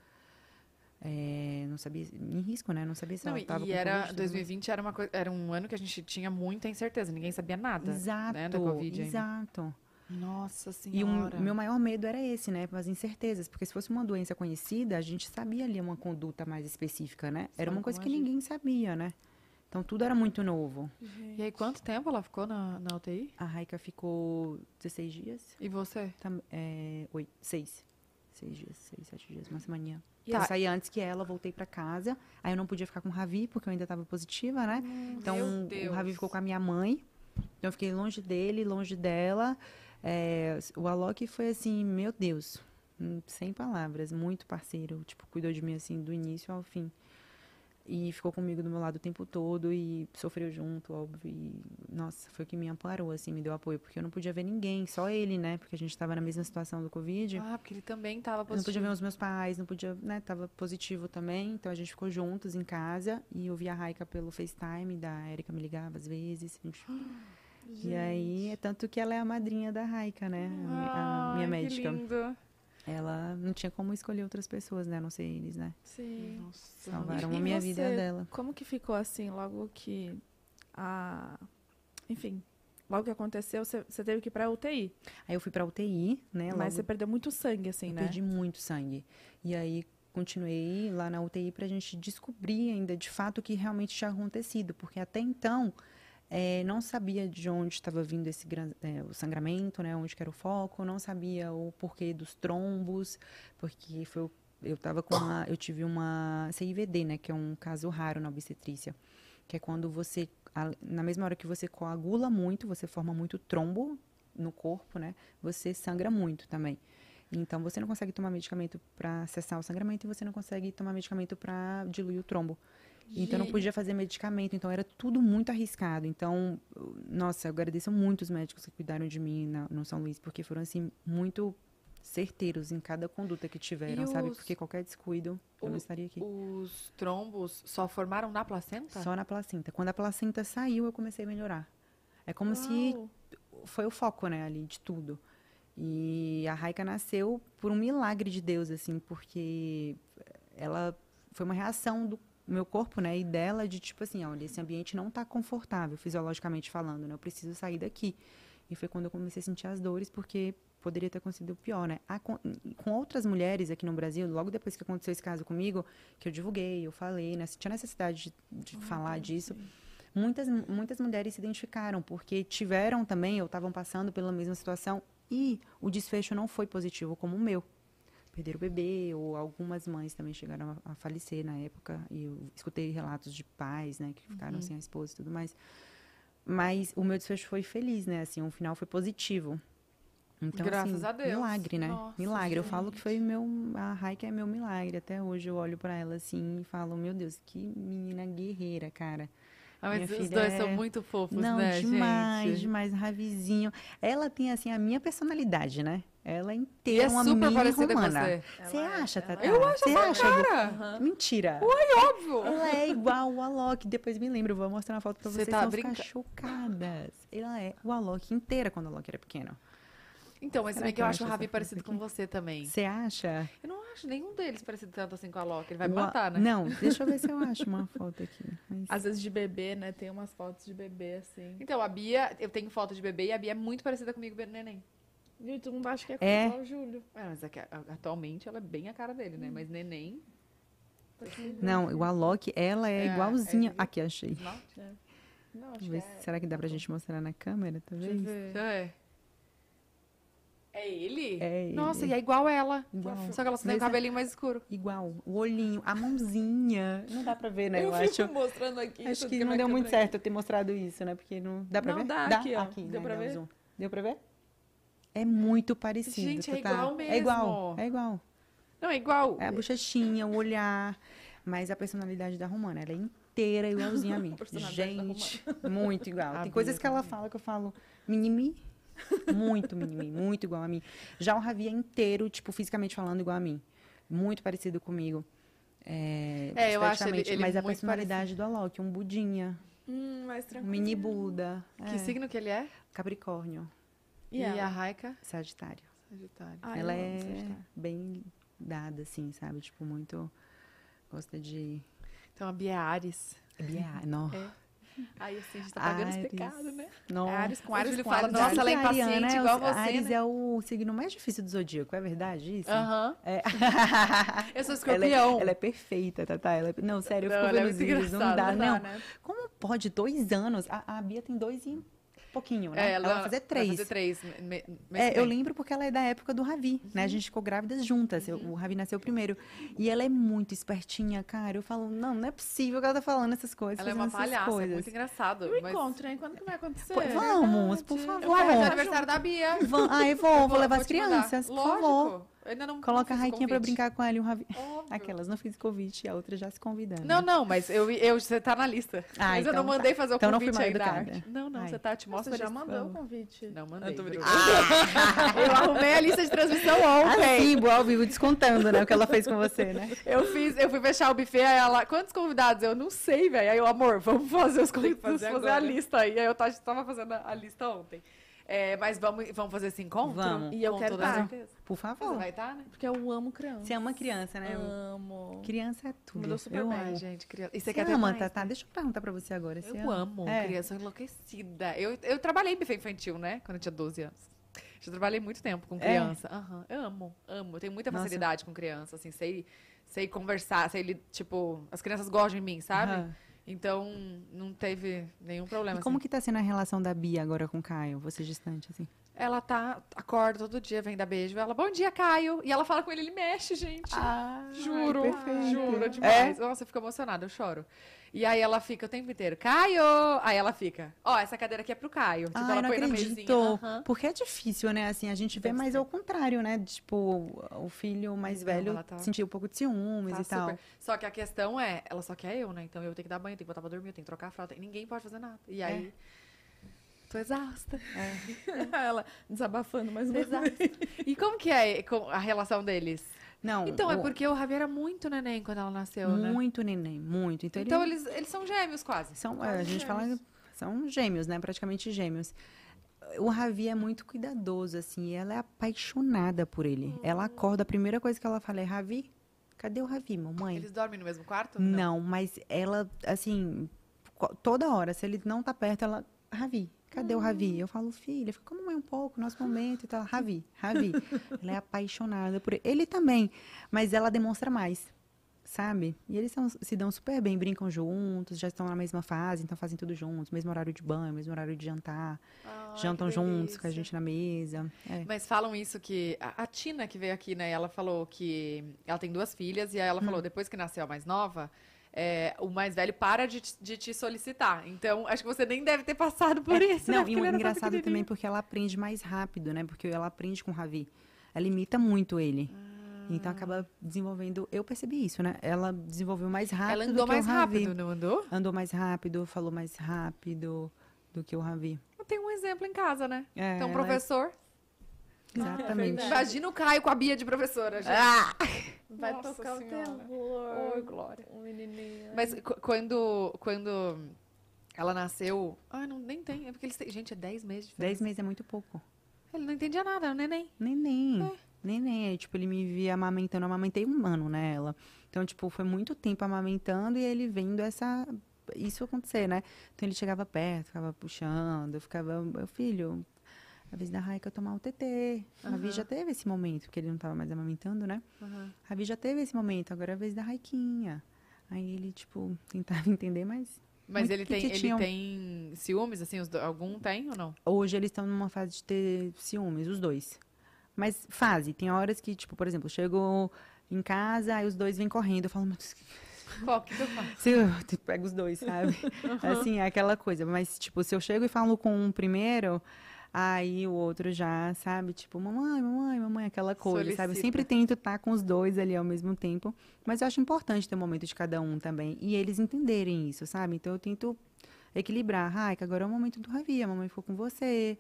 C: é, não sabia, em risco, né, não sabia se
A: Não,
C: ela
A: e
C: tava
A: e
C: com
A: era
C: Covid, tudo mais.
A: 2020 era, uma era um ano que a gente tinha muita incerteza, ninguém sabia nada.
C: Exato,
A: né, da Covid ainda. Nossa
C: E o
A: senhora.
C: meu maior medo era esse, né? As incertezas. Porque se fosse uma doença conhecida, a gente sabia ali uma conduta mais específica, né? Era uma coisa que
A: agir.
C: ninguém sabia, né? Então tudo era muito novo.
A: E aí, quanto tempo ela ficou na, na UTI?
C: A Raika ficou 16 dias.
A: E você?
C: Tam- é, oito, seis. Seis dias, seis, sete dias, uma semaninha.
A: Tá.
C: Eu saí antes que ela, voltei pra casa. Aí eu não podia ficar com o Ravi, porque eu ainda tava positiva, né? Então
A: Meu Deus.
C: o Ravi ficou com a minha mãe. Então eu fiquei longe dele, longe dela. É, o Alok foi assim, meu Deus, hum, sem palavras, muito parceiro. Tipo, cuidou de mim assim do início ao fim. E ficou comigo do meu lado o tempo todo e sofreu junto, óbvio. E, nossa, foi o que me amparou, assim, me deu apoio. Porque eu não podia ver ninguém, só ele, né? Porque a gente tava na mesma situação do Covid.
A: Ah, porque ele também tava
C: Eu não podia
A: positivo.
C: ver os meus pais, não podia, né? Tava positivo também. Então a gente ficou juntos em casa e eu via a Raika pelo FaceTime, da Erika me ligava às vezes. a gente- E aí, é tanto que ela é a madrinha da Raika, né? A, mi- a minha médica.
B: Que lindo.
C: Ela não tinha como escolher outras pessoas, né? A não ser eles, né?
B: Sim.
A: Nossa.
C: Salvaram
B: E
C: a minha
B: você?
C: vida dela.
B: Como que ficou assim, logo que a. Enfim, logo que aconteceu, você teve que ir pra UTI.
C: Aí eu fui pra UTI, né?
B: Mas
C: logo
B: você perdeu muito sangue, assim,
C: Eu
B: né?
C: perdi muito sangue. E aí continuei lá na UTI pra gente descobrir ainda de fato o que realmente tinha acontecido, porque até então eh, não sabia de onde estava vindo esse eh, o sangramento, né, onde era o foco, não sabia o porquê dos trombos, porque foi eu tava com uma, eu tive uma CIVD, né, que é um caso raro na obstetrícia, que é quando você na mesma hora que você coagula muito, você forma muito trombo no corpo, né? Você sangra muito também. Então você não consegue tomar medicamento para cessar o sangramento e você não consegue tomar medicamento para diluir o trombo. Então não podia fazer medicamento, então era tudo muito arriscado. Então, nossa, eu agradeço muito os médicos que cuidaram de mim na- no São Luís, porque foram assim muito certeiros em cada conduta que tiveram, sabe? Porque qualquer descuido, eu não
A: o-
C: estaria aqui.
A: Os trombos só formaram na placenta?
C: Só na placenta. Quando a placenta saiu, eu comecei a melhorar. É como se
B: Uau.
C: foi o foco, né, ali, de tudo. E a Raika nasceu por um milagre de Deus, assim, porque ela foi uma reação do meu corpo, né, e dela de tipo assim, olha, esse ambiente não tá confortável, fisiologicamente falando, né, eu preciso sair daqui. E foi quando eu comecei a sentir as dores, porque poderia ter acontecido pior, né. A- com, com outras mulheres aqui no Brasil, logo depois que aconteceu esse caso comigo, que eu divulguei, eu falei, né, tinha necessidade de, de falar disso, muitas, muitas mulheres se identificaram, porque tiveram também, ou estavam passando pela mesma situação, e o desfecho não foi positivo como o meu. Perderam o bebê, ou algumas mães também chegaram a, a falecer na época, e eu escutei relatos de pais, né, que ficaram sem a esposa e tudo mais. Mas o meu desfecho foi feliz, né, assim, o final foi positivo. Então,
A: Graças
C: assim,
A: a Deus.
C: milagre, né?
A: Nossa,
C: milagre. Eu falo
A: gente.
C: que foi meu, a Raika é meu milagre. Até hoje eu olho pra ela assim e falo, meu Deus, que menina guerreira, cara.
A: Ah, mas os dois
C: é-
A: são muito fofos,
C: Não,
A: né,
C: demais,
A: gente?
C: demais, Ravizinho. Ela tem, assim, a minha personalidade, né? Ela é
A: E
C: inteira
A: é
C: uma
A: super
C: mini
A: parecida
C: romana.
A: com você.
B: É-
C: acha,
B: é-
C: Tata?
A: Eu acho
C: Você
A: essa
C: acha?
A: cara.
C: Mentira.
A: Óbvio.
C: Ela é igual o Alok. Depois me lembro, vou mostrar uma foto pra
A: Você
C: vocês.
A: tá
C: vão
A: brinca-
C: ficar chocadas. Ela é o Alok inteira quando o Alok era pequeno.
A: Então, mas também
C: que
A: eu
C: eu
A: acho o Ravi parecido com você também.
C: Você acha?
A: Eu não acho nenhum deles parecido tanto assim com a Loki. Ele vai me matar, né?
C: Não, deixa eu ver se eu acho uma foto aqui. Mas-
B: Às vezes de bebê, né? Tem umas fotos de bebê, assim.
A: Então, a Bia, eu tenho foto de bebê e a Bia é muito parecida comigo, bebê neném.
B: E todo mundo acha que é,
C: É.
B: igual o Júlio.
A: É, mas é que, atualmente ela é bem a cara dele, né? Mas neném.
C: Não, o Alok, ela é,
A: É,
C: igualzinha.
A: é-
C: Aqui, achei.
A: esmalte?
B: Não, acho
C: eu ver
B: que
C: se-
B: é.
C: Será que dá pra gente mostrar na câmera, talvez?
B: Deixa eu ver.
A: É. É ele?
C: É
A: Nossa,
C: ele.
A: e é igual ela.
C: Igual.
A: Só que ela só tem o cabelinho mais escuro.
C: Igual. O olhinho, a mãozinha. Não dá pra ver, né? Eu, acho.
B: fico mostrando aqui.
C: Acho que não deu muito
B: câmera-
C: certo eu ter mostrado isso, né? Porque não. Dá pra
B: Não,
C: ver?
B: dá aqui, ó. Deu
C: né?
B: pra
C: Dá
B: ver?
C: zoom. Deu pra ver? É muito parecido.
A: Gente, é
C: Tatá.
A: igual
C: É igual.
A: mesmo.
C: É igual.
A: Não, é igual.
C: É a bochechinha, o olhar. Mas a personalidade da Romana, ela é inteira igualzinha a mim. Gente, muito igual.
A: A
C: Tem coisas que ela fala que eu falo, minimi. Muito minimi, muito igual a mim. Já o Ravi é inteiro, tipo, fisicamente falando, igual a mim. Muito parecido comigo. É,
A: É, eu acho ele- ele
C: Mas a personalidade do Alok, um budinha,
B: Hum, mais
C: um
B: tranquilo.
C: mini Buda.
A: Que
C: é,
A: signo que ele é?
C: Capricórnio,
B: E,
A: E, a Raika?
C: Sagitário.
A: Sagitário.
B: Ai,
C: ela é
B: Sagitário.
C: bem dada, assim, sabe? Tipo, muito. Gosta de.
A: Então a Bia é Ares.
C: Bia- Não.
A: É. Aí assim, a gente tá pagando os
C: Ares.
A: pecados, né?
C: Não.
B: Ares com Ares com
A: fala,
B: Ares.
A: nossa, ela é impaciente
C: Ariana é o-
A: igual você,
C: Ares
A: né?
C: é o signo mais difícil do zodíaco, é verdade isso?
A: Aham.
C: É.
A: Eu sou
C: ela, é,
A: escorpião.
C: ela é perfeita, Tatá. Ela é- Não, sério, eu
A: Não,
C: fico
A: é
C: vendo os vídeos, não dá,
A: não
C: não.
A: dá,
B: né?
C: Como pode? Dois anos? A, a Bia tem dois e pouquinho, né?
A: É,
C: ela, vai fazer três.
A: Vai fazer três. me- me-
C: É,
A: que
C: eu lembro porque ela é da época do Ravi, né? A
A: Uhum.
C: gente ficou grávidas juntas. eu- o Ravi nasceu primeiro. E ela é muito espertinha, cara. Eu falo, não, não é possível que ela tá falando essas coisas.
A: Ela é uma
C: essas
A: palhaça, é
C: coisas.
A: muito engraçado.
B: E o
A: mas-
B: encontro, hein? Quando que vai acontecer?
C: Pô, vamos, por favor.
A: Eu vou aniversário da Bia.
C: Vão- Ai, vou, vou, levar as
A: te mandar.
C: crianças, por favor.
A: Ainda não
C: Coloca a
A: não
C: Raiquinha pra
A: convite.
C: brincar com ela e o Ravi. Aquelas, não fiz convite, a outra já se convidando.
A: Não, não, mas eu, eu, você tá na lista.
C: Ah,
A: mas eu não
C: então tá.
A: mandei fazer o
C: Então não fui
A: convite
C: mal
A: ainda.
C: educada.
A: Não, não,
C: Ai.
A: você tá, te mostro
B: Você
A: a
B: já mandou o convite.
A: Não mandei.
B: Eu tô brincando.
A: eu arrumei a lista de transmissão ontem.
C: Assim, boa ao vivo, descontando, né? O que ela fez com você, né?
A: Eu fiz, eu fui fechar o buffet, aí ela, quantos convidados? Eu não sei, velho. Aí eu, amor, vamos fazer os convidados,
C: fazer
A: fazer, a lista aí. Aí eu tava, fazendo a lista ontem. É, mas vamos, vamos fazer esse encontro?
C: Vamos.
B: E eu
A: Com
B: quero
A: toda
B: tá.
A: certeza.
C: Por
A: Você
C: favor.
A: vai estar, né?
B: Porque eu amo criança.
C: Você ama criança, né?
B: Amo.
C: Criança é tudo.
B: Mudou super
C: eu
B: bem.
C: amo.
A: Ai, gente, criança. E você
C: Você
A: quer ter
C: ama,
A: mais,
C: Tatá?
A: né?
C: Deixa eu perguntar pra você agora. Você
A: Eu
C: ama?
A: amo
C: É.
A: criança enlouquecida. Eu, eu trabalhei em buffet infantil, né? Quando eu tinha 12 anos. Já trabalhei muito tempo com
C: É?
A: criança. Aham, eu amo, amo. Eu tenho muita
C: Nossa.
A: facilidade com criança, assim, sei, sei conversar, sei, tipo, as crianças gostam de mim, sabe?
C: Aham.
A: Então, não teve nenhum problema.
C: E como
A: assim.
C: que tá sendo a relação da Bia agora com o Caio? Você distante, assim?
A: Ela tá, acorda todo dia, vem dar beijo. Ela, bom dia, Caio. E ela fala com ele, ele mexe, gente.
C: Ah,
A: Juro,
C: perfeito.
A: juro,
C: É?
A: demais. Nossa, eu fico emocionada, eu choro. E aí ela fica o tempo inteiro, Caio! Aí ela fica, ó, essa cadeira aqui é pro Caio. Tipo,
C: Ai,
A: ela
C: não
A: põe na
C: acredito.
A: aham.
C: Porque é difícil, né? Assim, a gente vê mais
A: ser.
C: ao contrário, né? Tipo, o filho mais velho
A: tá-
C: sentir um pouco de ciúmes
A: Tá
C: e tal.
A: super. Só que a questão é, ela só quer eu, né? Então eu tenho que dar banho, tenho que botar pra dormir, eu tenho que trocar a fralda. Ninguém pode fazer nada. E aí, tô exausta.
B: Ela desabafando mais uma vez.
A: E como que é a relação deles?
C: Não,
A: Então, é
C: o-
A: porque o Javier era muito neném quando ela nasceu, né?
C: muito neném, muito. Então,
A: Então
C: ele-
A: eles, eles são gêmeos quase.
C: São, é, a gente fala, são gêmeos, né? Praticamente gêmeos. O Ravi é muito cuidadoso, assim, e ela é apaixonada por ele. Ela acorda, a primeira coisa que ela fala é, Ravi, cadê o Ravi, mamãe?
A: Eles dormem no mesmo quarto?
C: Não, mas ela, assim, toda hora, se ele não tá perto, ela, Ravi, cadê o Ravi? Eu falo, filha, fica com a mamãe um pouco, nosso momento e tal. Ravi, Ravi. ela é apaixonada por ele. Ele também, mas ela demonstra mais, sabe? E eles são- se dão super bem, brincam juntos, já estão na mesma fase, então fazem tudo juntos, mesmo horário de banho, mesmo horário de jantar,
A: Ai,
C: jantam juntos com a gente na mesa. É.
A: Mas falam isso que. A, a Tina que veio aqui, né? Ela falou que ela tem duas filhas, e aí ela
C: Hum.
A: falou, depois que nasceu a mais nova, é, o mais velho para de, te- de te solicitar. Então, acho que você nem deve ter passado por isso, né?
C: Não,
A: Porque
C: e o engraçado também porque ela aprende mais rápido, né? Porque ela aprende com o Ravi. Ela imita muito ele. Então acaba desenvolvendo. Eu percebi isso, né? Ela desenvolveu mais rápido.
A: Ela
C: do
A: andou mais rápido, não andou?
C: Andou mais rápido, falou mais rápido do que o Ravi.
A: Eu tenho um exemplo em casa, né?
C: É,
A: Então, professor.
C: Exatamente.
B: verdade.
A: Imagina o Caio com a Bia de professora, gente.
C: Ah!
B: Vai
A: Nossa
B: tocar
A: Senhora.
B: o terror.
A: Oi, Glória.
B: O menininho.
A: Mas qu- quando, quando ela nasceu. Ah, não, nem tem. É porque eles têm. Gente, é 10 meses de
C: Dez
A: diferença.
C: meses é muito pouco.
A: Ele não entendia nada, era um neném.
C: Neném.
A: É.
C: Neném. Aí, tipo, ele me via amamentando. Eu amamentei um ano, né, ela. Então, tipo, foi muito tempo amamentando e ele vendo essa... Isso acontecer, né? Então, ele chegava perto, ficava puxando. Eu ficava... Meu filho, a vez da Raika tomar o TT. A Ravi
A: Aham.
C: já teve esse momento, porque ele não tava mais amamentando, né? A Ravi já teve esse momento, agora é a vez da Raiquinha. Aí ele, tipo, tentava entender, mas
A: Mas ele tem, ele tem ciúmes, assim? Os algum tem ou não?
C: hoje eles estão numa fase de ter ciúmes, os dois. Mas fase, tem horas que, tipo, por exemplo, eu chego em casa, aí os dois vêm correndo, eu falo, mas
A: Qual que tu faz?
C: se eu te pego os dois, sabe? Assim, é aquela coisa. Mas, tipo, se eu chego e falo com um primeiro, aí o outro já, sabe? Tipo, mamãe, mamãe, mamãe, aquela coisa, sabe? Eu
A: Solicita.
C: sempre tento estar com os dois ali ao mesmo tempo. Mas eu acho importante ter um momento de cada um também. E eles entenderem isso, sabe? Então eu tento equilibrar. Ai, que agora é o momento do Ravi, a mamãe ficou com você.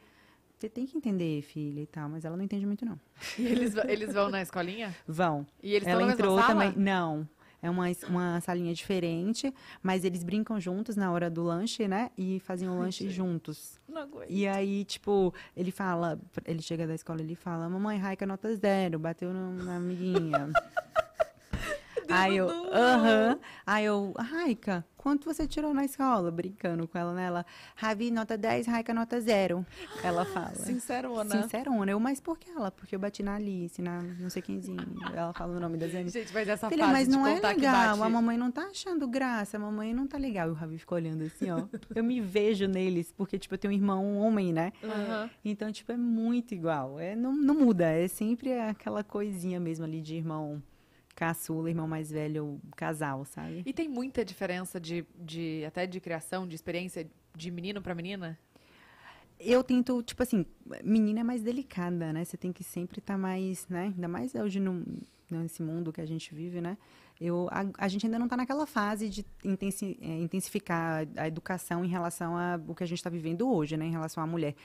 C: Você tem que entender, filha e tal. Mas ela não entende muito, não.
A: E eles, eles vão na escolinha?
C: Vão.
A: E eles
C: Ela entrou também. Não. É uma, uma salinha diferente, mas eles brincam juntos na hora do lanche, né? E fazem o lanche juntos.
B: Não aguento.
C: E aí, tipo, ele fala, ele chega da escola, ele fala, mamãe, Raika nota zero, bateu no- na amiguinha. aí eu, aham. Aí eu, Raika, quanto você tirou na escola? Brincando com ela, né? Ela, Ravi, nota 10, Raika, nota zero. Ela fala.
B: Sincerona.
C: Sincerona. Eu, mas por que ela? Porque eu bati na Alice, na não sei quemzinho. Ela fala o nome das amigas.
A: Gente, mas essa
C: Filha,
A: fase
C: mas
A: de
C: não é legal. A mamãe não tá achando graça. A mamãe não tá legal. E o Ravi ficou olhando assim, ó. eu me vejo neles, porque, tipo, eu tenho um irmão homem, né? Então, tipo, é muito igual. É, não, não muda. É sempre aquela coisinha mesmo ali de irmão caçula, irmão mais velho, casal, sabe?
A: E tem muita diferença de, de até de criação, de experiência de menino pra menina?
C: eu tento, tipo assim, menina é mais delicada, né? Você tem que sempre estar mais, né? Ainda mais hoje no, nesse mundo que a gente vive, né? Eu, a, a gente ainda não está naquela fase de intensi, é, intensificar a, a educação em relação ao que a gente está vivendo hoje, né? Em relação à mulher.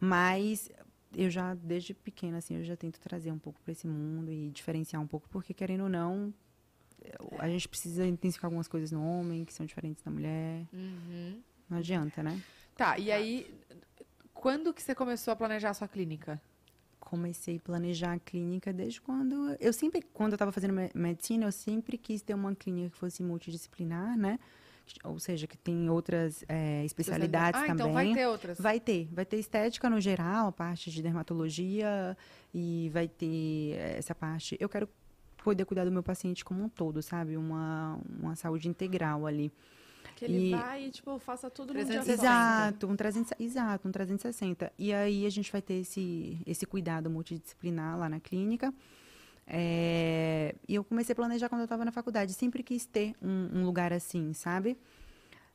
C: Mas eu já, desde pequena, assim, eu já tento trazer um pouco para esse mundo e diferenciar um pouco, porque querendo ou não, a gente precisa intensificar algumas coisas no homem que são diferentes da mulher.
A: Uhum.
C: Não adianta, né?
A: Tá, e aí, quando que você começou a planejar a sua clínica?
C: Comecei a planejar a clínica desde quando. Eu sempre, quando eu estava fazendo me- medicina, eu sempre quis ter uma clínica que fosse multidisciplinar, né? Ou seja, que tem outras é, especialidades
A: ah,
C: também.
A: então vai ter outras.
C: Vai ter, vai ter estética no geral, a parte de dermatologia e vai ter essa parte. Eu quero poder cuidar do meu paciente como um todo, sabe? Uma, uma saúde integral ali.
B: Que ele
C: E-
B: vai e, tipo, faça tudo num dia
A: 360.
B: só.
C: Exato, um 300, exato, um 360. E aí a gente vai ter esse, esse cuidado multidisciplinar lá na clínica. É, e eu comecei a planejar quando eu estava na faculdade. Sempre quis ter um, um lugar assim, sabe?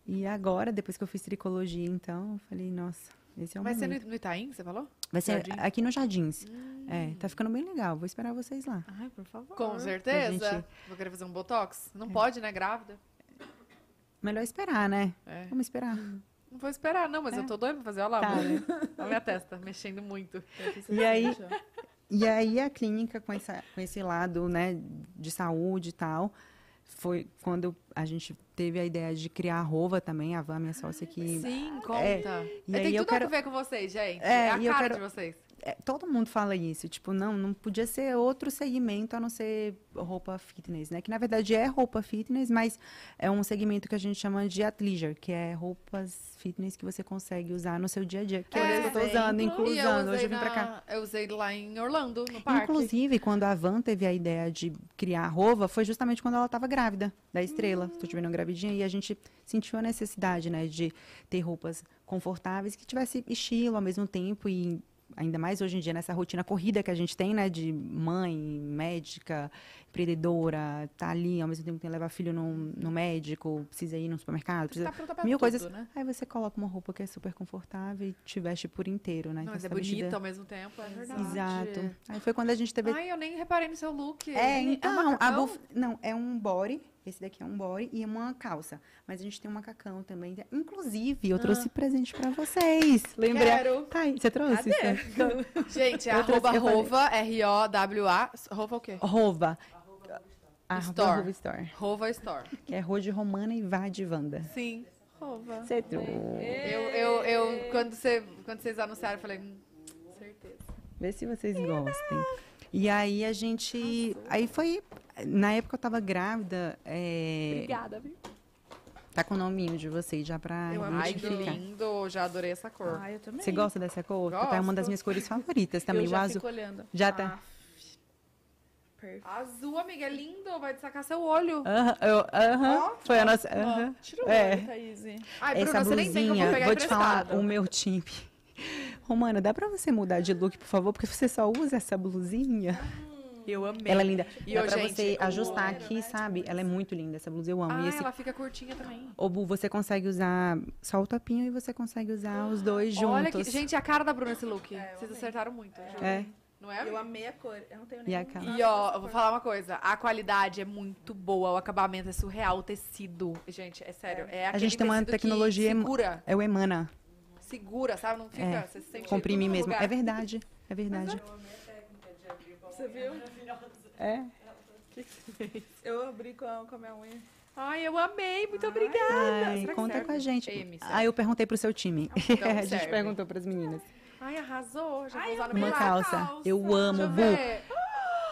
C: E agora, depois que eu fiz tricologia, então, eu falei, nossa, esse é o
A: Vai ser
C: momento.
A: no, no Itaim, você falou?
C: Vai ser
A: Jardim?
C: aqui no Jardins. É, tá ficando bem legal. Vou esperar vocês lá.
B: Ai, por favor.
A: Com certeza.
C: gente-
A: Vou querer fazer um botox? Não pode, né? Grávida.
C: Melhor esperar, né?
A: É.
C: Vamos esperar.
A: Não vou esperar, não, mas
C: É.
A: eu tô doida pra fazer. Olha lá,
C: Tá, né?
A: Olha a minha testa, mexendo muito.
C: E aí, E aí a clínica com, essa, com esse lado, né, de saúde e tal, foi quando a gente teve a ideia de criar a Rova também, a Van, minha sócia, que
A: Sim, conta.
C: e
A: É,
C: aí
A: tem
C: eu
A: tudo a
C: quero-
A: ver com vocês, gente.
C: É,
A: É, a
C: e eu
A: cara
C: quero-
A: de vocês.
C: É, todo mundo fala isso, tipo, não, não podia ser outro segmento a não ser roupa fitness, né? Que na verdade é roupa fitness, mas é um segmento que a gente chama de athleisure, que é roupas fitness que você consegue usar no seu dia a dia. Que é, eu tô usando,
A: E eu
C: inclusando. Hoje
A: usei,
C: eu vim pra cá.
A: eu usei lá em Orlando, no parque.
C: Inclusive, quando a Van teve a ideia de criar a Rova, foi justamente quando ela estava grávida da estrela. Estou te vendo gravidinha. E a gente sentiu a necessidade, né, de ter roupas confortáveis que tivesse estilo ao mesmo tempo e ainda mais hoje em dia nessa rotina corrida que a gente tem, né, de mãe, médica, empreendedora, tá ali ao mesmo tempo que tem que levar filho no, no médico, precisa ir no supermercado, precisa
A: tá
C: mil
A: tudo,
C: coisas.
A: né?
C: Aí você coloca uma roupa que é super confortável e te veste por inteiro, né?
A: Não, mas
C: você
A: é
C: tá vestida-
A: bonita ao mesmo tempo, é verdade.
C: Exato. Aí foi quando a gente teve
A: Ai, eu nem reparei no seu look.
C: é, então, a
A: macacão?
C: buf... não, é um body, esse daqui é um body e uma calça. Mas a gente tem um macacão também. Inclusive, eu trouxe presente pra vocês. Lembrei.
A: Quero.
C: Tá aí, você trouxe?
B: Cadê?
C: isso?
A: Gente, é arroba rova, R-O-W-A. Rova o quê?
C: Rova. Arroba
A: Store.
C: Rova Store.
A: Rova Store.
C: Que é Rô de Romana e Vá de Wanda.
A: Sim.
B: Rova.
C: Você trouxe.
A: Eu, eu, eu, quando, você, quando vocês anunciaram, eu falei, hum, certeza.
C: Vê se vocês gostem. E aí a gente. Aí foi. Na época eu tava grávida. É,
B: Obrigada, viu?
C: tá com o nominho de vocês já pra
B: Eu
A: Ai, que lindo. Já adorei essa cor.
B: Ah, eu também.
C: Você gosta dessa cor? Porque Tá uma das
A: Gosto.
C: minhas cores favoritas também.
B: Eu
C: o
B: já
C: azul.
B: fico olhando.
C: Já tá.
B: Ah, Perfeito.
A: Azul, amiga, é lindo. Vai destacar seu olho.
C: Aham, eu- aham, foi a nossa. aham.
B: Tira o
C: É.
B: olho, Thaís.
A: Ai, Bruna,
C: Essa
A: você nem eu vou
C: blusinha, te falar, o meu time. Romana, dá pra você mudar de look, por favor? Porque você só usa essa blusinha.
A: Eu amei.
C: Ela é linda.
A: E,
C: dá
A: ô,
C: pra
A: gente,
C: você ajustar aqui, sabe? Ela é muito linda, essa blusa eu amo.
A: Ah,
C: e esse
A: ela fica curtinha também.
C: obu, você consegue usar só o topinho e você consegue usar os dois juntos.
A: Olha que... Gente, a cara da Bruna esse look.
B: É, eu
A: Vocês
B: amei.
A: acertaram muito. juro.
C: É.
A: Não é,
B: Eu amei a cor. Eu não tenho
C: E a
B: nem.
A: E ó, eu vou falar uma coisa. A qualidade é muito boa, o acabamento é surreal, o tecido. Gente, é sério. É
C: A gente tem uma
A: que
C: tecnologia
A: segura,
C: É o Emana,
A: segura, sabe? Não fica,
C: É,
A: você se sente
C: comprime mesmo.
A: lugar.
C: É verdade, é verdade.
B: Você viu?
C: É.
B: Eu abri com a, com a minha unha.
A: Ai, eu amei, muito obrigada.
C: Ai,
A: que
C: conta
A: serve?
C: com a gente.
A: Serve.
C: Ah, eu perguntei pro seu time.
A: Então
C: a gente perguntou pras meninas.
A: Ai, arrasou. Já
B: Ai,
A: vou usar no meu
C: calça.
B: calça.
C: Eu amo,
A: Deixa eu
C: Bu.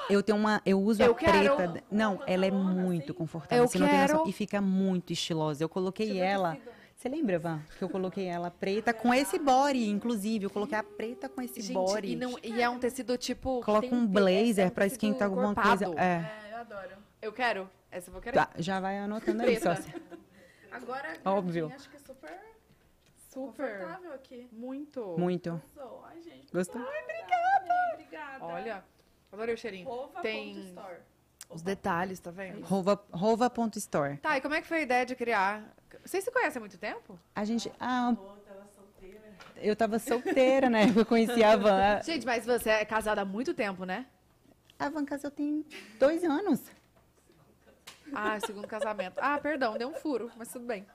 C: Eu tenho uma, eu uso
A: Eu
C: a
A: quero.
C: preta. Não, ela é muito confortável.
A: Eu
C: você não tem noção.
A: quero.
C: E fica muito estilosa. Eu coloquei ela. Você lembra, Van? Que eu coloquei ela preta com esse body, inclusive. Eu coloquei a preta com esse
A: Gente,
C: body.
A: e, não, e é um tecido tipo.
C: Coloca um blazer
A: é um
C: pra esquentar alguma
A: encorpado.
C: coisa. É.
B: É, eu adoro.
A: Eu quero. Essa eu vou querer.
C: Tá, já vai anotando aí,
A: Preta.
C: sócia.
B: Agora,
C: Óbvio.
B: acho que é super aqui.
A: Muito.
C: Muito.
B: Arrasou. Ai, gente.
C: Gostou?
B: Ai, obrigada. Obrigada.
A: Olha, adorei o cheirinho.
B: Rova
A: Tem-
B: store.
A: Os detalhes, tá vendo?
C: Rova, Rova.store.
A: Tá, e como é que foi a ideia de criar? Vocês se conhecem há muito tempo?
C: A gente. Ah, eu tava solteira, né? Eu conheci a Van.
A: Gente, mas você é casada há muito tempo, né?
C: A Van casou tem dois anos.
A: Ah, segundo casamento. Ah, perdão, deu um furo, mas tudo bem.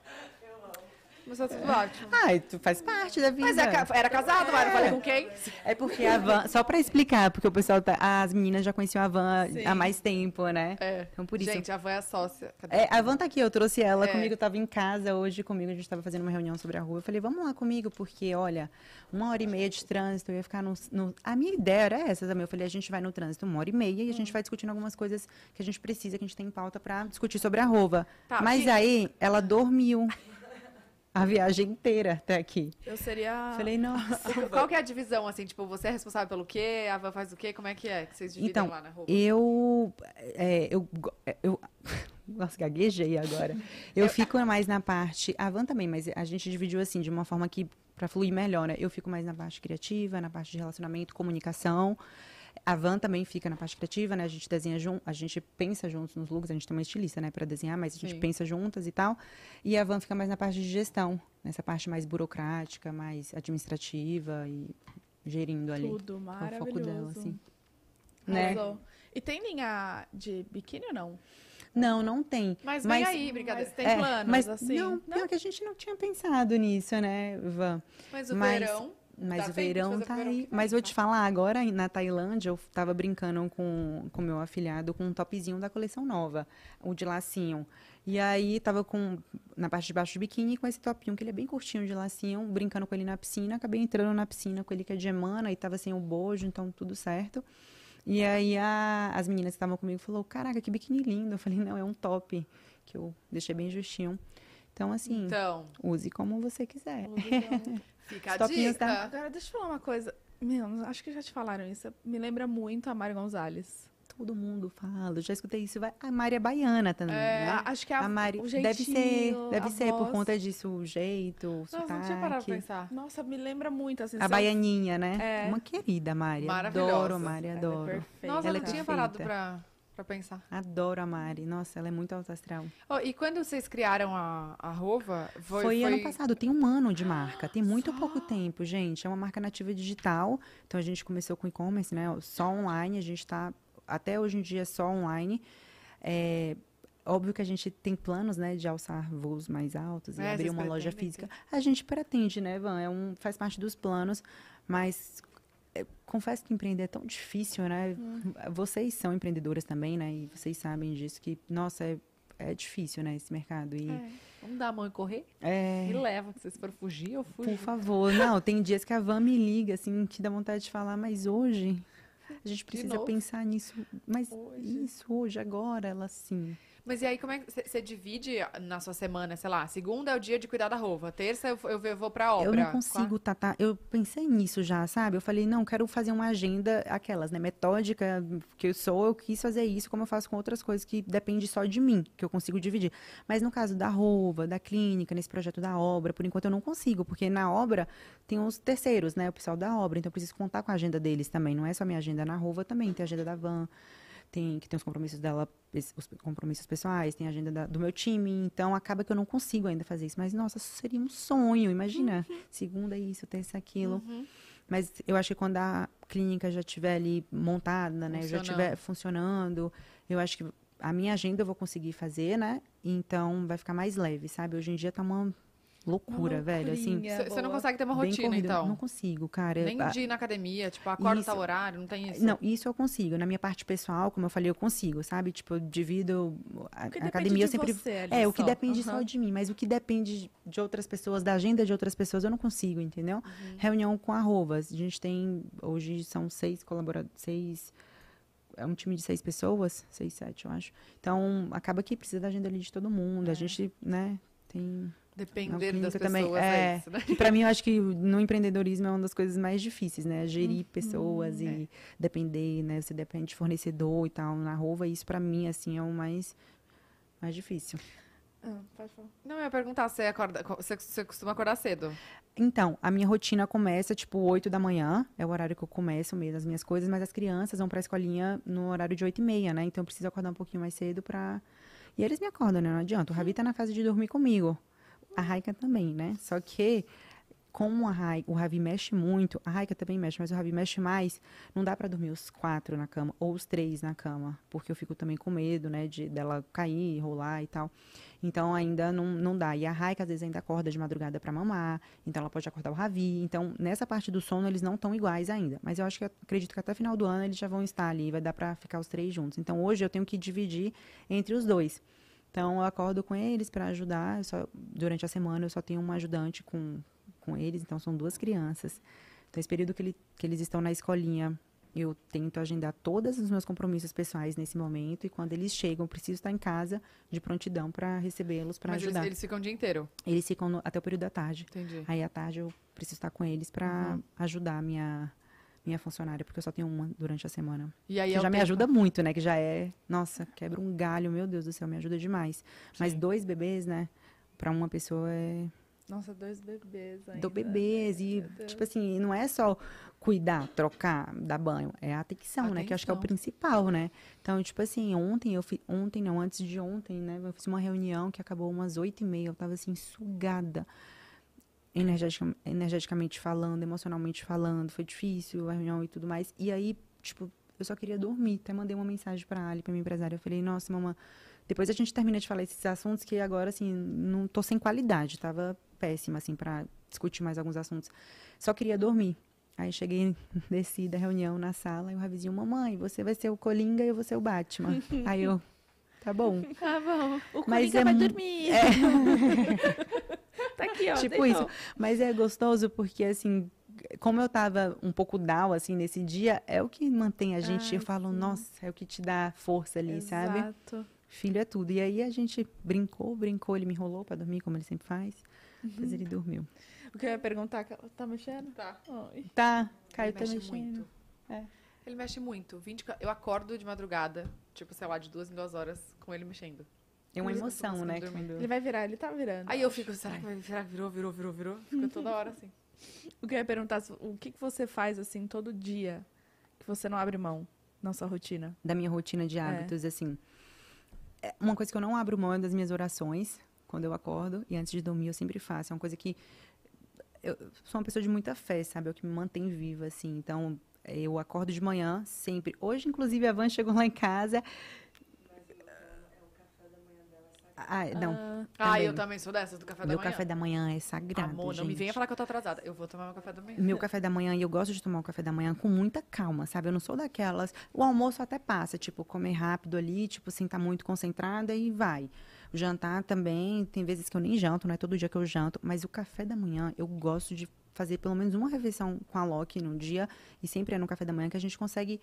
A: Mas tá tudo ótimo.
C: Ai, tu faz parte da vida.
A: Mas é era casado, não falei com quem?
C: É porque a Van, só pra explicar, porque o pessoal tá, as meninas já conheciam a Van
B: Sim.
C: há mais tempo, né?
A: É.
C: Então por isso.
A: Gente, a van é sócia. Cadê?
C: É, a Van tá aqui, eu trouxe ela
A: É.
C: comigo, eu tava em casa hoje comigo, a gente tava fazendo uma reunião sobre a rua. Eu falei, vamos lá comigo, porque, olha, uma hora e meia de trânsito, eu ia ficar no, no- A minha ideia era essa também. Eu falei, a gente vai no trânsito uma hora e meia e a gente vai discutindo algumas coisas que a gente precisa, que a gente tem em pauta pra discutir sobre a Rova.
A: Tá,
C: Mas aí, ela dormiu a viagem inteira até aqui.
B: Eu seria.
C: Falei, nossa.
A: Qual que é a divisão, assim? Tipo, você é responsável pelo quê? A van faz o quê? Como é que é que vocês dividem
C: Então,
A: lá na roupa?
C: Eu, é, eu, é, eu, nossa, gaguejei agora. Eu fico mais na parte, a Van também, mas a gente dividiu assim, de uma forma que, para fluir melhor, né? Eu fico mais na parte criativa, na parte de relacionamento, comunicação. A Van também fica na parte criativa, né? A gente desenha junto, a gente pensa juntos nos looks, a gente tem uma estilista, né, para desenhar, mas a gente
A: Sim.
C: pensa juntas e tal. E a Van fica mais na parte de gestão, nessa parte mais burocrática, mais administrativa e gerindo ali.
B: Tudo
C: É o
B: maravilhoso.
C: foco dela, assim. Né?
B: E tem linha de biquíni ou não?
C: Não, não tem.
A: Mas vem
C: mas-
A: aí, brincadeira.
B: Mas tem
C: É,
B: planos,
C: mas
B: assim?
C: Não, pior que a gente não tinha pensado nisso, né, Van?
A: Mas o
C: mas-
A: verão...
C: Mas
A: Dá
C: o
A: de
C: verão tá aí. Mas vou
A: tá?
C: te falar, agora na Tailândia, eu tava brincando com o meu afilhado com um topzinho da coleção nova, o de lacinho. E aí tava com, na parte de baixo do biquíni, com esse topinho, que ele é bem curtinho de lacinho, brincando com ele na piscina. Acabei entrando na piscina com ele que é de emana e tava sem o bojo, então tudo certo. E aí a- as meninas que estavam comigo falou, caraca, que biquíni lindo. Eu falei, não, é um top, que eu deixei bem justinho. Então, assim,
A: Então,
C: use como você quiser.
A: Fica a
C: Os topinhos
A: dica.
C: tá-
B: Agora, deixa eu falar uma coisa. Meu, acho que já te falaram isso. Me lembra muito a Mari Gonzalez.
C: Todo mundo fala, eu já escutei isso. vai- A Mari é baiana também,
A: É,
C: né?
B: Acho que a,
C: A Mari
B: o
C: deve ser,
B: jeitinho,
C: deve
B: a
C: ser por
B: voz.
C: conta disso, o jeito, o
A: Nossa, não tinha parado pra
C: sotaque.
A: pensar.
B: Nossa, me lembra muito, assim.
C: A baianinha, né?
B: É.
C: Uma querida, Mari.
A: Maravilhosa.
C: Adoro a Mari,
B: Ela é
C: adoro.
B: perfeita.
A: Nossa,
C: Ela
A: não
C: é
A: tinha parado pra, pra pensar.
C: Adoro a Mari. Nossa, ela é muito alta astral.
A: Oh, e quando vocês criaram a, a Rova, foi,
C: Foi, ano
A: foi-
C: passado, tem um ano de marca. Tem muito pouco tempo, gente. É uma marca nativa digital. Então a gente começou com e-commerce, né? Só online. A gente tá até hoje em dia só online. É óbvio que a gente tem planos, né, de alçar voos mais altos e
A: É,
C: abrir uma loja física. A gente pretende, né, Van? É um, faz parte dos planos, mas confesso que empreender é tão difícil, né? Vocês são empreendedoras também, né? E vocês sabem disso que, nossa, é, é difícil, né, esse mercado. E
A: É. Vamos dar a mão e correr?
C: é,
A: Me leva, que vocês foram fugir, eu fujo.
C: por favor. Não, tem dias que a Van me liga, assim, que dá vontade de falar, mas hoje a gente precisa pensar nisso. Mas
B: Hoje.
C: isso, hoje, agora, ela sim.
A: Mas e aí, como é que você divide na sua semana, sei lá, segunda é o dia de cuidar da roupa, terça eu, eu, eu vou pra obra.
C: Eu não consigo, Tata. Eu pensei nisso já, sabe? Eu falei, não, quero fazer uma agenda, aquelas, né? Metódica, que eu sou, eu quis fazer isso, como eu faço com outras coisas que depende só de mim, que eu consigo dividir. Mas no caso da roupa, da clínica, nesse projeto da obra, por enquanto eu não consigo, porque na obra tem os terceiros, né? O pessoal da obra, então eu preciso contar com a agenda deles também. Não é só minha agenda na roupa, também tem a agenda da van. Tem, que tem os compromissos dela, os compromissos pessoais, tem a agenda da- do meu time, então acaba que eu não consigo ainda fazer isso. Mas, nossa, isso seria um sonho, imagina. Segunda isso, terça aquilo.
A: Uhum.
C: Mas eu acho que quando a clínica já estiver ali montada, né, já estiver funcionando, eu acho que a minha agenda eu vou conseguir fazer, né? Então vai ficar mais leve, sabe? Hoje em dia tá uma loucura, velho, assim.
A: Você não consegue ter uma rotina,
C: corrido.
A: então?
C: Não consigo, cara.
A: Nem
C: A-
A: de ir na academia, tipo, acorda tal horário, não tem isso?
C: Não, isso eu consigo. Na minha parte pessoal, como eu falei, eu consigo, sabe? Tipo, eu divido a,
B: O que
C: academia, eu sempre
B: você
C: É, o que
B: só.
C: depende só
B: Aham.
C: de mim, mas o que depende de outras pessoas, da agenda de outras pessoas, eu não consigo, entendeu?
A: Uhum.
C: Reunião com arrobas. A gente tem, hoje são seis colaboradores, seis, é um time de seis pessoas, seis, sete, eu acho. Então, acaba que precisa da agenda ali de todo mundo.
A: É.
C: A gente, né, tem...
A: Depender das pessoas,
C: também,
A: é
C: é.
A: isso, né?
C: E pra mim, eu acho que no empreendedorismo é uma das coisas mais difíceis, né? Gerir pessoas e depender, né? Você depende de fornecedor e tal. Na Rova, isso pra mim, assim, é o mais, mais difícil.
B: Ah, pode falar.
A: Não, eu ia perguntar, você, acorda, você, você costuma acordar cedo?
C: Então, a minha rotina começa, tipo, 8 da manhã. É o horário que eu começo mesmo as minhas coisas. Mas as crianças vão pra escolinha no horário de 8 e meia, né? Então, eu preciso acordar um pouquinho mais cedo pra... E eles me acordam, né? Não adianta. O Ravi tá na fase de dormir comigo. A Raika também, né? Só que como a Rai, o Ravi mexe muito, a Raika também mexe, mas o Ravi mexe mais, não dá pra dormir os quatro na cama, ou os três na cama, porque eu fico também com medo, né, de dela cair, rolar e tal. Então ainda não, não dá. E a Raika às vezes ainda acorda de madrugada pra mamar, então ela pode acordar o Ravi. Então, nessa parte do sono, eles não estão iguais ainda. Mas eu acho que acredito que até final do ano eles já vão estar ali, vai dar pra ficar os três juntos. Então, hoje eu tenho que dividir entre os dois. Então, eu acordo com eles para ajudar. só- durante a semana, eu só tenho uma ajudante com, com eles. Então, são duas crianças. Então, esse período que, ele- que eles estão na escolinha, eu tento agendar todos os meus compromissos pessoais nesse momento. E quando eles chegam, preciso estar em casa de prontidão para recebê-los, para
A: eles,
C: ajudar. Eles,
A: eles ficam o dia inteiro.
C: ficam no- até o período da tarde.
A: Entendi.
C: Aí, à tarde, eu preciso estar com eles para ajudar a minha, minha funcionária, porque eu só tenho uma durante a semana.
A: E aí
C: Que
A: é
C: já me
A: tempo-
C: ajuda muito, né? Que já é, nossa, quebra um galho, meu Deus do céu, me ajuda demais. Mas
A: Sim.
C: dois bebês, né? Pra uma pessoa é
B: Nossa, dois bebês ainda.
C: do bebês e
B: Meu Deus.
C: tipo assim, não é só cuidar, trocar, dar banho, é a atenção, né? Que eu acho que é o
A: Atenção.
C: principal, né? Então, tipo assim, ontem eu fiz, ontem não, antes de ontem, né? Eu fiz uma reunião que acabou umas oito e meia, eu tava assim sugada. Energetica, energeticamente falando, emocionalmente falando, foi difícil a reunião e tudo mais. E aí, tipo, eu só queria dormir. Até mandei uma mensagem pra Ali, pra minha empresária. Eu falei, nossa, mamãe, depois a gente termina de falar esses assuntos que agora, assim, não tô sem qualidade. Tava péssima, assim, pra discutir mais alguns assuntos. Só queria dormir. Aí cheguei, desci da reunião na sala e o Ravizinho, mamãe, você vai ser o Colinga e eu vou ser o Batman. Aí eu, tá bom.
B: Tá bom. O
C: Mas
B: Coringa
C: é
B: vai dormir. tá aqui, ó.
C: tipo isso. Mas é gostoso porque, assim, como eu tava um pouco down, assim, nesse dia, é o que mantém a gente.
B: Ai,
C: eu falo,
B: sim.
C: nossa, é o que te dá força ali, sabe?
B: Exato.
C: Filho é tudo. E aí a gente brincou, brincou, ele me enrolou pra dormir, como ele sempre faz.
B: Uhum.
C: Depois ele dormiu.
B: O que eu ia perguntar, tá mexendo?
A: Tá.
B: Oi.
C: Tá, Caio
A: Ele
C: tá
A: mexe
C: mexendo.
A: muito.
C: É.
A: Ele mexe muito. 20 ca- Eu acordo de madrugada, tipo, sei lá, de duas em duas horas, com ele mexendo.
C: É uma emoção, né?
B: Ele vai virar, ele tá virando.
A: Aí eu fico, será que, vai, que virou, virou, virou, virou? Fico toda hora assim.
B: O que eu ia perguntar, o que, que você faz, assim, todo dia que você não abre mão na sua rotina?
C: da minha rotina de hábitos, assim. É uma coisa que eu não abro mão é das minhas orações, quando eu acordo, e antes de dormir eu sempre faço. É uma coisa que. Eu sou uma pessoa de muita fé, sabe? É o que me mantém viva, assim. Então, eu acordo de manhã, sempre. Hoje, inclusive, a Van chegou lá em casa. Ah, não.
B: Ah,
A: Ah,
C: Também.
A: eu também sou dessas, do café
C: meu
A: da manhã.
C: café da manhã é sagrado.
A: Amor, não me
C: gente.
A: venha falar que eu tô atrasada. Eu vou tomar meu café da manhã.
C: Meu café da manhã, e eu gosto de tomar o café da manhã com muita calma, sabe? Eu não sou daquelas. O almoço até passa, tipo, comer rápido ali, tipo, sem estar muito concentrada e vai. O jantar também, tem vezes que eu nem janto, não é todo dia que eu janto, mas o café da manhã, eu gosto de fazer pelo menos uma refeição com a Loki no dia, e sempre é no café da manhã que a gente consegue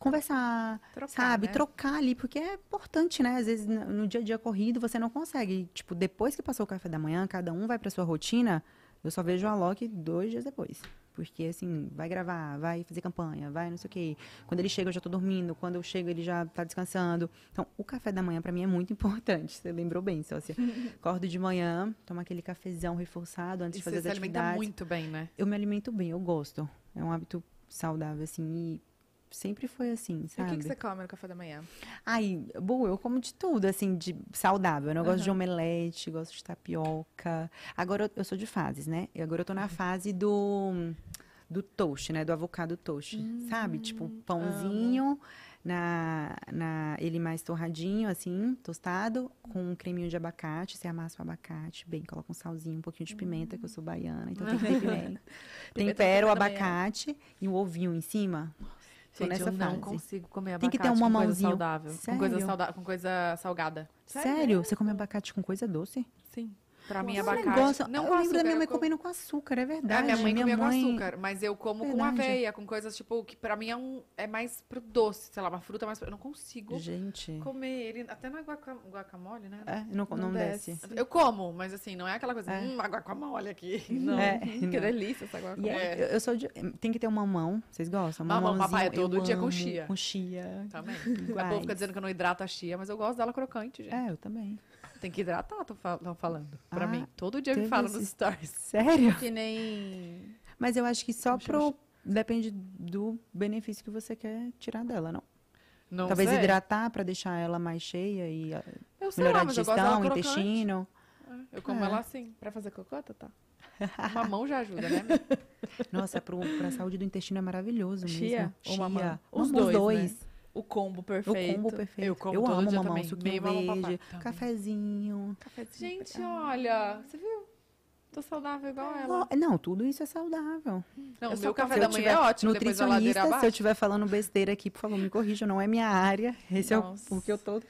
C: conversar,
B: trocar,
C: sabe?
B: né?
C: Trocar ali, porque é importante, né? Às vezes no dia a dia corrido você não consegue. Tipo, depois que passou o café da manhã, cada um vai pra sua rotina. Eu só vejo a Loki dois dias depois. Porque, assim, vai gravar, vai fazer campanha, vai não sei o quê. Quando ele chega, eu já tô dormindo. Quando eu chego, ele já tá descansando. Então, o café da manhã, pra mim, é muito importante. Você lembrou bem, sócia. Acordo de manhã, tomo aquele cafezão reforçado antes
A: E
C: de fazer
A: você
C: as
A: se alimenta
C: atividades.
A: muito bem, né?
C: Eu me alimento bem, eu gosto. É um hábito saudável, assim. E sempre foi assim,
B: E o
C: sabe?
B: que, que você come no café da manhã?
C: Ai, boa, eu como de tudo, assim, de saudável. né? Eu gosto de omelete, gosto de tapioca. Agora eu, eu sou de fases, né? E agora eu tô na
B: Uhum.
C: fase do, do toast, né? Do avocado toast, sabe? Tipo, pãozinho, na, na, ele mais torradinho, assim, tostado, com um creminho de abacate. Você amassa o abacate, bem, coloca um salzinho, um pouquinho de pimenta, que eu sou baiana, então tem que ter pimenta. Tempero o abacate e o ovinho em cima. Tô
A: Gente,
C: nessa
A: eu não
C: fase.
A: consigo comer
C: Tem
A: abacate
C: que ter um
A: com coisa
C: mamãozinho.
A: saudável. Com coisa, sauda com coisa salgada.
C: Sério? Você come abacate com coisa doce?
A: Sim. Pra mim,
C: Esse
A: abacate...
C: negócio-
A: não
C: eu
A: com
C: lembro da minha
A: açúcar,
C: mãe
A: eu como-
C: comendo com açúcar, é
A: É,
C: verdade.
A: minha mãe comia
C: mãe-
A: com açúcar, mas eu como com
C: Verdade.
A: aveia, com coisas, tipo, que pra mim é, um, é mais pro doce, sei lá, uma fruta mais... Eu não consigo
C: Gente.
A: comer ele, até na guaca, guacamole, né?
C: É, não, não,
B: Não
C: desce.
B: desce.
A: Eu como, mas assim, não é aquela coisa,
C: É.
A: hum, guacamole aqui. Não.
C: É,
B: que
C: não.
B: delícia essa guacamole.
C: E é,
A: É.
C: eu, eu sou de. Tem que ter um mamão. Vocês gostam?
A: Mamão, papai, é todo dia com chia.
C: Com chia.
A: Também. O povo fica dizendo que eu não hidrato a chia, mas eu gosto dela crocante, gente.
C: É, eu também.
A: Tem que hidratar, tô fal- falando. Pra
C: Ah,
A: mim. Todo dia me falam nos stories.
C: Sério?
B: Que nem...
C: Mas eu acho que só pro. Depende do benefício que você quer tirar dela, não?
A: Não
C: Talvez
A: sei.
C: hidratar pra deixar ela mais cheia e ah,
A: Eu sei
C: melhorar
A: lá,
C: a digestão, intestino.
A: É, Eu como
C: É.
A: ela assim.
B: Pra fazer cocô, tá?
A: Mamão já ajuda, né?
C: Nossa, pro, pra saúde do intestino é maravilhoso mesmo.
B: Chia ou mamão?
C: Chia.
B: Os
C: Mamão,
B: dois, né? O combo
C: O
B: perfeito.
C: combo perfeito.
A: Eu como todo
C: amo
A: dia
C: mamão,
A: também.
C: suquinho
A: Meio
C: verde, cafezinho.
B: Cafezinho.
A: Gente, olha, você viu? Tô saudável igual ela.
C: Não, tudo isso é saudável.
A: Não,
B: eu
A: o
B: sou
A: meu café da
C: eu
A: manhã é ótimo,
C: nutricionista, se eu estiver falando besteira aqui, por favor, me corrija, não é minha área. Esse é o,
B: Nossa.
C: o que eu tô.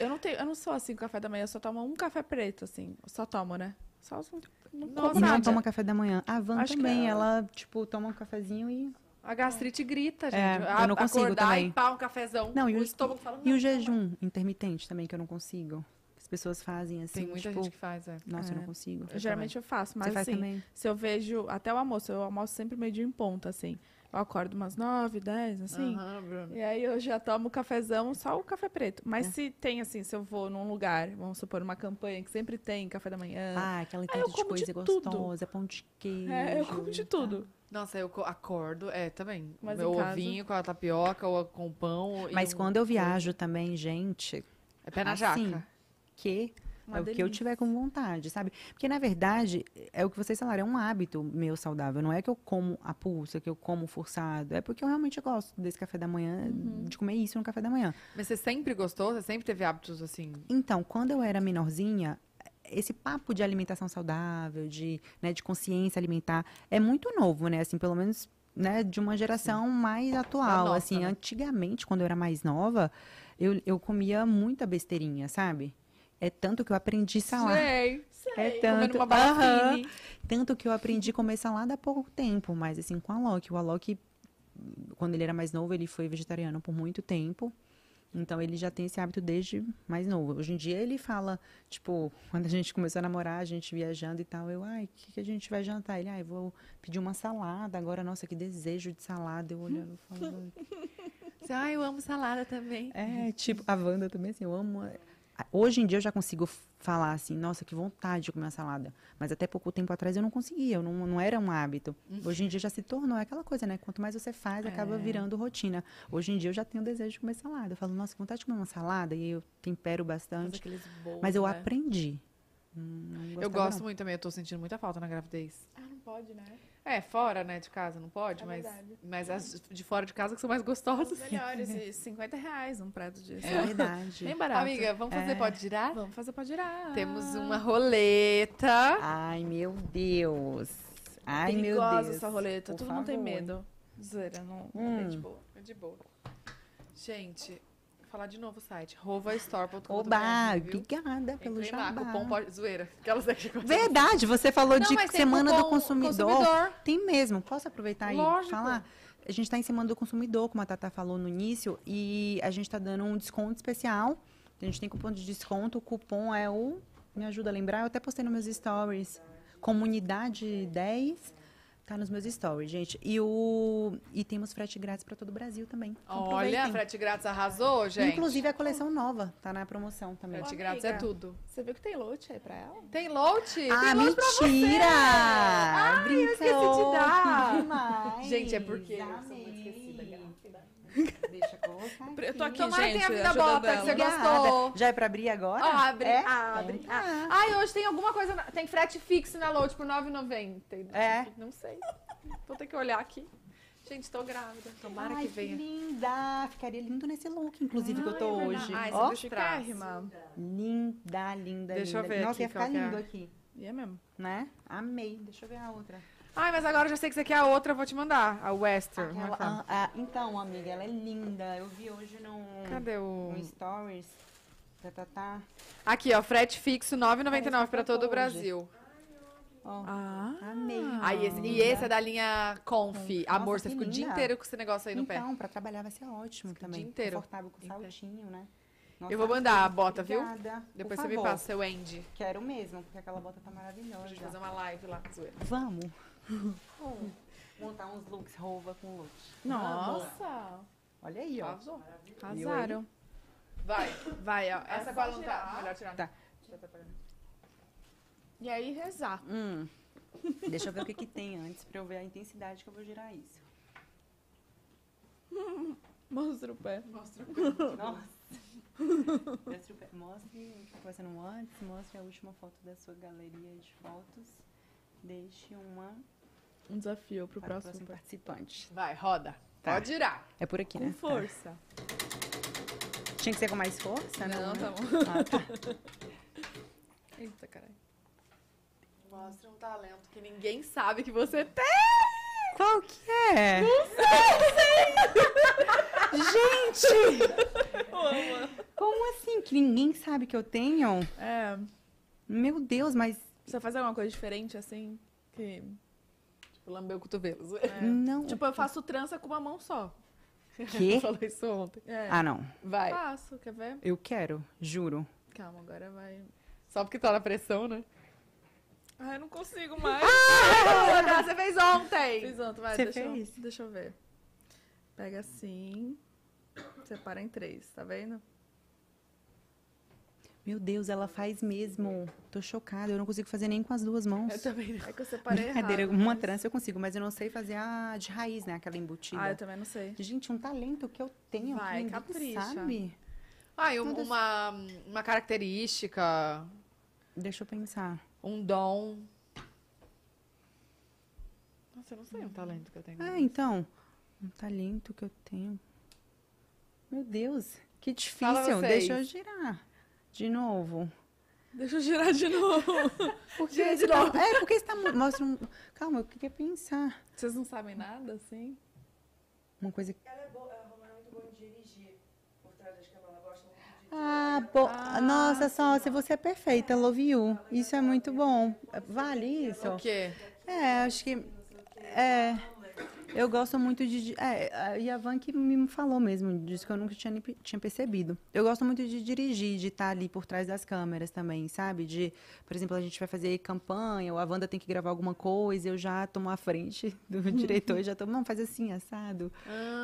B: Eu não tenho, eu não sou assim com café da manhã, eu só tomo um café preto, assim. Eu só tomo, né? Só um- não
A: Nossa,
C: Não toma café da manhã. A Van
B: Acho que
C: também,
B: ela-
C: ela, tipo, toma um cafezinho e.
A: A gastrite grita, gente.
C: É, eu não consigo
A: acordar
C: também.
A: e pá, um cafezão.
C: Não, e
A: o
C: o-
A: estômago fala,
C: E
A: não,
C: o jejum intermitente também, que eu não consigo. As pessoas fazem assim,
A: Tem muita
C: tipo,
A: gente que faz, é.
C: nossa, eu
B: É.
C: não consigo.
B: Eu, geralmente eu faço, mas
C: Você faz
B: assim,
C: também?
B: se eu vejo até o almoço, eu almoço sempre meio dia em ponta, assim. Eu acordo umas nove, dez, assim.
A: Aham, Bruno.
B: E aí eu já tomo cafezão, só o café preto. Mas
C: É.
B: se tem, assim, se eu vou num lugar, vamos supor, uma campanha que sempre tem café da manhã.
C: Ah, aquela
B: eu
C: de coisa
B: de tudo.
C: gostosa, pão de queijo.
B: é, eu como de
C: tá?
A: Nossa, eu co- acordo, é, também.
B: Mas
A: Meu ovinho com a tapioca ou com o pão. e
C: Mas
A: um-
C: quando eu viajo também, gente,
A: É pé na
C: assim,
A: jaca.
C: que
B: Uma
C: é o que eu
B: delícia.
C: tiver com vontade, sabe? Porque, na verdade, é o que vocês falaram, é um hábito meu saudável. Não é que eu como a pulsa, que eu como forçado. É porque eu realmente gosto desse café da manhã,
B: Uhum.
C: de comer isso no café da manhã.
A: Mas você sempre gostou? Você sempre teve hábitos assim?
C: Então, quando eu era menorzinha, esse papo de alimentação saudável, de, né, de consciência alimentar, é muito novo, né? Assim, pelo menos né, de uma geração mais atual.
A: nossa,
C: assim,
A: né?
C: antigamente, quando eu era mais nova, eu, eu comia muita besteirinha, sabe? É tanto que eu aprendi salada.
A: Sei, sei.
C: É tanto.
A: uma fine.
C: Tanto que eu aprendi a comer salada há pouco tempo, mas assim, com a Loki. O Alok, quando ele era mais novo, ele foi vegetariano por muito tempo. Então ele já tem esse hábito desde mais novo. Hoje em dia ele fala, tipo, quando a gente começou a namorar, a gente viajando e tal, eu, ai, o que, que a gente vai jantar? Ele, ai, vou pedir uma salada. Agora, nossa, que desejo de salada. Eu olhando e falando.
A: Ai, eu amo salada também.
C: É, tipo, a Wanda também, assim, eu amo. Hoje em dia eu já consigo falar assim, nossa, que vontade de comer uma salada. Mas até pouco tempo atrás eu não conseguia, eu não, não era um hábito. Hoje em dia já se tornou é aquela coisa, né? Quanto mais você faz, acaba
B: É.
C: virando rotina. Hoje em dia eu já tenho desejo de comer salada. Eu falo, nossa, que vontade de comer uma salada, e eu tempero bastante.
B: bolos,
C: Mas eu
B: né?
C: aprendi. Hum,
A: Eu gosto
C: não.
A: muito também, eu tô sentindo muita falta na gravidez.
B: Ah, não pode, né?
A: É, fora, né, de casa, não pode,
B: É
A: mas,
B: verdade.
A: mas as de fora de casa que são mais
B: Os
A: gostosas.
B: melhores, e 50 reais um prato disso.
C: É verdade.
B: Bem barato.
A: Amiga, vamos fazer
C: É.
A: pode girar?
B: Vamos fazer pra girar.
A: Temos uma roleta.
C: Ai, meu Deus. Ai, meu Deus.
B: essa roleta.
C: Por
B: Todo mundo tem
C: favor.
B: medo. Zoeira, não.
C: Hum.
B: É de boa.
A: É de boa. Gente, falar de novo o site, rovastore.com.br,
C: Oba,
A: viu?
C: obrigada pelo
A: Entrei lá,
C: jabá.
A: cupom pode... Zoeira. Aquelas que
C: Verdade, você falou
A: Não,
C: de Semana do
A: cupom
C: consumidor. Tem mesmo. Posso aproveitar e falar? A gente está em Semana do Consumidor, como a Tata falou no início, e a gente está dando um desconto especial. A gente tem cupom de desconto, o cupom é o... Me ajuda a lembrar, eu até postei nos meus stories. Comunidade 10, tá nos meus stories, gente. E, o... e temos frete grátis para todo o Brasil também. Então,
A: Olha, frete grátis arrasou, gente.
C: Inclusive a coleção nova, tá na promoção também.
A: Frete grátis é tudo.
B: Você viu que tem lote aí pra ela?
A: Tem lote?
C: Ah,
A: tem lote pra você.
C: mentira!
A: Ai, eu esqueci de dar.
C: Demais.
A: Gente, é porque
C: Amei. Deixa eu colocar aqui.
B: Eu tô aqui,
A: Tomara que
B: gente,
A: tenha vindo a bota, que você gostou.
C: Já é pra abrir agora?
A: Ó, abre,
C: É?
A: abre.
C: Então
A: Ah.
C: tá.
A: Ai, hoje tem alguma coisa. na- Tem frete fixo na load por R$ 9,90.
C: É?
A: Não sei. Vou ter que olhar aqui. Gente, tô grávida. Tomara
C: Ai,
A: que venha.
C: linda! Ficaria lindo nesse look, inclusive, que eu
A: Ai,
C: tô
A: é
C: hoje.
A: Ai,
C: Ó,
A: você.
B: Chiquérrima.
C: linda, linda,
A: Deixa eu
C: linda.
A: ver
C: Nossa,
A: aqui
C: ia ficar
A: que é.
C: lindo aqui,
B: E é mesmo.
C: né? Amei. Deixa eu ver a outra.
A: Ai, mas agora eu já sei que você quer a outra, eu vou te mandar. A Western.
C: Aquela-
A: é que fala?
C: ah, ah, então, amiga, ela é linda. Eu vi hoje no,
A: Cadê o.
C: no Stories. Tá, tá, tá.
A: Aqui, ó, frete fixo R$ 9,99 pra
C: Parece
A: todo o
C: eu tô
A: Brasil.
C: Ó,
B: Ah.
C: amei.
A: Aí, esse- e esse é da linha Conf.
C: Nossa,
A: Amor, você fica o dia
C: linda.
A: inteiro com esse negócio aí no pé.
C: Então, pra trabalhar vai ser ótimo
A: Fica o
C: também.
A: dia inteiro
C: Confortável com
A: pé.
C: saltinho, né?
A: Eu vou mandar a bota, viu?
C: Obrigada.
A: Depois
C: Por
A: você me
C: favor.
A: passa seu Andy.
C: Quero mesmo, porque aquela bota tá maravilhosa.
A: gente fazer uma live lá, zoeira.
C: Vamos. Montar uns looks, roupa com look.
B: Nossa.
C: Olha aí, ó.
A: Arrasou.
B: Arrasaram.
A: Vai.
B: Vai, ó.
A: Essa qual
B: pode
A: não tá?
B: tirar.
A: Melhor tirar.
C: Tá.
B: E aí rezar.
C: Hum. Deixa eu ver o que, que tem antes pra eu ver a intensidade que eu vou girar isso.
B: Mostra o pé.
A: Mostra
C: Nossa. Mostre o pé. Mostre o que tá passando antes, mostre a última foto da sua galeria de fotos. Deixe uma
B: Um desafio pro
C: para o
B: próximo.
C: próximo participante.
A: Vai, roda.
C: Tá.
A: Pode girar.
C: É por aqui,
B: Com
C: né? Tá.
B: força.
C: Tinha que ser com mais força, né?
B: Não, tá bom.
C: Ah, tá.
B: Eita, caralho.
A: Mostra um talento que ninguém sabe que você tem.
C: Qual que é? Não sei! Gente! Como assim? Que ninguém sabe que eu tenho?
B: É,
C: Meu Deus, mas
B: você faz alguma coisa diferente assim? Que...
A: Tipo, lamber o cotovelo.
C: não.
B: Tipo, eu faço trança com uma mão só.
C: Quê?
A: Falou isso ontem.
B: É.
C: Ah, não.
A: Vai.
B: Faço, quer ver?
C: Eu quero, juro.
B: Calma, agora vai.
A: Só porque tá na pressão, né?
B: Ai, eu não consigo mais.
A: Ah, você fez ontem.
B: Fiz ontem, vai,
C: Você
B: deixa, eu-
C: fez?
B: deixa eu ver. Pega assim, separa em três, tá vendo?
C: Meu Deus, ela faz mesmo. Tô chocada, eu não consigo fazer nem com as duas mãos.
A: Eu também não.
B: É que eu separei
C: Brincadeira,
B: errado,
C: uma
B: mas-
C: trança eu consigo, mas eu não sei fazer a de raiz, né? Aquela embutida.
B: Ah, eu também não sei.
C: Gente, um talento que eu tenho
B: Vai,
C: ninguém
B: capricha.
C: sabe.
A: Ah, e um-
C: Todas-
A: uma, uma característica,
C: Deixa eu pensar.
A: um dom. Nossa, eu não sei um talento que eu tenho.
C: Ah, então, um talento que eu tenho. Meu Deus, que
A: Fala
C: difícil.
A: vocês.
C: Deixa eu girar. De novo.
B: Deixa eu girar de novo.
C: Porque
A: Gira de
C: você tá-
A: novo.
C: É, porque você tá mo- mostra um... Calma, eu queria pensar.
B: Vocês não sabem nada, assim?
C: Uma coisa que...
D: Ela é, boa, a Romana é muito boa de dirigir por trás das câmeras, ela gosta muito de dirigir.
C: Ah, bo...
B: Ah,
C: nossa, sócia, você é perfeita, love you. Isso é muito bom. Vale isso?
A: O quê?
C: É, acho que. É. Eu gosto muito de. É, a Yavan que me falou mesmo, disso que eu nunca tinha, tinha percebido. Eu gosto muito de dirigir, de estar ali por trás das câmeras também, sabe? De, por exemplo, a gente vai fazer campanha, ou a Wanda tem que gravar alguma coisa, eu já tomo a frente do diretor e já tomo, não, faz assim, assado.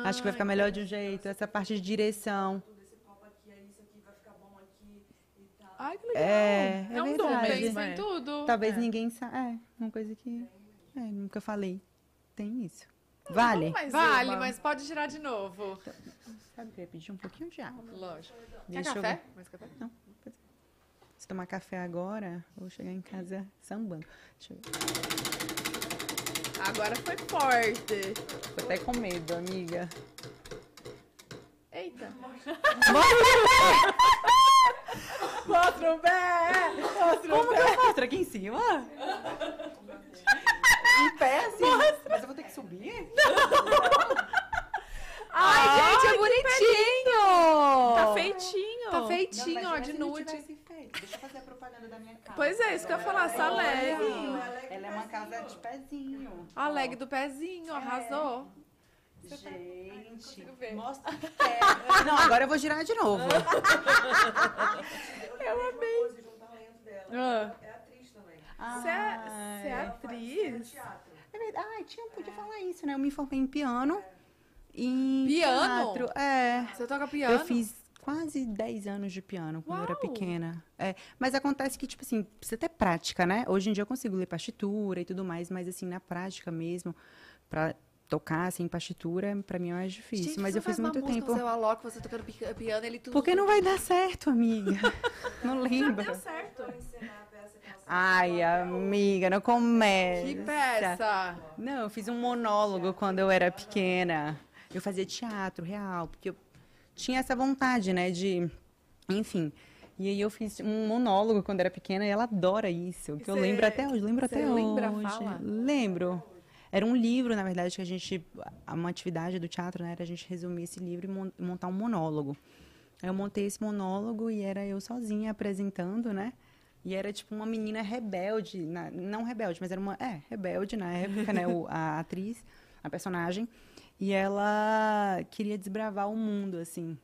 C: Acho que vai ficar melhor de um jeito. Essa parte de direção.
D: Tudo esse papo aqui, aí isso aqui vai ficar bom aqui e tal.
B: Ai, que legal.
C: É, é
B: É um dom
A: Pensa em
B: é.
A: tudo.
C: Talvez
B: É.
C: ninguém saiba. É, uma coisa que. É, nunca falei. Tem isso. Vale?
A: Vale,
B: uma.
A: mas pode girar de novo.
C: Sabe que eu ia pedir um pouquinho de água.
A: Lógico. Quer
C: Deixa eu
A: café? Mais café?
C: Se tomar café agora, eu vou chegar em casa sambando. Deixa eu ver.
B: Agora foi forte.
C: Tô até com medo, amiga.
B: Eita.
A: Mostra o pé! Mostra
C: Como que eu mostro aqui em cima? em pé, assim? Mas eu vou ter que subir?
A: Ai, gente, é bonitinho!
B: Tá feitinho.
A: Tá feitinho, ó, de nude.
C: Deixa eu fazer a propaganda da minha casa.
B: Pois é, isso que eu ia falar, essa leg.
C: Ela é uma casa de pezinho.
A: A leg do pezinho, arrasou.
C: Gente,
A: ver.
C: mostra o pé. Não, agora eu vou girar de novo.
D: Eu amei. Pose de um talento dela.
A: Ah.
D: É atriz também.
B: Você é, você é atriz?
D: Teatro.
C: É verdade. Ai, tinha, podia falar isso, né? Eu me formei em piano. Em
A: Piano?
C: teatro. É.
A: Você toca piano?
C: Eu fiz quase 10 anos de piano quando eu era
B: Uau!
C: pequena. É, mas acontece que, tipo assim, precisa ter prática, né? Hoje em dia eu consigo ler partitura e tudo mais, mas assim, na prática mesmo, pra tocar, assim, partitura, pra mim é mais difícil.
A: Gente,
C: mas
A: você
C: eu fiz muito tempo.
A: seu Alok, você tocando pi- piano, ele tudo...
C: Porque não vai dar certo, amiga. Não lembro.
B: Deu certo.
C: Ai, amiga, não começa.
A: Que peça!
C: Não, eu fiz um monólogo quando eu era pequena. Eu fazia teatro real, porque eu tinha essa vontade, né, de... Enfim. E aí eu fiz um monólogo quando era pequena e ela adora isso. Que eu lembro até hoje, lembro
B: cê
C: até
B: lembra
C: hoje.
B: fala?
C: Lembro. Era um livro, na verdade, que a gente... Uma atividade do teatro, né, era a gente resumir esse livro e mon- montar um monólogo. Eu montei esse monólogo e era eu sozinha apresentando, né? E era tipo uma menina rebelde, na- não rebelde, mas era uma, é, rebelde na época, né, o- a atriz, a personagem, e ela queria desbravar o mundo, assim.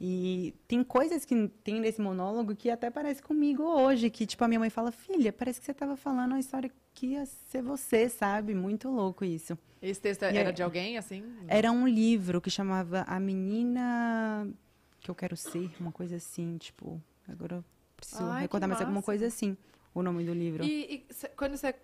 C: E tem coisas que tem nesse monólogo que até parece comigo hoje, que tipo a minha mãe fala: "Filha, parece que você estava falando uma história que ia ser você, sabe? Muito louco isso".
A: Esse texto
C: E
A: era
C: aí-
A: de alguém, assim?
C: Era um livro que chamava A Menina que eu quero ser, uma coisa assim, tipo, agora eu preciso
A: Ai,
C: recordar mais alguma
A: massa.
C: coisa assim, o nome do livro.
A: E, e cê- quando você,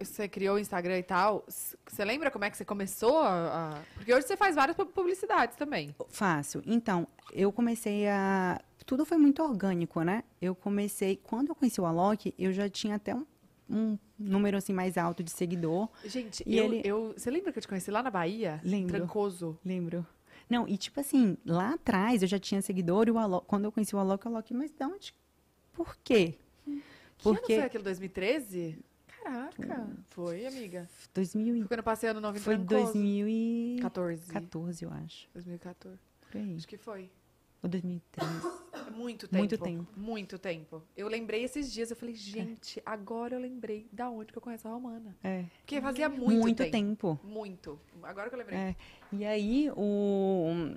A: você criou o Instagram e tal, você lembra como é que você começou a... Porque hoje você faz várias pu- publicidades também.
C: Fácil. Então, eu comecei a. Tudo foi muito orgânico, né? Eu comecei. Quando eu conheci o Alok, eu já tinha até um, um número assim mais alto de seguidor.
A: Gente,
C: E
A: eu,
C: ele-
A: eu- Você lembra que eu te conheci lá na Bahia?
C: Lembro.
A: Trancoso.
C: Lembro. Não, e tipo assim, lá atrás eu já tinha seguidor e o Alok, quando eu conheci o Alok, o Alok, mas de onde? Por quê?
A: Que ano
C: Porque
A: foi aquele 2013?
B: Caraca.
A: Foi, amiga.
C: 2000 e-
A: Foi quando eu passei ano novo em
C: foi
A: Trancoso.
C: 2014,
A: 14.
C: eu acho.
A: 2014.
C: Por aí.
A: Acho que foi.
C: Ou 2013.
A: É Muito tempo.
C: Muito tempo.
A: Muito tempo. Eu lembrei esses dias, eu falei, gente, agora eu lembrei da onde que eu conheço a Romana.
C: É.
A: Porque fazia muito,
C: Muito,
A: tempo.
C: tempo.
A: Muito. Agora que eu lembrei.
C: É. E aí, o...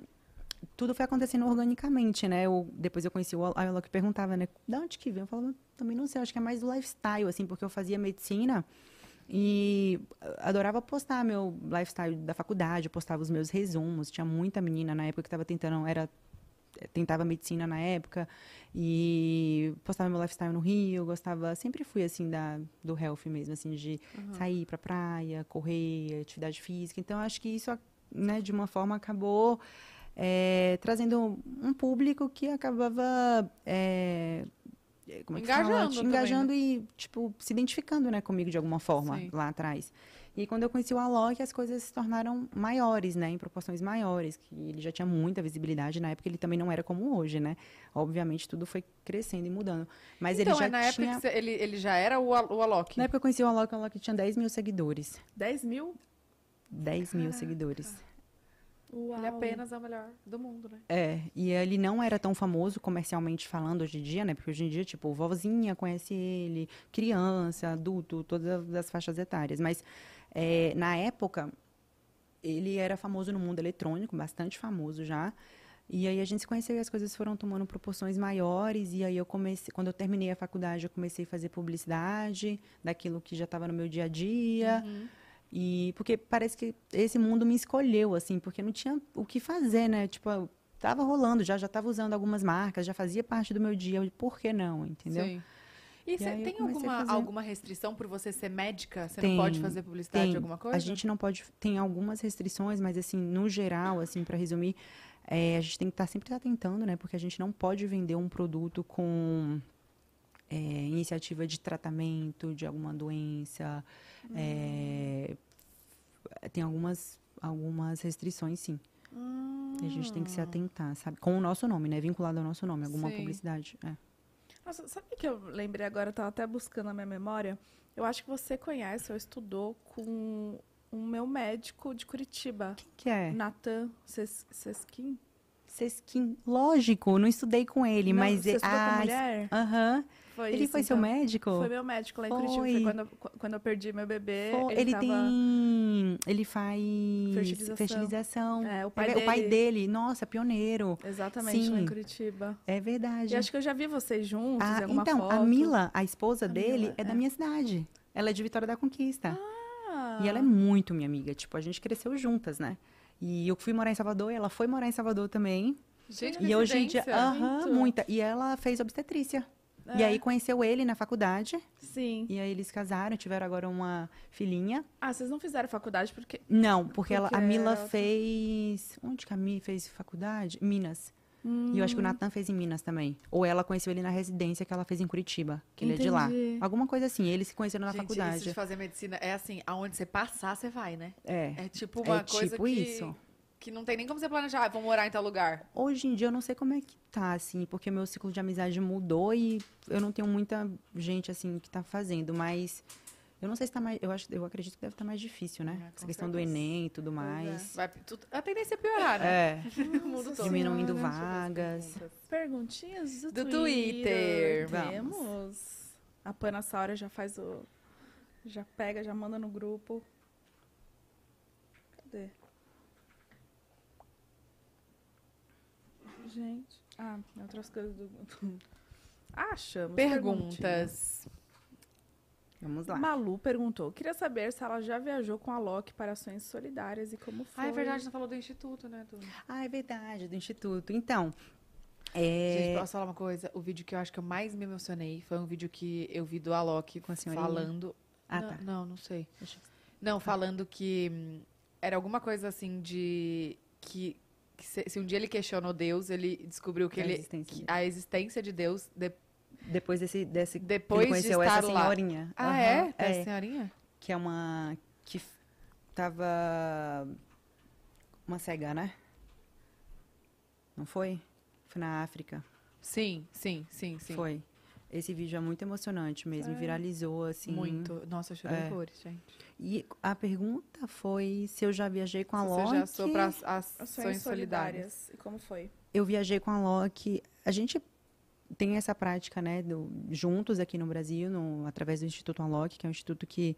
C: tudo foi acontecendo organicamente, né? Eu, depois eu conheci o o Alok perguntava, né? Da onde que vem? Eu falava, também não sei, acho que é mais do lifestyle, assim, porque eu fazia medicina e adorava postar meu lifestyle da faculdade, eu postava os meus resumos. Tinha muita menina na época que estava tentando, era tentava medicina na época e postava meu lifestyle no Rio, gostava, sempre fui assim da do health mesmo, assim de sair pra praia, correr, atividade física. Então acho que isso, né, de uma forma acabou é, trazendo um público que acabava é, como é que fala?
A: Engajando também,
C: engajando e tipo se identificando, né, comigo de alguma forma
A: Sim.
C: lá atrás. E quando eu conheci o Alok, as coisas se tornaram maiores, né? Em proporções maiores. Que ele já tinha muita visibilidade. Na época, ele também não era como hoje, né? Obviamente, tudo foi crescendo e mudando. Mas
A: então,
C: ele já
A: é na
C: tinha...
A: época ele, ele já era o, o Alok.
C: Na época, eu conheci o Alok, o Alok tinha 10 mil seguidores.
B: 10 mil?
C: 10 mil seguidores.
B: Uau.
A: Ele é apenas é o melhor do mundo, né?
C: É, e ele não era tão famoso comercialmente falando hoje em dia, né? Porque hoje em dia, tipo, vovozinha conhece ele, criança, adulto, todas as faixas etárias. Mas é, na época, ele era famoso no mundo eletrônico, bastante famoso já. E aí a gente se conheceu e as coisas foram tomando proporções maiores. E aí eu comecei, quando eu terminei a faculdade, eu comecei a fazer publicidade daquilo que já estava no meu dia a dia. E porque parece que esse mundo me escolheu, assim, porque não tinha o que fazer, né? Tipo, tava rolando já, já tava usando algumas marcas, já fazia parte do meu dia. Por que não, entendeu?
A: Sim. E, você
C: aí eu
A: tem alguma,
C: fazer.
A: alguma restrição por você ser médica? Você
C: Tem,
A: não pode fazer publicidade de
C: Tem.
A: alguma coisa?
C: A gente não pode. Tem algumas restrições, mas assim, no geral, assim, para resumir, é, a gente tem que estar sempre atentando, né? Porque a gente não pode vender um produto com é, iniciativa de tratamento de alguma doença. é, tem algumas, algumas restrições, sim. E a gente tem que se atentar, sabe? Com o nosso nome, né? Vinculado ao nosso nome, alguma
A: Sim.
C: publicidade. É.
B: Nossa, sabe o que eu lembrei agora? Eu tava até buscando na minha memória. Eu acho que você conhece ou estudou com o meu médico de Curitiba,
C: Quem que é?
B: Natan Ses- Seskin.
C: Lógico, não estudei com ele,
B: Não,
C: mas.
B: Você
C: é-
B: estudou com
C: ah,
B: mulher?
C: Aham.
B: Foi
C: Ele
B: isso,
C: foi seu
B: então.
C: médico?
B: Foi meu médico lá em Curitiba. Foi
C: Foi.
B: quando, quando eu perdi meu bebê.
C: Pô,
B: ele
C: ele,
B: tava...
C: tem. Ele faz.
B: Fertilização.
C: fertilização.
B: É, o pai
C: o pai
B: dele.
C: dele, nossa, pioneiro.
B: Exatamente, lá em
C: Sim.
B: Curitiba.
C: É verdade.
B: E acho que eu já vi vocês juntos
C: Ah, então,
B: foto.
C: a Mila, a esposa
B: A
C: dele,
B: Mila,
C: é, da
B: é.
C: minha cidade. Ela é de Vitória da Conquista.
B: Ah,
C: E ela é muito minha amiga. Tipo, a gente cresceu juntas, né? E eu fui morar em Salvador e ela foi morar em Salvador também.
A: Gente,
C: E hoje em dia. Aham,
B: Muito.
C: muita. E ela fez obstetrícia. E
B: É.
C: aí conheceu ele na faculdade.
B: Sim.
C: E aí eles casaram, tiveram agora uma filhinha.
B: Ah, vocês não fizeram faculdade porque...
C: Não, porque, ela, a
B: Porque
C: Mila
B: ela-
C: fez. Onde que a Mi fez faculdade? Minas.
B: Hum,
C: E eu acho que o Natan fez em Minas também. Ou ela conheceu ele na residência que ela fez em Curitiba, que ele é de lá.
B: Entendi.
C: Alguma coisa assim, eles se conheceram na
A: Gente, isso
C: faculdade.
A: de fazer medicina é assim, aonde você passar, você vai, né?
C: É.
A: É tipo uma
C: É
A: coisa
C: tipo
A: que,
C: isso.
A: que não tem nem como você planejar, ah, vou morar em tal lugar.
C: Hoje em dia eu não sei como é que tá, assim, porque meu ciclo de amizade mudou e eu não tenho muita gente, assim, que tá fazendo, mas eu não sei se tá mais. Eu, acho, eu acredito que deve estar mais difícil, né?
A: É,
C: Essa questão do
A: certeza.
C: Enem e tudo mais.
A: Vai, tudo, a tendência é piorar, né?
C: É.
A: O mundo todo.
C: Diminuindo vagas.
B: Perguntinhas do,
A: Do
B: Twitter.
A: Twitter.
B: Temos. A Panassaura já faz o... Já pega, já manda no grupo. Cadê? Gente. Ah, outras coisas do... Ah, achamos. perguntinhas.
A: Perguntas.
C: Vamos lá.
B: Malu perguntou. Queria saber se ela já viajou com a Loki para ações solidárias e como foi.
A: Ah, é verdade, você falou do instituto, né? Du?
C: Ah, é verdade, do Instituto. Então,
A: Gente,
C: é...
A: posso falar uma coisa? O vídeo que eu acho que eu mais me emocionei foi um vídeo que eu vi do Alok
C: Com a senhorinha?
A: falando.
C: Ah,
A: não,
C: tá.
A: não, não sei.
C: Deixa
A: Não, falando que hum, era alguma coisa assim de que, que se, se um dia ele questionou Deus, ele descobriu que
C: A
A: ele
C: existência
A: que a existência de Deus de-
C: Depois desse, desse que
A: Depois
C: ele
A: de
C: conheceu
A: estar
C: essa
A: lá.
C: senhorinha.
A: Ah,
C: Aham,
A: é? Essa senhorinha?
C: Que é uma. Que tava. Uma cega, né? Não foi? Foi na África.
A: Sim, sim, sim, sim.
C: Foi. Esse vídeo é muito emocionante mesmo.
B: É.
C: Viralizou, assim.
A: Muito. Nossa, eu chorei
C: É.
A: horrores, gente.
C: E a pergunta foi se eu já viajei com a
A: Você
C: Loki.
A: já sou para as
B: Ações
A: ações solidárias.
B: solidárias. E como foi?
C: Eu viajei com a Loki. A gente tem essa prática, né, do- juntos aqui no Brasil, no- através do Instituto Unlock, que é um instituto que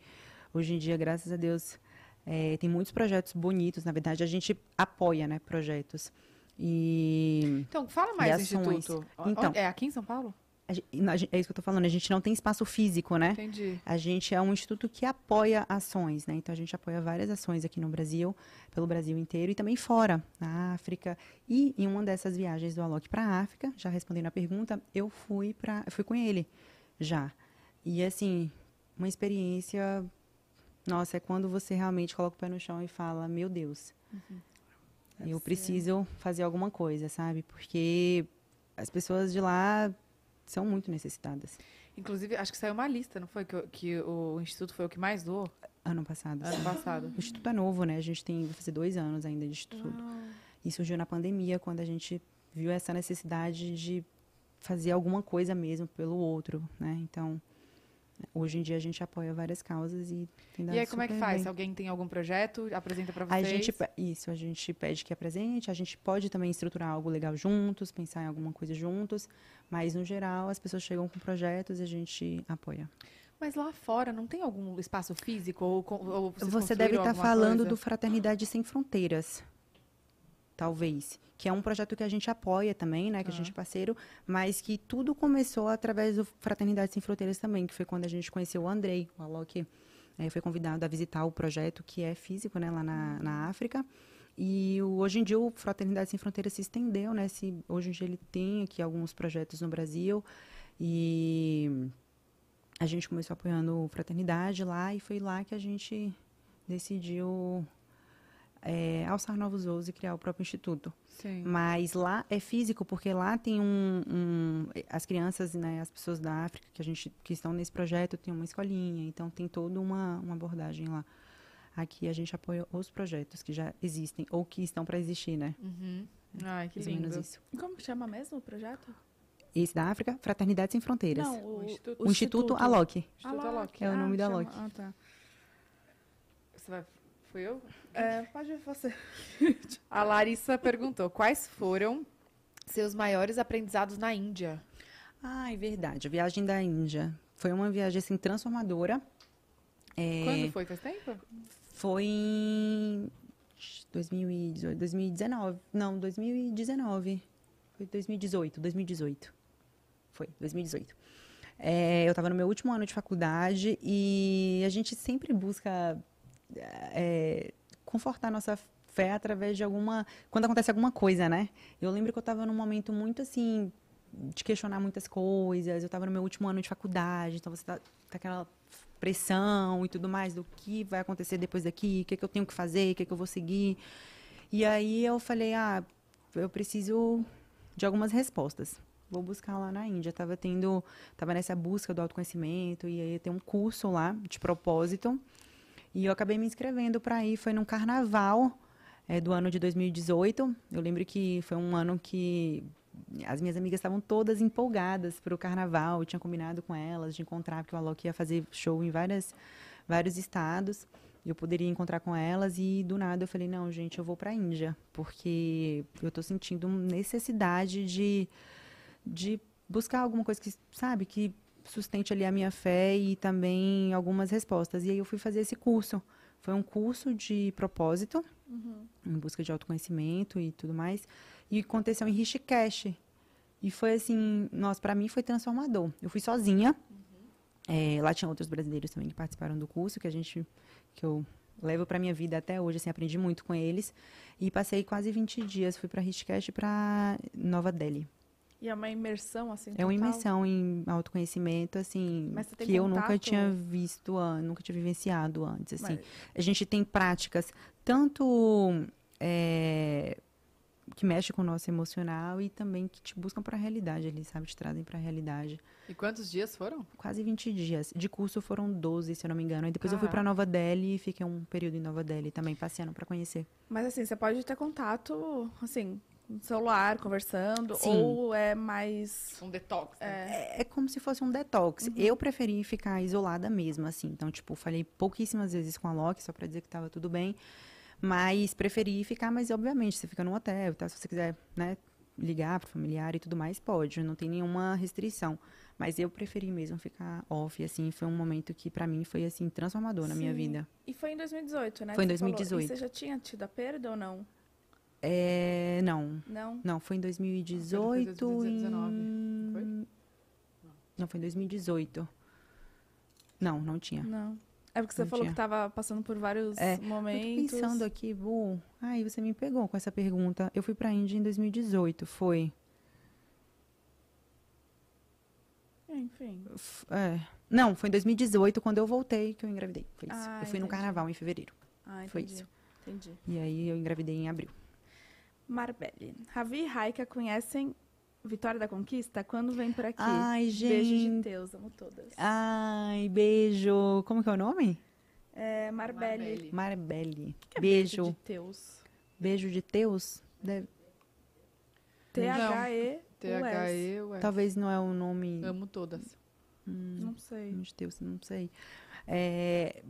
C: hoje em dia, graças a Deus, eh, tem muitos projetos bonitos. Na verdade, a gente apoia, né, projetos. E
A: Então, fala mais do. Instituto.
C: Então.
A: é aqui em São Paulo?
C: É isso que eu tô falando. A gente não tem espaço físico, né?
A: Entendi.
C: A gente é um instituto que apoia ações, né? Então a gente apoia várias ações aqui no Brasil, pelo Brasil inteiro e também fora, na África. E em uma dessas viagens do Alok para a África, já respondendo a pergunta, eu fui para, fui com ele já. E assim, uma experiência, nossa, é quando você realmente coloca o pé no chão e fala, meu Deus,
B: Deve
C: eu
B: ser.
C: preciso fazer alguma coisa, sabe? Porque as pessoas de lá são muito necessitadas.
A: Inclusive, acho que saiu uma lista, não foi? Que, o- que o Instituto foi o que mais doou
C: Ano passado.
A: ano passado.
C: O Instituto é novo, né? A gente tem, vai fazer dois anos ainda de Instituto. E surgiu na pandemia, quando a gente viu essa necessidade de fazer alguma coisa mesmo pelo outro, né? Então, hoje em dia a gente apoia várias causas e tem dado
A: E aí, como é que faz?
C: bem.
A: Alguém tem algum projeto, apresenta pra
C: A
A: vocês?
C: gente, pe- isso, a gente pede que apresente, a gente pode também estruturar algo legal juntos, pensar em alguma coisa juntos, mas no geral as pessoas chegam com projetos e a gente apoia.
A: Mas lá fora, não tem algum espaço físico? Ou, ou
C: Você deve estar
A: alguma
C: falando
A: coisa?
C: do Fraternidade Sem Fronteiras. Talvez. Que é um projeto que a gente apoia também, né? Que a gente é parceiro, mas que tudo começou através do Fraternidade Sem Fronteiras também, que foi quando a gente conheceu o Andrei, o Alok. eh, foi convidado a visitar o projeto que é físico, né? Lá na, na África. E o- hoje em dia o Fraternidade Sem Fronteiras se estendeu, né? Se, hoje em dia ele tem aqui alguns projetos no Brasil. E a gente começou apoiando o Fraternidade lá e foi lá que a gente decidiu é, alçar novos voos e criar o próprio instituto.
A: Sim.
C: Mas lá é físico, porque lá tem um, um- as crianças, né, as pessoas da África que a gente que estão nesse projeto tem uma escolinha, então tem toda uma, uma abordagem lá. Aqui a gente apoia os projetos que já existem ou que estão para existir, né?
A: Uhum. Ai, que
C: Mais ou menos
A: lindo.
C: isso.
B: E Como chama mesmo o projeto?
C: Esse da África, Fraternidade Sem Fronteiras.
B: Não, o,
A: O Instituto-
C: o Instituto Alok.
A: Instituto Alok.
C: É o nome da
B: chama-
C: Alok.
B: Ah, tá.
A: Você vai... Fui eu?
B: É, pode você.
A: A Larissa perguntou, quais foram seus maiores aprendizados na Índia?
C: Ah, é verdade. A viagem da Índia. Foi uma viagem, assim, transformadora. É,
A: Quando foi? Faz tempo?
C: Foi em 2018, 2019. Não, 2019. Foi 2018, 2018. Foi, 2018. É, eu estava no meu último ano de faculdade e a gente sempre busca é, confortar nossa fé através de alguma. Quando acontece alguma coisa, né? Eu lembro que eu estava num momento muito assim. de questionar muitas coisas. Eu estava no meu último ano de faculdade, então você tá, tá aquela pressão e tudo mais do que vai acontecer depois daqui, o que, que eu tenho que fazer, o que, que eu vou seguir. E aí eu falei, ah, eu preciso de algumas respostas. Vou buscar lá na Índia. Tava tendo, tava nessa busca do autoconhecimento e aí tem um curso lá de propósito. E eu acabei me inscrevendo para ir, foi num carnaval eh, do ano de 2018. Eu lembro que foi um ano que as minhas amigas estavam todas empolgadas para o carnaval. Eu tinha combinado com elas de encontrar, porque o Alok ia fazer show em várias, vários estados. Eu poderia encontrar com elas e do nada eu falei: não, gente, eu vou para a Índia, porque eu estou sentindo necessidade de, de buscar alguma coisa que, sabe, que sustente ali a minha fé e também algumas respostas. E aí eu fui fazer esse curso. Foi um curso de propósito, em busca de autoconhecimento e tudo mais. E aconteceu em Rishikesh. E foi assim, nossa, para mim foi transformador. Eu fui sozinha. É, lá tinha outros brasileiros também que participaram do curso, que a gente, que eu levo para minha vida até hoje, assim, aprendi muito com eles. E passei quase 20 dias, fui para Rishikesh e para Nova Delhi.
B: E é uma imersão, assim,
C: É uma
B: total?
C: imersão em autoconhecimento, assim,
B: Mas você tem
C: que eu nunca
B: contato?
C: tinha visto, nunca tinha vivenciado antes, assim.
B: Mas-
C: A gente tem práticas tanto é, que mexe com o nosso emocional e também que te buscam para a realidade ali, sabe? Te trazem para a realidade.
A: E quantos dias foram?
C: Quase 20 dias. De curso foram 12, se eu não me engano. E depois eu fui para. Nova Delhi e fiquei um período em Nova Delhi também, passeando para conhecer.
B: Mas assim, você pode ter contato, assim, no celular, conversando,
C: Sim.
B: ou é mais.
A: Um detox. né?
B: É,
C: É, é como se fosse um detox. Eu preferi ficar isolada mesmo, assim. Então, tipo, falei pouquíssimas vezes com a Loki, só pra dizer que tava tudo bem. Mas preferi ficar, mas obviamente, você fica num hotel, tá? Se você quiser, né, ligar pro familiar e tudo mais, pode. Não tem nenhuma restrição. Mas eu preferi mesmo ficar off, assim. Foi um momento que, pra mim, foi, assim, transformador na minha
B: Sim.
C: vida.
B: E foi em 2018, né?
C: Foi em
B: que você falou.
C: 2018.
B: E você já tinha tido a perda ou não?
C: É, não.
B: Não?
C: Não, foi em 2018.
A: 2019,
C: em-
A: foi?
C: Não, foi em 2018. Não, não tinha.
B: Não. É porque você
C: Não
B: falou
C: tinha.
B: que tava passando por vários
C: É,
B: momentos.
C: Eu tô pensando aqui, Bu. Ai, você me pegou com essa pergunta. Eu fui pra Índia em 2018, foi.
B: Enfim.
C: É. Não, foi em 2018 quando eu voltei que eu engravidei. Foi isso.
B: Ah,
C: eu fui no
B: entendi.
C: carnaval em fevereiro.
B: Ah, entendi.
C: Foi isso.
B: Entendi.
C: E aí eu engravidei em abril.
B: Marbelle. Ravi e Raika conhecem Vitória da Conquista? Quando vem por aqui?
C: Ai,
B: Beijo de
C: gente.
B: Deus, amo todas.
C: Ai, beijo. Como que é o nome?
B: É. Marbelle. Que é
C: beijo.
B: de Deus.
C: Beijo de Teus? Deve-
B: T-H-E.
A: T-H-E, ué.
C: Talvez não é o nome
A: Amo todas.
C: Hum,
B: Não sei.
C: de Deus, não sei. É,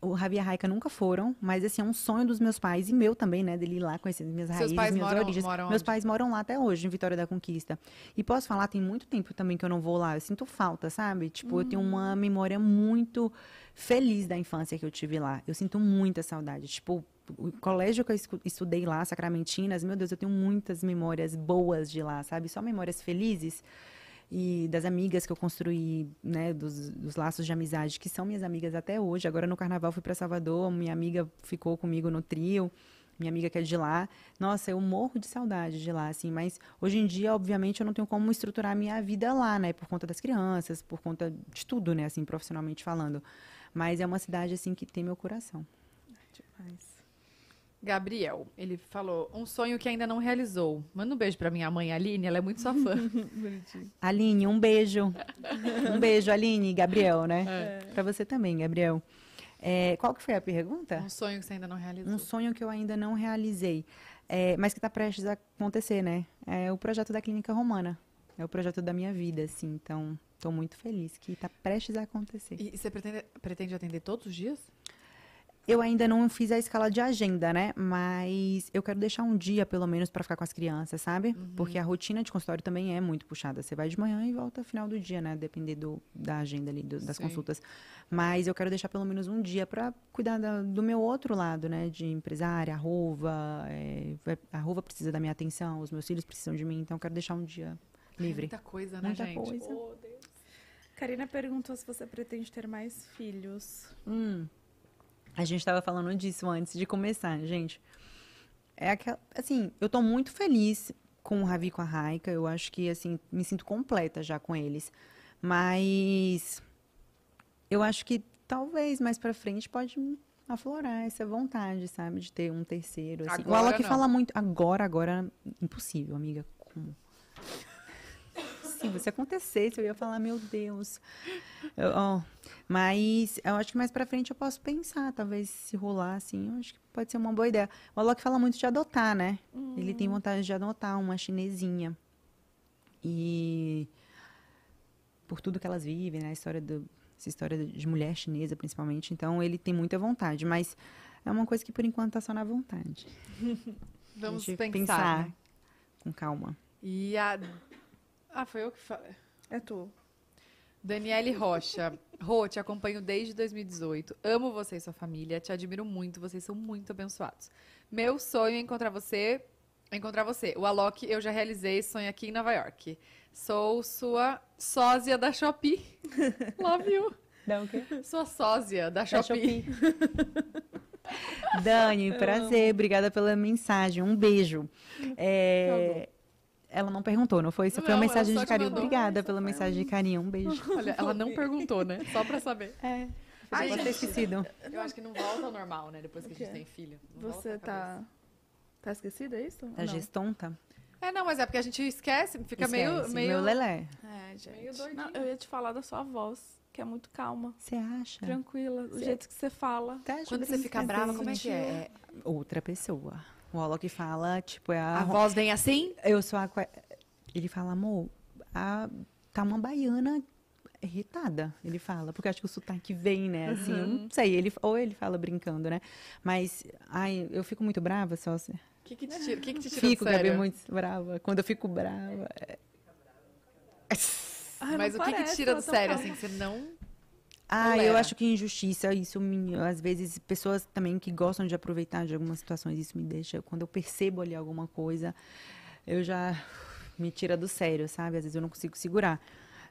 C: o Ravi e a Raika nunca foram, mas assim, é um sonho dos meus pais e meu também, né? Dele ir lá conhecer minhas
A: Seus
C: raízes, minhas
A: moram-
C: origens.
A: moram
C: meus
A: onde?
C: pais moram lá até hoje, em Vitória da Conquista. E posso falar, tem muito tempo também que eu não vou lá. Eu sinto falta, sabe? Tipo, eu tenho
A: Hum.
C: uma memória muito feliz da infância que eu tive lá. Eu sinto muita saudade. Tipo, o colégio que eu estudei lá, Sacramentinas, meu Deus, eu tenho muitas memórias boas de lá, sabe? Só memórias felizes e das amigas que eu construí, né, dos, dos laços de amizade que são minhas amigas até hoje. Agora no carnaval fui para Salvador, minha amiga ficou comigo no trio, minha amiga que é de lá. Nossa, eu morro de saudade de lá, assim, mas hoje em dia, obviamente, eu não tenho como estruturar a minha vida lá, né, por conta das crianças, por conta de tudo, né, assim, profissionalmente falando. Mas é uma cidade assim que tem meu coração.
B: Demais.
A: Gabriel, ele falou, um sonho que ainda não realizou. Manda um beijo pra minha mãe, Aline, ela é muito sua fã.
C: Aline, um beijo. um beijo, Aline, Gabriel, né?
A: É.
C: Pra você também, Gabriel. É, qual que foi a pergunta?
A: Um sonho que você ainda não realizou.
C: Um sonho que eu ainda não realizei, é, mas que está prestes a acontecer, né? É o projeto da Clínica Romana. É o projeto da minha vida, assim. Então, estou muito feliz que está prestes a acontecer.
A: E você pretende, pretende atender todos os dias?
C: Eu ainda não fiz a escala de agenda, né? Mas eu quero deixar um dia, pelo menos, para ficar com as crianças, sabe? Porque a rotina de consultório também é muito puxada. Você vai de manhã e volta no final do dia, né? Depender do, da agenda ali, do- das
A: Sim.
C: consultas. Mas eu quero deixar pelo menos um dia para cuidar da- do meu outro lado, né? De empresária, a Rova. é, vai- a Rova precisa da minha atenção, os meus filhos precisam de mim. Então eu quero deixar um dia livre.
A: Muita coisa, né,
C: Muita
A: gente?
C: coisa.
B: Oh, Deus. Karina perguntou se você pretende ter mais filhos.
C: Hum. A gente estava falando disso antes de começar, gente. É aquela, assim, eu tô muito feliz com o Ravi e com a Raika. Eu acho que assim, me sinto completa já com eles. Mas eu acho que talvez mais pra frente pode aflorar essa vontade, sabe, de ter um terceiro assim. o
A: Agora
C: Alok
A: não.
C: fala muito agora, agora impossível, amiga. Como? Se se acontecesse, eu ia falar, meu Deus. Eu- ó, mas eu acho que mais pra frente eu posso pensar, talvez se rolar assim, eu acho que pode ser uma boa ideia. O Alok fala muito de adotar, né? Ele tem vontade de adotar uma chinesinha. E por tudo que elas vivem, né? A história do, essa história de mulher chinesa, principalmente. Então, ele tem muita vontade, mas é uma coisa que por enquanto tá só na vontade.
A: Vamos
C: gente
A: pensar. né?
C: com calma.
A: E a. Ah, foi eu que falei.
B: É tu.
A: Daniele Rocha. Rô, te acompanho desde 2018. Amo você e sua família. Te admiro muito. Vocês são muito abençoados. Meu sonho é encontrar você. Encontrar você. O Alok eu já realizei esse sonho aqui em Nova York. Sou sua sósia da Shopee. Love you.
C: Dá o quê?
A: Sua sósia da
C: Da
A: Shopee.
C: Dani, prazer. Obrigada pela mensagem. Um beijo. É, ela não perguntou, não foi? Isso foi uma mensagem de carinho. Obrigada pela mensagem de carinho. Um beijo.
A: Olha, ela não perguntou, né? Só pra saber.
C: É.
B: Ai,
C: Pode ter
B: gente.
C: esquecido.
A: Eu acho que não volta ao normal, né? Depois que a gente tem filho. Não
B: Você tá. Tá esquecido, é isso? Não.
C: gestonta.
A: É, não, mas é porque a gente esquece, fica meio,
C: Esquece,
A: meio...
C: Meu lelé.
B: É, gente.
A: Meio doidinho.
B: Não, eu ia te falar da sua voz, que é muito calma,
C: Você acha?
B: tranquila, o
C: Cê-
B: jeito que você fala.
C: Tá,
A: Quando você fica brava, como é que é?
C: Outra pessoa. O Alok fala, tipo, é a...
A: A voz vem assim?
C: Eu sou a... Ele fala, amor, a... tá uma baiana irritada, ele fala, porque eu acho que o sotaque vem, né, assim, eu não sei, ele, ou ele fala brincando, né, mas, ai, eu fico muito brava, só, se-
A: O que que te tira, o que que te tira
C: fico,
A: do
C: Gabi,
A: sério?
C: muito brava, quando eu fico brava, é-
B: Ai,
A: Mas
B: não
A: o que que
B: parece,
A: tira do
B: tão
A: sério, assim, que você não...
C: Ah, eu
A: Tolera.
C: acho que injustiça, isso me, às vezes, pessoas também que gostam de aproveitar de algumas situações, isso me deixa, quando eu percebo ali alguma coisa, eu já me tira do sério, sabe? Às vezes eu não consigo segurar.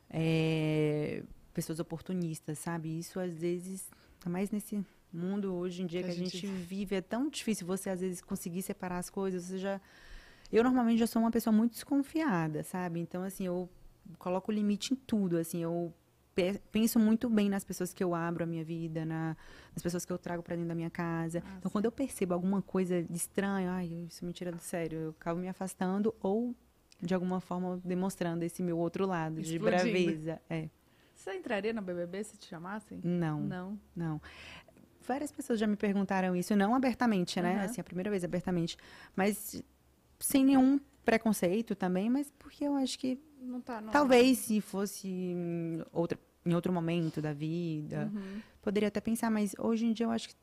C: É, pessoas oportunistas, sabe? Isso às vezes, ainda mais nesse mundo hoje em dia
A: Que
C: que,
A: a gente
C: gente vive, é tão difícil você às vezes conseguir separar as coisas, você já... Eu normalmente já sou uma pessoa muito desconfiada, sabe? Então, assim, eu coloco limite em tudo, assim, eu penso muito bem nas pessoas que eu abro a minha vida, na, nas pessoas que eu trago pra dentro da minha casa.
B: Ah,
C: então, quando eu percebo alguma coisa de estranho, ai, isso me tira do sério, eu acabo me afastando ou, de alguma forma, demonstrando esse meu outro lado de
A: Explodindo.
C: braveza. É,
B: Você entraria no BBB se te chamassem?
C: não,
B: Não.
C: não. Várias pessoas já me perguntaram isso, não abertamente, né?
B: Aham.
C: Assim, a primeira vez abertamente, mas sem nenhum preconceito também, mas porque eu acho que
B: Não tá, não.
C: Talvez se fosse em, outra, em outro momento da vida,
B: Uhum.
C: poderia até pensar, mas hoje em dia eu acho que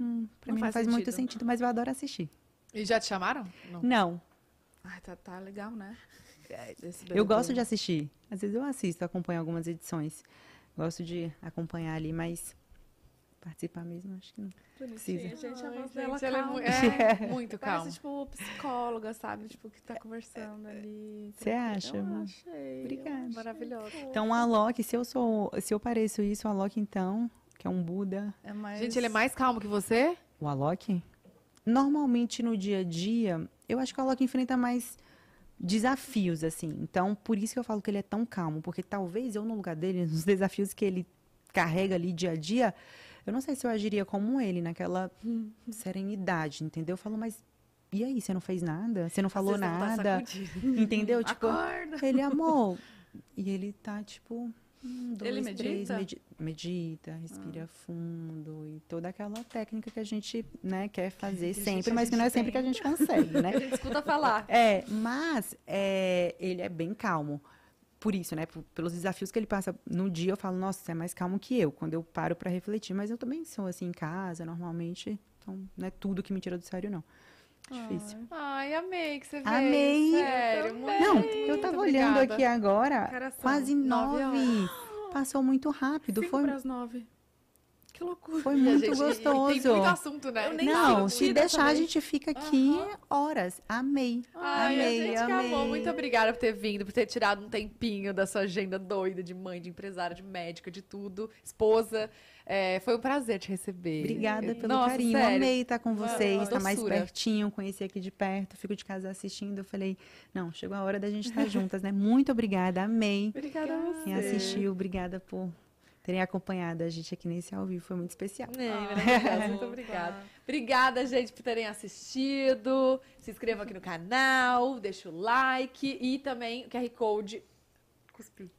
C: hum, pra mim
B: faz
C: não faz muito
B: sentido.
C: sentido, mas eu adoro assistir.
A: E já te chamaram? Não.
C: Não,
B: Ai, tá, tá legal, né? Esse
C: eu gosto de assistir. Às vezes eu assisto, acompanho algumas edições. Gosto de acompanhar ali, mas participar mesmo, acho que não.
B: Bonitinha,
C: precisa.
B: gente, a voz
A: gente,
B: dela
A: ela é
B: calma.
A: mu- é muito calma.
B: Parece, tipo, psicóloga, sabe? Tipo, que tá conversando ali.
C: Você acha,
B: Eu achei.
C: Obrigada.
A: Maravilhosa.
C: Então, a Alok, se eu sou, se eu pareço isso, o Alok, então, que é um Buda.
B: É mais...
A: Gente, ele é mais calmo que você?
C: O Alok? Normalmente no dia a dia, eu acho que o Alok enfrenta mais desafios, assim. Então, por isso que eu falo que ele é tão calmo, porque talvez eu, no lugar dele, nos desafios que ele carrega ali dia a dia, eu não sei se eu agiria como ele, naquela serenidade, entendeu? Eu falo, mas e aí, você não fez nada? Você não falou
A: vezes não tá
C: nada? entendeu? Tipo,
B: Acorda!
C: ele amor. E ele tá, tipo. um, dois,
B: Ele
C: três,
B: medita? Ah.
C: medi- medita, respira fundo e toda aquela técnica que a gente, né, quer fazer
A: Que
C: sempre,
A: gente-
C: mas que não é sempre que a gente consegue, né?
A: A gente escuta falar.
C: É, mas é, ele é bem calmo. Por isso, né? p- pelos desafios que ele passa no dia, eu falo, nossa, você é mais calmo que eu, quando eu paro pra refletir. Mas eu também sou assim em casa, normalmente. Então, não é tudo que me tira do sério, não. Difícil.
A: Ai, amei que você veio.
C: Amei.
A: Sério, muito,
C: Não, eu tava
A: obrigada.
C: olhando aqui agora,
B: Cara,
C: quase
B: nove
C: nove. Passou muito rápido.
B: Cinco
C: Foi,
B: pras nove. Que loucura.
C: foi
A: a
C: muito
A: gente-
C: gostoso.
A: tem muito assunto, né?
B: Eu nem
C: Não, se deixar, a
B: vez.
C: gente fica aqui horas. Amei.
A: Ai,
C: amei,
A: a gente
C: amei.
A: amou. Muito obrigada por ter vindo, por ter tirado um tempinho da sua agenda doida de mãe, de empresária, de médica, de tudo, esposa. É, foi um prazer te receber.
C: Obrigada pelo
A: Nossa,
C: carinho.
A: sério.
C: Amei estar com vocês, estar mais
A: doçura.
C: pertinho, conhecer aqui de perto. Fico de casa assistindo. Eu falei, não, chegou a hora da gente estar juntas, né? Muito obrigada, amei.
B: Obrigada a você.
C: Quem assistiu, obrigada por terem acompanhado a gente aqui nesse ao vivo. Foi muito especial.
A: É,
B: Ah.
A: Muito obrigada. Obrigada, gente, por terem assistido. Se inscrevam aqui no canal, deixa o like e também o QR Code. Cuspi.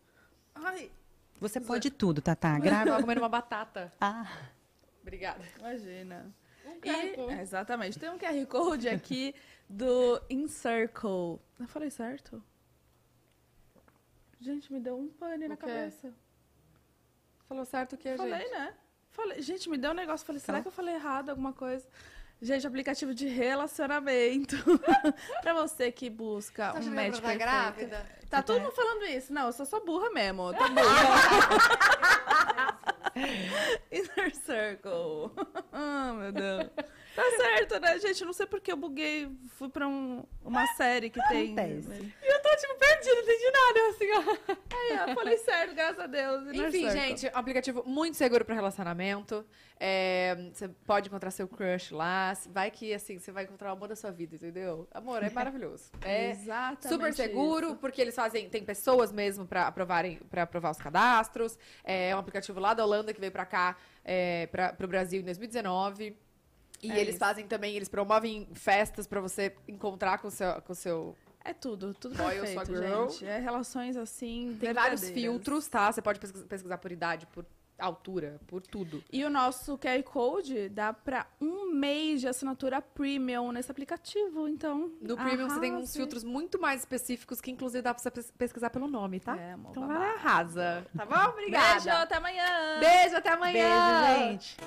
B: Ai,
C: Você pode tudo, Tatá.
A: Tava
C: Grava.
A: comendo uma batata.
C: Ah,
A: Obrigada.
B: imagina.
A: Um
B: E-
A: Code.
B: é, exatamente. Tem um QR Code aqui do Encircle. Eu falei certo? Gente, me deu um pane na
A: quê?
B: cabeça.
A: Falou certo o que,
B: Falei,
A: gente?
B: né? Falei, gente, me deu um negócio. Falei, será
C: Então.
B: que eu falei errado alguma coisa? Gente, aplicativo de relacionamento. pra você que busca
A: Tá
B: um match
A: ela tá
B: perfeito.
A: grávida?
B: Tá todo mundo falando isso. Não, eu sou só burra mesmo. Tá burra. Inner Circle. Ah, meu Deus. Tá certo, né, gente? Não sei porque eu buguei. Fui pra um- uma série que tem.
C: Acontece.
A: E eu tô, tipo, perdida, não entendi nada. Assim, ó.
B: Aí, eu falei certo, graças a Deus.
A: Enfim,
B: Circle.
A: gente, um aplicativo muito seguro para relacionamento. É, você pode encontrar seu crush lá. Vai que, assim, você vai encontrar o amor da sua vida, entendeu? Amor, é maravilhoso. É
B: Exatamente
A: super seguro,
B: isso.
A: porque eles fazem... Tem pessoas mesmo para aprovarem, para aprovar os cadastros. É um aplicativo lá da Holanda que veio para cá, é, para o Brasil em 2019. E
B: É
A: eles
B: isso.
A: fazem também, eles promovem festas pra você encontrar com o seu, com seu
B: É tudo, tudo
A: Boy
B: perfeito, gente. É relações assim,
A: Tem vários filtros, tá? Você pode pesquisar, por idade, por altura, por tudo.
B: E o nosso QR Code dá pra um mês de assinatura premium nesse aplicativo, então...
A: No Premium você tem uns filtros muito mais específicos que inclusive dá pra você pes- pesquisar pelo nome, tá?
B: É, amor,
A: então
B: babado.
A: ela arrasa. Tá bom? Obrigada.
B: Beijo, até amanhã!
A: Beijo, até amanhã.
C: Beijo, gente.